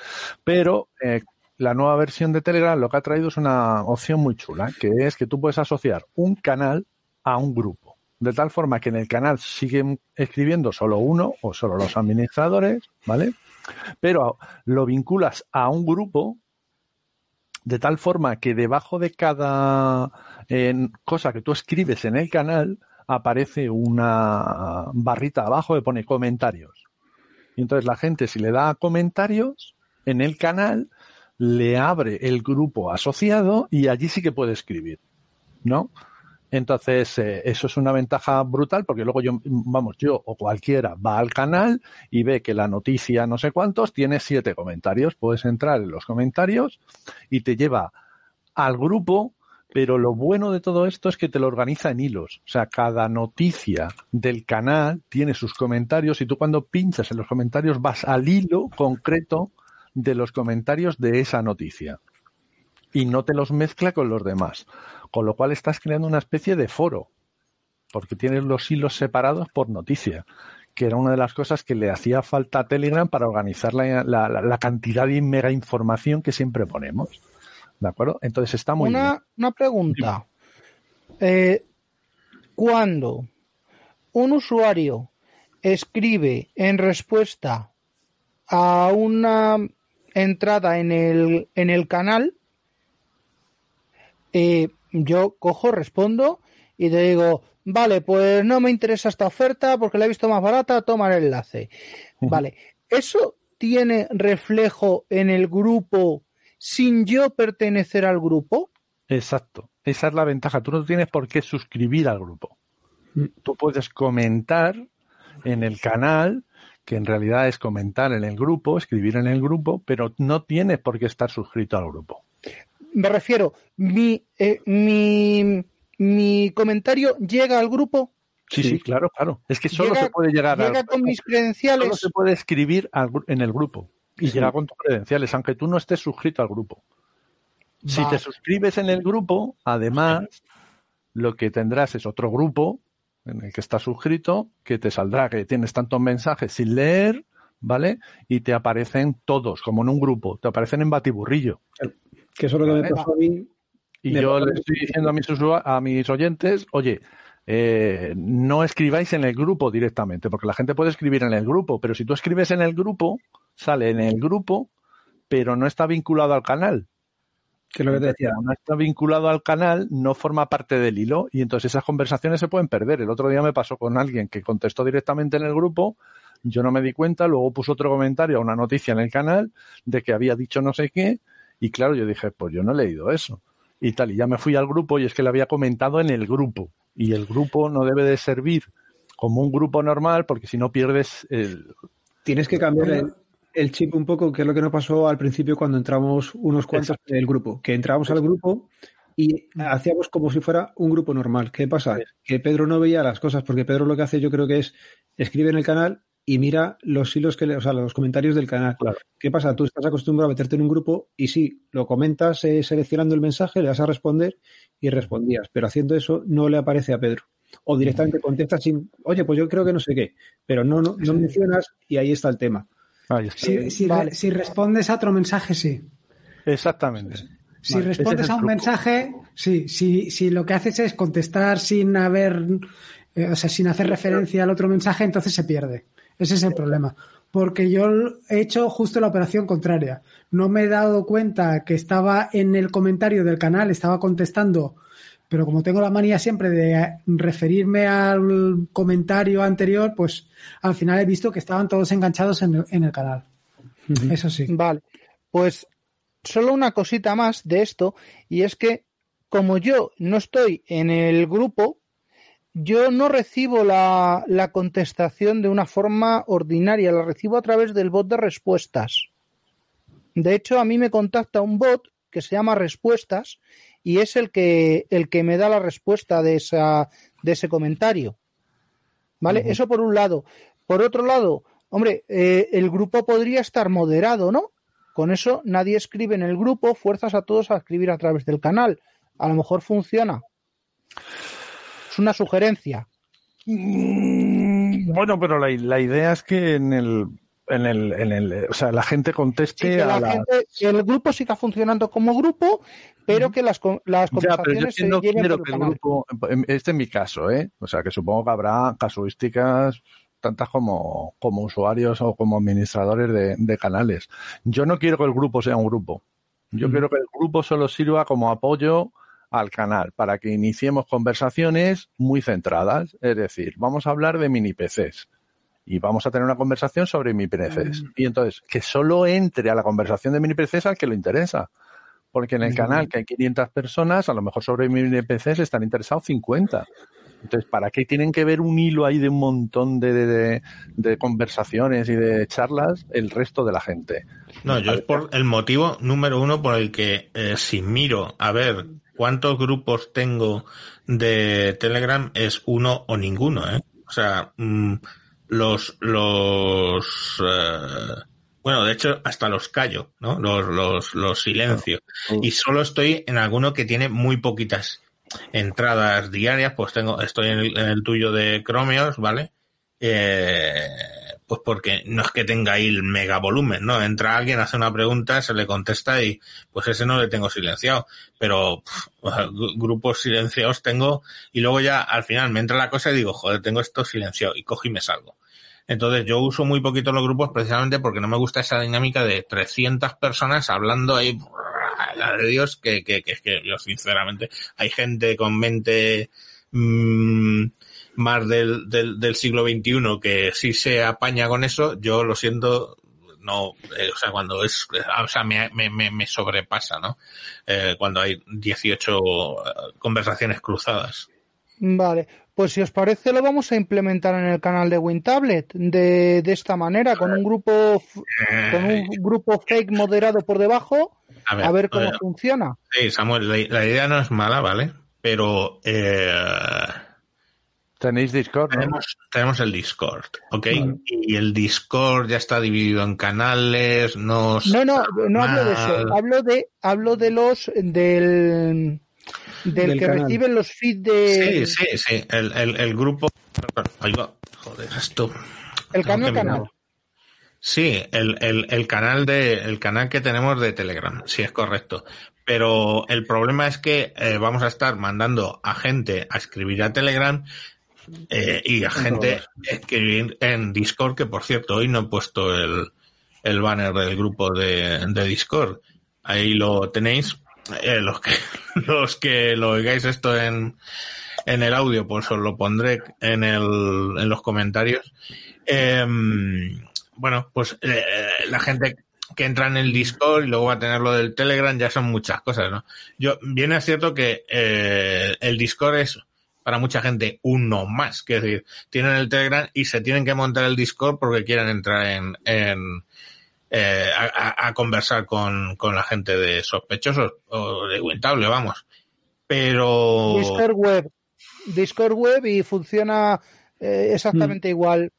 Pero eh, la nueva versión de Telegram lo que ha traído es una opción muy chula, que es que tú puedes asociar un canal a un grupo. De tal forma que en el canal siguen escribiendo solo uno o solo los administradores, ¿vale? Pero lo vinculas a un grupo de tal forma que debajo de cada eh, cosa que tú escribes en el canal aparece una barrita abajo que pone comentarios. Y entonces la gente si le da a comentarios en el canal le abre el grupo asociado y allí sí que puede escribir, ¿no? Entonces, eh, eso es una ventaja brutal porque luego yo, vamos, yo o cualquiera va al canal y ve que la noticia no sé cuántos tiene siete comentarios. Puedes entrar en los comentarios y te lleva al grupo, pero lo bueno de todo esto es que te lo organiza en hilos. O sea, cada noticia del canal tiene sus comentarios y tú cuando pinchas en los comentarios vas al hilo concreto de los comentarios de esa noticia y no te los mezcla con los demás. Con lo cual estás creando una especie de foro, porque tienes los hilos separados por noticia, que era una de las cosas que le hacía falta a Telegram para organizar la, la, la cantidad de mega información que siempre ponemos. ¿De acuerdo? Entonces está muy una, bien. Una pregunta. Eh, cuando un usuario escribe en respuesta a una entrada en el, en el canal, eh, yo cojo, respondo y te digo, vale, pues no me interesa esta oferta porque la he visto más barata, toma el enlace. Uh -huh. Vale, ¿eso tiene reflejo en el grupo sin yo pertenecer al grupo? Exacto, esa es la ventaja. Tú no tienes por qué suscribir al grupo. Tú puedes comentar en el canal, que en realidad es comentar en el grupo, escribir en el grupo, pero no tienes por qué estar suscrito al grupo. Me refiero, mi, eh, mi, mi comentario llega al grupo. Sí, sí, Sí. claro, claro. Es que solo Llega- se puede llegar Llega al, con mis solo credenciales. se puede escribir al gru- en el grupo y llega con tus credenciales, aunque tú no estés suscrito al grupo. Si te suscribes en el grupo, además, lo que tendrás es otro grupo en el que estás suscrito, que te saldrá que tienes tantos mensajes sin leer, ¿vale? Y te aparecen todos, como en un grupo, te aparecen en batiburrillo. Que eso es lo que me pasó a mí. Y Me yo le estoy diciendo a mis, usua- a mis oyentes, oye, eh, no escribáis en el grupo directamente, porque la gente puede escribir en el grupo, pero si tú escribes en el grupo, sale en el grupo, pero no está vinculado al canal. Que es lo que te decía. No está vinculado al canal, no forma parte del hilo y entonces esas conversaciones se pueden perder. El otro día me pasó con alguien que contestó directamente en el grupo, yo no me di cuenta, luego puso otro comentario a una noticia en el canal de que había dicho no sé qué y claro, yo dije, pues yo no he leído eso y tal, y ya me fui al grupo y es que le había comentado en el grupo y el grupo no debe de servir como un grupo normal porque si no pierdes el... Tienes que cambiar el, el chip un poco, que es lo que nos pasó al principio cuando entramos unos cuantos en el grupo. Que entramos al grupo y hacíamos como si fuera un grupo normal. ¿Qué pasa? Que Pedro no veía las cosas, porque Pedro lo que hace yo creo que es escribe en el canal y mira los hilos que le, o sea, los comentarios del canal. Claro. ¿Qué pasa? Tú estás acostumbrado a meterte en un grupo y sí, lo comentas eh, seleccionando el mensaje, le vas a responder y respondías, pero haciendo eso no le aparece a Pedro. O directamente contestas sin, oye, pues yo creo que no sé qué, pero no, no, no mencionas y ahí está el tema. Ahí está. Si, si, Vale. si respondes a otro mensaje, sí. Exactamente. Si Vale, respondes es a un truco. mensaje, sí. Si, si lo que haces es contestar sin haber, eh, o sea, sin hacer referencia al otro mensaje, entonces se pierde. Ese es el problema. Porque yo he hecho justo la operación contraria. No me he dado cuenta que estaba en el comentario del canal, estaba contestando, pero como tengo la manía siempre de referirme al comentario anterior, pues al final he visto que estaban todos enganchados en el, en el canal. Eso sí. Vale, pues solo una cosita más de esto, y es que como yo no estoy en el grupo, yo no recibo la, la contestación de una forma ordinaria, la recibo a través del bot de respuestas. De hecho, a mí me contacta un bot que se llama Respuestas y es el que, el que me da la respuesta de, esa, de ese comentario. ¿Vale? Eso por un lado. Por otro lado, hombre, eh, el grupo podría estar moderado, ¿no? Con eso nadie escribe en el grupo, fuerzas a todos a escribir a través del canal. A lo mejor funciona. Es una sugerencia. Mm, Bueno, pero la, la idea es que en el, en el, en el, o sea, la gente Sí, conteste que a la la. gente- que el grupo siga funcionando como grupo, pero que las, con- las Ya, pero yo conversaciones es que se no lleven que el grupo, este es mi caso, ¿eh? O sea, que supongo que habrá casuísticas tantas como, como usuarios o como administradores de, de canales. Yo no quiero que el grupo sea un grupo. Yo quiero que el grupo solo sirva como apoyo al canal para que iniciemos conversaciones muy centradas. Es decir, vamos a hablar de mini PCs y vamos a tener una conversación sobre mini PCs. Y entonces, que solo entre a la conversación de mini PCs al que lo interesa. Porque en el canal que hay 500 personas, a lo mejor sobre mini PCs están interesados 50. Entonces, ¿para qué tienen que ver un hilo ahí de un montón de, de- de- de conversaciones y de charlas el resto de la gente? No, yo es por el motivo número uno por el que eh, si miro a ver cuántos grupos tengo de Telegram es uno o ninguno, ¿eh? O sea, mm, los, los, eh, bueno, de hecho hasta los callo, ¿no? Los, los, los silencio. Y solo estoy en alguno que tiene muy poquitas entradas diarias, pues tengo, estoy en el, en el tuyo de Chromeos, ¿vale? Eh, pues porque no es que tenga ahí el mega volumen, ¿no? Entra alguien, hace una pregunta, se le contesta y pues ese no le tengo silenciado. Pero grupos silenciados tengo y luego ya al final me entra la cosa y digo, joder, tengo esto silenciado y cojo y me salgo. Entonces yo uso muy poquito los grupos precisamente porque no me gusta esa dinámica de 300 personas hablando ahí, la de Dios, que, que, que, que yo sinceramente hay gente con mente mm, más del, del, del siglo XXI que sí se apaña con eso, yo lo siento, no, eh, o sea, cuando es, o sea, me, me, me, sobrepasa, ¿no? Eh, cuando hay 18 eh, conversaciones cruzadas. Vale, pues si os parece lo vamos a implementar en el canal de WinTablet de, de esta manera, con un grupo con un grupo fake moderado por debajo, a ver cómo eh, funciona. Sí, Samuel, la, la idea no es mala, ¿vale? Pero eh, Tenéis Discord, ¿no? Tenemos, tenemos el Discord, ¿ok? Y el Discord ya está dividido en canales, no... No, no, no hablo de eso. Hablo de, hablo de los del del, Del que canal. reciben los feeds de Sí, sí, sí, el, el, el grupo... Ahí va, joder, esto... el canal canal. Sí, el, el, el canal de el canal que tenemos de Telegram, sí es correcto. Pero el problema es que eh, vamos a estar mandando a gente a escribir a Telegram eh, y a gente escribir en Discord, que por cierto hoy no he puesto el, el banner del grupo de, de Discord. Ahí lo tenéis. Eh, los que *laughs* los que lo oigáis esto en, en el audio, pues os lo pondré en el, en los comentarios. Em, bueno, pues eh, la gente que entra en el Discord y luego va a tener lo del Telegram ya son muchas cosas, ¿no? Yo, bien es cierto que el Discord es para mucha gente uno más, que es decir, tienen el Telegram y se tienen que montar el Discord porque quieren entrar en, en eh, a, conversar con, con la gente de sospechosos o de Wintable, vamos. Pero Discord web. Discord web y funciona eh, exactamente igual.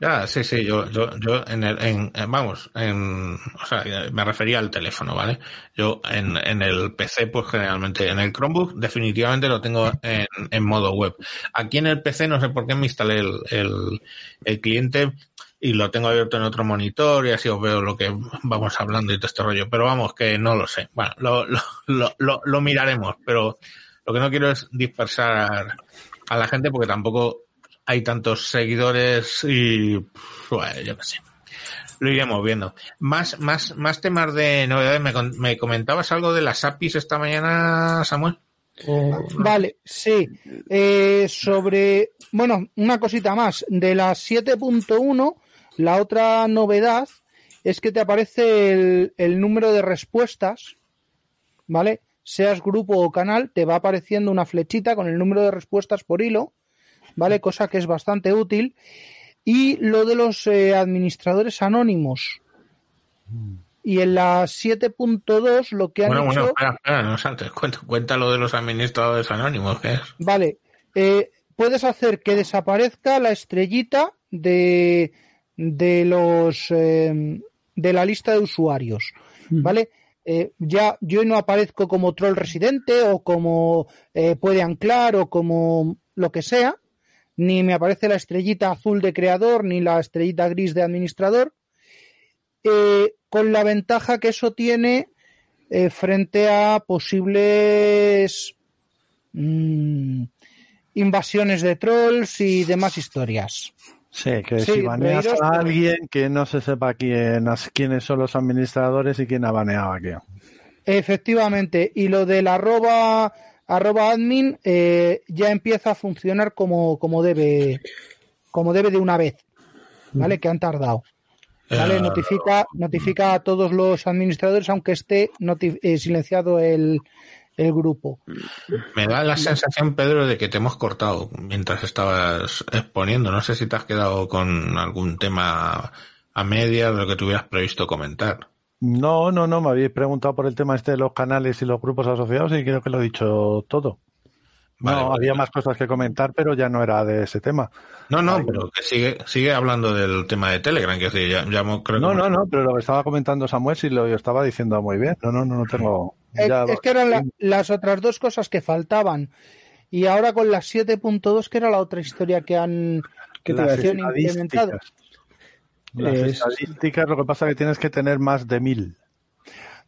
Ya, sí, sí, yo, yo, yo en el, en, en- vamos, en, o sea, me refería al teléfono, ¿vale? Yo en, en el PC, pues generalmente, en el Chromebook definitivamente lo tengo en, en modo web. Aquí en el PC no sé por qué me instalé el, el, el cliente y lo tengo abierto en otro monitor y así os veo lo que vamos hablando y todo este rollo, pero vamos, que no lo sé. Bueno, lo, lo, lo, lo miraremos, pero lo que no quiero es dispersar a la gente porque tampoco hay tantos seguidores y yo qué sé. Lo iremos viendo. Más, más, más temas de novedades. Me, me comentabas algo de las APIs esta mañana, Samuel. Vale, sí. Eh, sobre, bueno, una cosita más. De las 7.1, la otra novedad es que te aparece el, el número de respuestas, ¿vale? Seas grupo o canal, te va apareciendo una flechita con el número de respuestas por hilo, ¿vale? Cosa que es bastante útil. Y lo de los eh, administradores anónimos. Y en la 7.2 lo que han Bueno, hecho... bueno, espera, espera, no saltes. Cuenta, cuenta lo de los administradores anónimos, ¿qué es? Vale, eh, puedes hacer que desaparezca la estrellita de, de los eh, de la lista de usuarios, ¿vale? Eh, ya yo no aparezco como troll residente o como eh, puede anclar o como lo que sea, ni me aparece la estrellita azul de creador ni la estrellita gris de administrador, eh, con la ventaja que eso tiene eh, frente a posibles mm, invasiones de trolls y demás historias. Sí, que Sí, si baneas a alguien que no se sepa quién, quiénes son los administradores y quién ha baneado a quién. Efectivamente, y lo del arroba, arroba admin eh, ya empieza a funcionar como, como debe, como debe de una vez, ¿vale? Que han tardado. ¿Vale? Eh, Notifica, notifica a todos los administradores, aunque esté eh, silenciado el, el grupo. Me da la sensación, Pedro, de que te hemos cortado mientras estabas exponiendo. No sé si te has quedado con algún tema a medias de lo que tuvieras previsto comentar. No, no, no, me habéis preguntado por el tema este de los canales y los grupos asociados y creo que lo he dicho todo. Vale, no, vale. había más cosas que comentar, pero ya no era de ese tema. No, no, pero que sigue, sigue hablando del tema de Telegram, que sí, ya, ya creo que No, no, no, pero lo que estaba comentando Samuel sí lo estaba diciendo muy bien. No, no, no, no tengo. Es, ya- es que eran la- las otras dos cosas que faltaban. Y ahora con las 7.2, que era la otra historia que han, ¿Qué te que implementado. Las Es- estadísticas, lo que pasa es que tienes que tener más de mil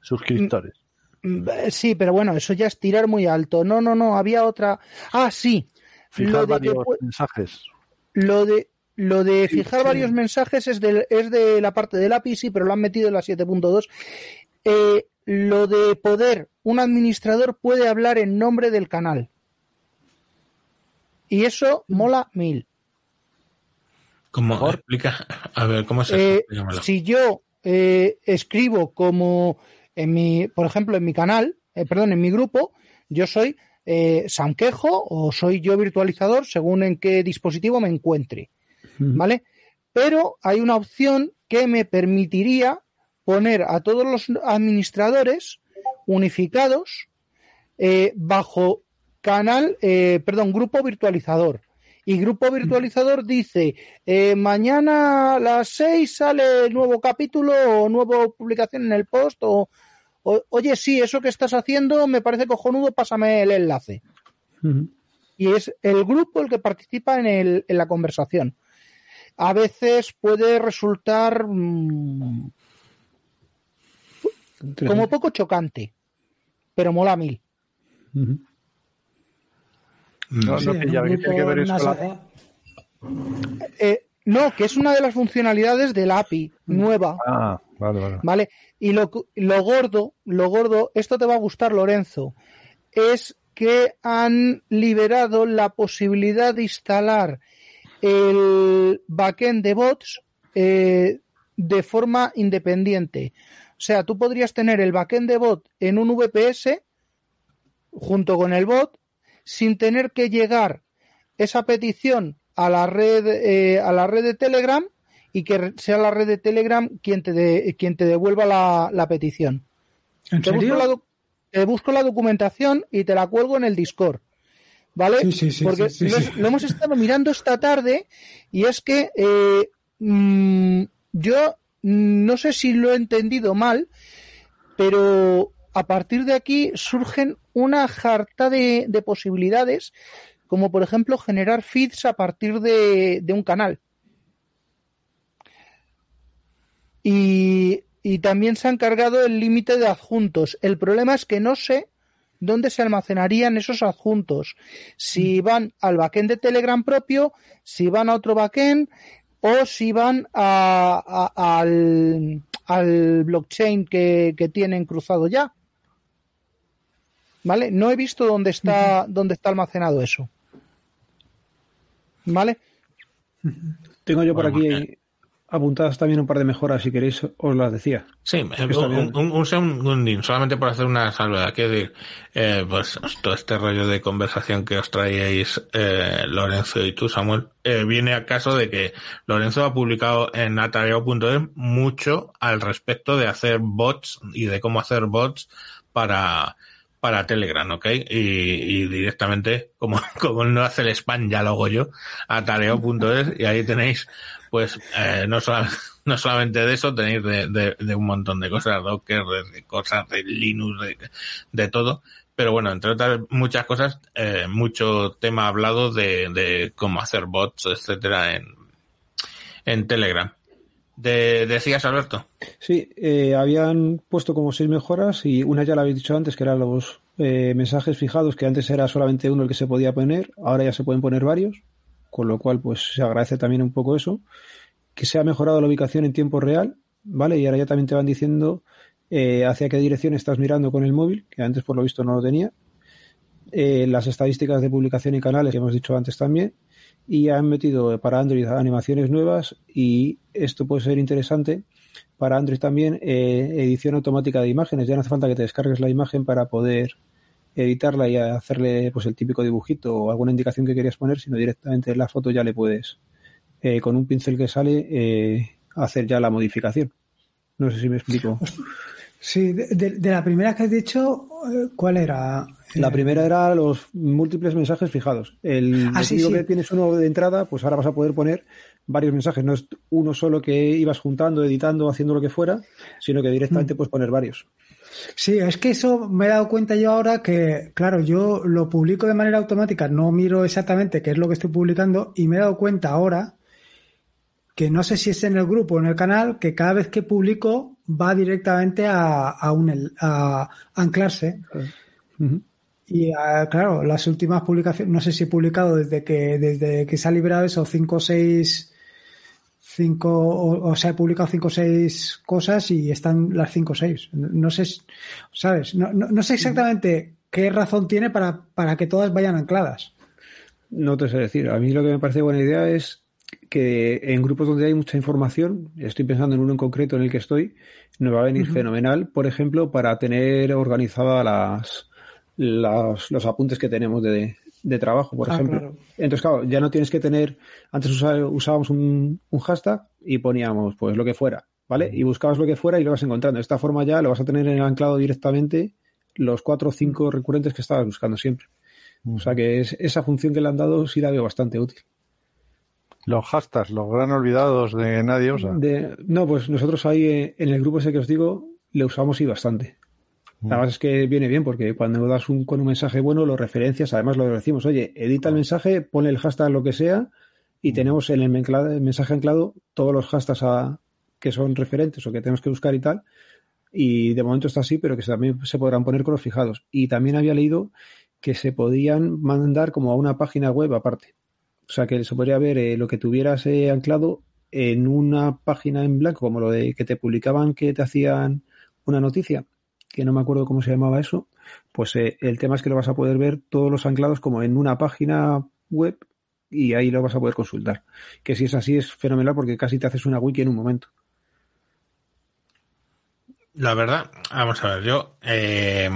suscriptores. Mm, eh, Sí, pero bueno, eso ya es tirar muy alto. No, no, no, había otra. Ah, sí. Fijar Lo de, varios mensajes. lo de lo de fijar varios mensajes es de, es de la parte del API, sí, pero lo han metido en la 7.2. Eh, lo de poder, un administrador puede hablar en nombre del canal. Y eso mola mil. ¿Cómo explica? A ver, ¿cómo se Eh, si yo eh, escribo como en mi, por ejemplo, en mi canal, eh, perdón, en mi grupo, yo soy eh, Sanquejo o soy yo virtualizador según en qué dispositivo me encuentre, ¿vale? Pero hay una opción que me permitiría poner a todos los administradores unificados eh, bajo canal, eh, perdón, grupo virtualizador y grupo virtualizador dice, eh, mañana a las 6 sale el nuevo capítulo o nueva publicación en el post o, o, oye, sí, eso que estás haciendo me parece cojonudo, pásame el enlace. Y es el grupo el que participa en, el, en la conversación. A veces puede resultar mm, como poco chocante, pero mola mil. Ujú. No, Sí, no, que un ya que tiene que grupo, ver en eso. una la- sociedad. Eh, no, que es una de las funcionalidades del API nueva, Ah, vale, vale. ¿vale? Y lo, lo gordo, lo gordo, esto te va a gustar, Lorenzo, es que han liberado la posibilidad de instalar el backend de bots eh, de forma independiente. O sea, tú podrías tener el backend de bot en un VPS junto con el bot sin tener que llegar esa petición a la red eh, a la red de Telegram y que sea la red de Telegram quien te de- quien te devuelva la, la petición. ¿En Te busco, la, te busco la documentación y te la cuelgo en el Discord. ¿Vale? Sí, sí, sí, Porque lo hemos estado mirando esta tarde y es que eh, mm, yo no sé si lo he entendido mal, pero a partir de aquí surgen una jarta de, de posibilidades, como por ejemplo generar feeds a partir de, de un canal. Y, y también se ha encargado el límite de adjuntos. El problema es que no sé dónde se almacenarían esos adjuntos. Si van al backend de Telegram propio, si van a otro backend o si van a- a- al, al blockchain que, que tienen cruzado ya. ¿Vale? No he visto dónde está, dónde está almacenado eso. ¿Vale? Tengo yo por Bueno, aquí eh. apuntadas también un par de mejoras, si queréis, os las decía. Sí, eh, un, un, un segundín, solamente por hacer una salvedad. Quiero decir, eh, pues todo este rollo de conversación que os traíais eh, Lorenzo y tú, Samuel, eh, viene a caso de que Lorenzo ha publicado en atareo.es mucho al respecto de hacer bots y de cómo hacer bots para para Telegram, ¿ok? Y, directamente, como, *laughs* como no hace el spam, ya lo hago yo, atareo.es y ahí tenéis, pues, eh, no, sola- *laughs* no solamente de eso, tenéis de, de, un montón de cosas, Docker, de, de cosas de Linux, de todo. Pero bueno, entre otras muchas cosas, eh, mucho tema hablado de, de cómo hacer bots, etcétera, en, en Telegram. De, decías, Alberto. Sí, eh, habían puesto como seis mejoras y una ya la habéis dicho antes, que eran los eh, mensajes fijados, que antes era solamente uno el que se podía poner, ahora ya se pueden poner varios, con lo cual pues se agradece también un poco eso. Que se ha mejorado la ubicación en tiempo real, ¿vale? Y ahora ya también te van diciendo eh, hacia qué dirección estás mirando con el móvil, que antes por lo visto no lo tenía. Eh, las estadísticas de publicación y canales que hemos dicho antes también. Y han metido para Android animaciones nuevas y esto puede ser interesante para Android también eh, edición automática de imágenes. Ya no hace falta que te descargues la imagen para poder editarla y hacerle pues el típico dibujito o alguna indicación que querías poner, sino directamente en la foto ya le puedes, eh, con un pincel que sale, eh, hacer ya la modificación. No sé si me explico. Sí, de, de- de la primera que has dicho, eh, ¿cuál era? La primera era los múltiples mensajes fijados. El Ah, sí, digo sí. que tienes uno de entrada, pues ahora vas a poder poner varios mensajes. No es uno solo que ibas juntando, editando, haciendo lo que fuera, sino que Mm. directamente puedes poner varios. Sí, es que eso me he dado cuenta yo ahora que, claro, yo lo publico de manera automática, no miro exactamente qué es lo que estoy publicando y me he dado cuenta ahora que no sé si es en el grupo o en el canal, que cada vez que publico va directamente a, a, un, a anclarse. Y ah, claro, las últimas publicaciones, no sé si he publicado desde que, desde que se ha liberado eso, cinco o seis, cinco, o, o se ha publicado cinco o seis cosas y están las cinco o seis. No, sé, ¿sabes? No, no, no sé exactamente qué razón tiene para, para que todas vayan ancladas. No te sé decir. A mí lo que me parece buena idea es que en grupos donde hay mucha información, estoy pensando en uno en concreto en el que estoy, nos va a venir fenomenal, por ejemplo, para tener organizadas las, las- los apuntes que tenemos de, de trabajo, por Ah, ejemplo. claro. Entonces, claro, ya no tienes que tener, antes usábamos un, un hashtag y poníamos pues lo que fuera, ¿vale? Y buscabas lo que fuera y lo vas encontrando. De esta forma ya lo vas a tener en el anclado directamente los cuatro o cinco recurrentes que estabas buscando siempre. O sea que es, esa función que le han dado sí la veo bastante útil. Los hashtags, los gran olvidados de nadie usa. De- no, pues nosotros ahí eh, en el grupo ese que os digo, le usamos y bastante. Mm. Además es que viene bien porque cuando das un, con un mensaje bueno, lo referencias, además lo decimos, oye, edita el mensaje, pone el hashtag lo que sea y tenemos en el mensaje anclado todos los hashtags a- que son referentes o que tenemos que buscar y tal. Y de momento está así, pero que también se podrán poner con los fijados. Y también había leído que se podían mandar como a una página web aparte. O sea, que se podría ver eh, lo que tuvieras eh, anclado en una página en blanco, como lo de que te publicaban que te hacían una noticia, que no me acuerdo cómo se llamaba eso, pues eh, el tema es que lo vas a poder ver todos los anclados como en una página web y ahí lo vas a poder consultar. Que si es así es fenomenal porque casi te haces una wiki en un momento. La verdad, vamos a ver, yo eh,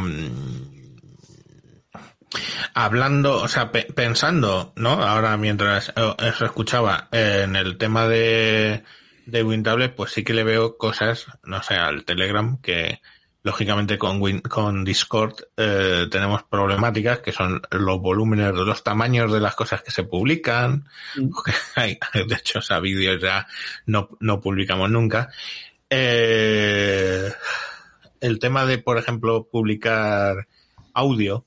hablando, o sea, pe- pensando, ¿no? Ahora mientras eh, eso escuchaba eh, en el tema de, de WinTablet, pues sí que le veo cosas, no sé, al Telegram que lógicamente con Win- con Discord eh, tenemos problemáticas que son los volúmenes, los tamaños de las cosas que se publican. porque *laughs* hay- de hecho, o sea, vídeos ya no, no publicamos nunca. Eh, el tema de, por ejemplo, publicar audio,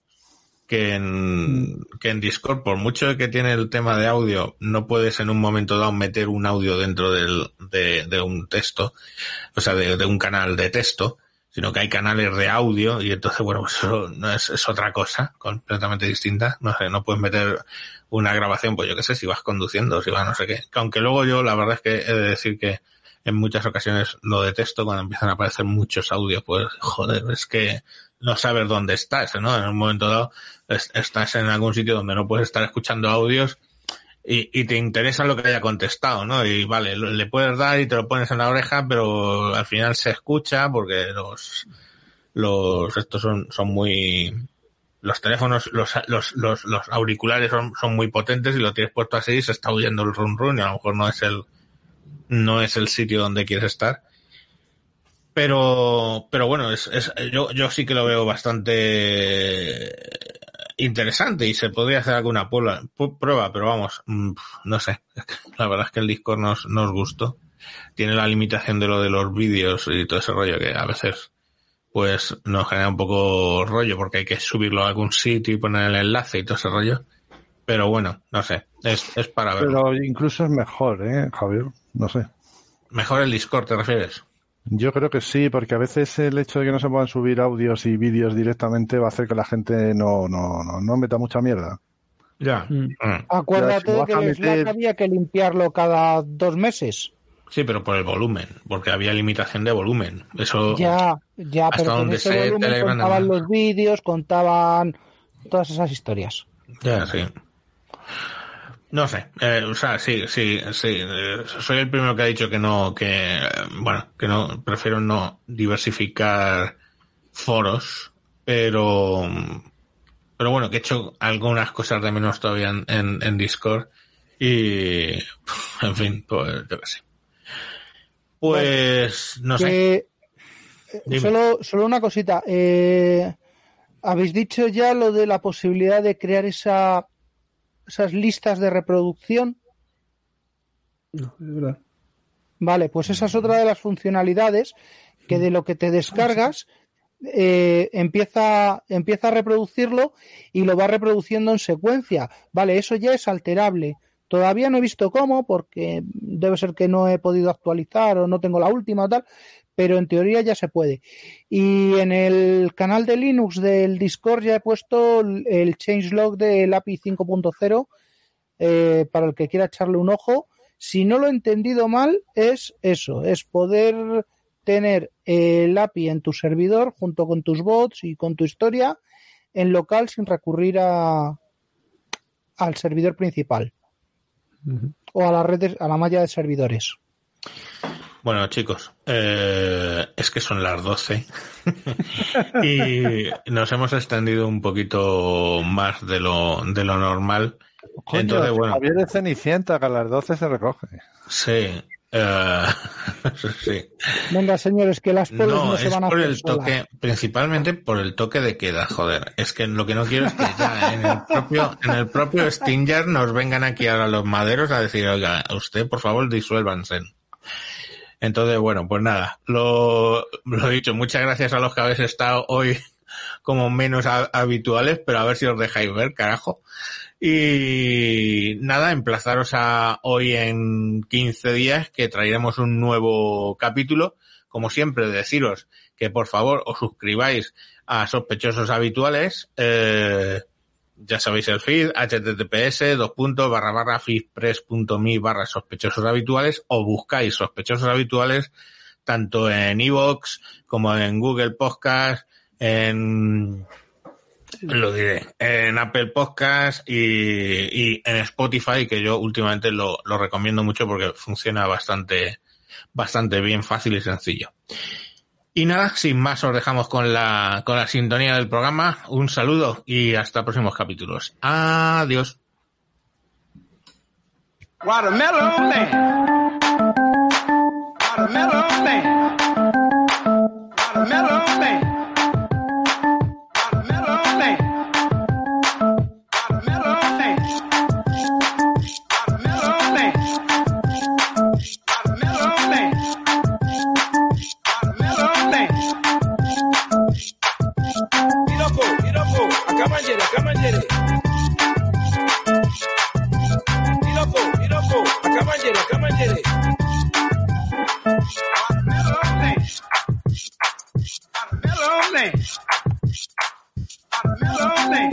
que en, que en Discord, por mucho que tiene el tema de audio, no puedes en un momento dado meter un audio dentro del, de, de un texto, o sea, de, de un canal de texto, sino que hay canales de audio y entonces, bueno, pues eso no es, es otra cosa completamente distinta. No sé, no puedes meter una grabación, pues yo qué sé, si vas conduciendo, si vas no sé qué. Que Aunque luego yo, la verdad es que he de decir que en muchas ocasiones lo detesto cuando empiezan a aparecer muchos audios, pues joder, es que no sabes dónde estás, ¿no? En un momento dado es- estás en algún sitio donde no puedes estar escuchando audios y, y te interesa lo que haya contestado, ¿no? Y vale, le puedes dar y te lo pones en la oreja, pero al final se escucha porque los, los, estos son, son muy, los teléfonos, los, los, los, los auriculares son, son muy potentes y lo tienes puesto así y se está oyendo el run run y a lo mejor no es el, no es el sitio donde quieres estar. Pero, pero bueno, es, es, yo, yo sí que lo veo bastante interesante y se podría hacer alguna prueba, pero vamos, mm, no sé. La verdad es que el Discord nos, nos gustó. Tiene la limitación de lo de los vídeos y todo ese rollo que a veces pues nos genera un poco rollo porque hay que subirlo a algún sitio y poner el enlace y todo ese rollo. Pero bueno, no sé, es, es para ver. Pero incluso es mejor, ¿eh, Javier? No sé. Mejor el Discord, ¿te refieres? Yo creo que sí, porque a veces el hecho de que no se puedan subir audios y vídeos directamente va a hacer que la gente no, no, no, no meta mucha mierda. Ya. Mm. Acuérdate Ya, si que Slack meter- había que limpiarlo cada dos meses. Sí, pero por el volumen, porque había limitación de volumen. Eso. Ya, ya, hasta pero con donde ese sé, volumen Telegram contaban los vídeos, contaban todas esas historias. Ya, sí. No sé, eh, o sea, sí, sí, sí. eh, soy el primero que ha dicho que no, que, bueno, que no, prefiero no diversificar foros, pero, pero bueno, que he hecho algunas cosas de menos todavía en, en, en Discord y, *laughs* en fin, pues, yo qué sé. Pues, no sé. Que, eh, solo, solo una cosita. Eh, Habéis dicho ya lo de la posibilidad de crear esa, esas listas de reproducción. No, es verdad. Vale, pues esa es otra de las funcionalidades que de lo que te descargas eh, empieza, empieza a reproducirlo y lo va reproduciendo en secuencia. Vale, eso ya es alterable. Todavía no he visto cómo, porque debe ser que no he podido actualizar o no tengo la última o tal, pero en teoría ya se puede. Y en el canal de Linux del Discord ya he puesto el changelog del API 5.0 eh, para el que quiera echarle un ojo. Si no lo he entendido mal, es eso, es poder tener el API en tu servidor junto con tus bots y con tu historia en local sin recurrir a al servidor principal o a la red de- a la malla de servidores. Bueno, chicos, eh, es que son las 12 *laughs* y nos hemos extendido un poquito más de lo, de lo normal. Coño, Entonces, bueno, Javier de Cenicienta, que a las 12 se recoge. sí, Eh, *laughs* sí. Venga, señores, que las polos no, No, se es van a por hacer el toque, principalmente por el toque de queda, joder. Es que lo que no quiero es que ya en el propio, en el propio Stinger nos vengan aquí ahora los maderos a decir, oiga, usted por favor disuélvanse. Entonces, bueno, pues nada, lo, lo dicho, muchas gracias a los que habéis estado hoy *laughs* como menos ha- habituales, pero a ver si os dejáis ver, carajo. Y nada, emplazaros a hoy en 15 días que traeremos un nuevo capítulo. Como siempre, deciros que por favor os suscribáis a sospechosos habituales. Eh, ya sabéis el feed, https dos puntos barra barra barra sospechosos habituales o buscáis sospechosos habituales tanto en iVoox como en Google Podcast, en lo diré, en Apple Podcast y, y en Spotify, que yo últimamente lo, lo recomiendo mucho porque funciona bastante, bastante bien, fácil y sencillo. Y nada, sin más os dejamos con la, con la sintonía del programa. Un saludo y hasta próximos capítulos. Adiós. Watermelon Slowly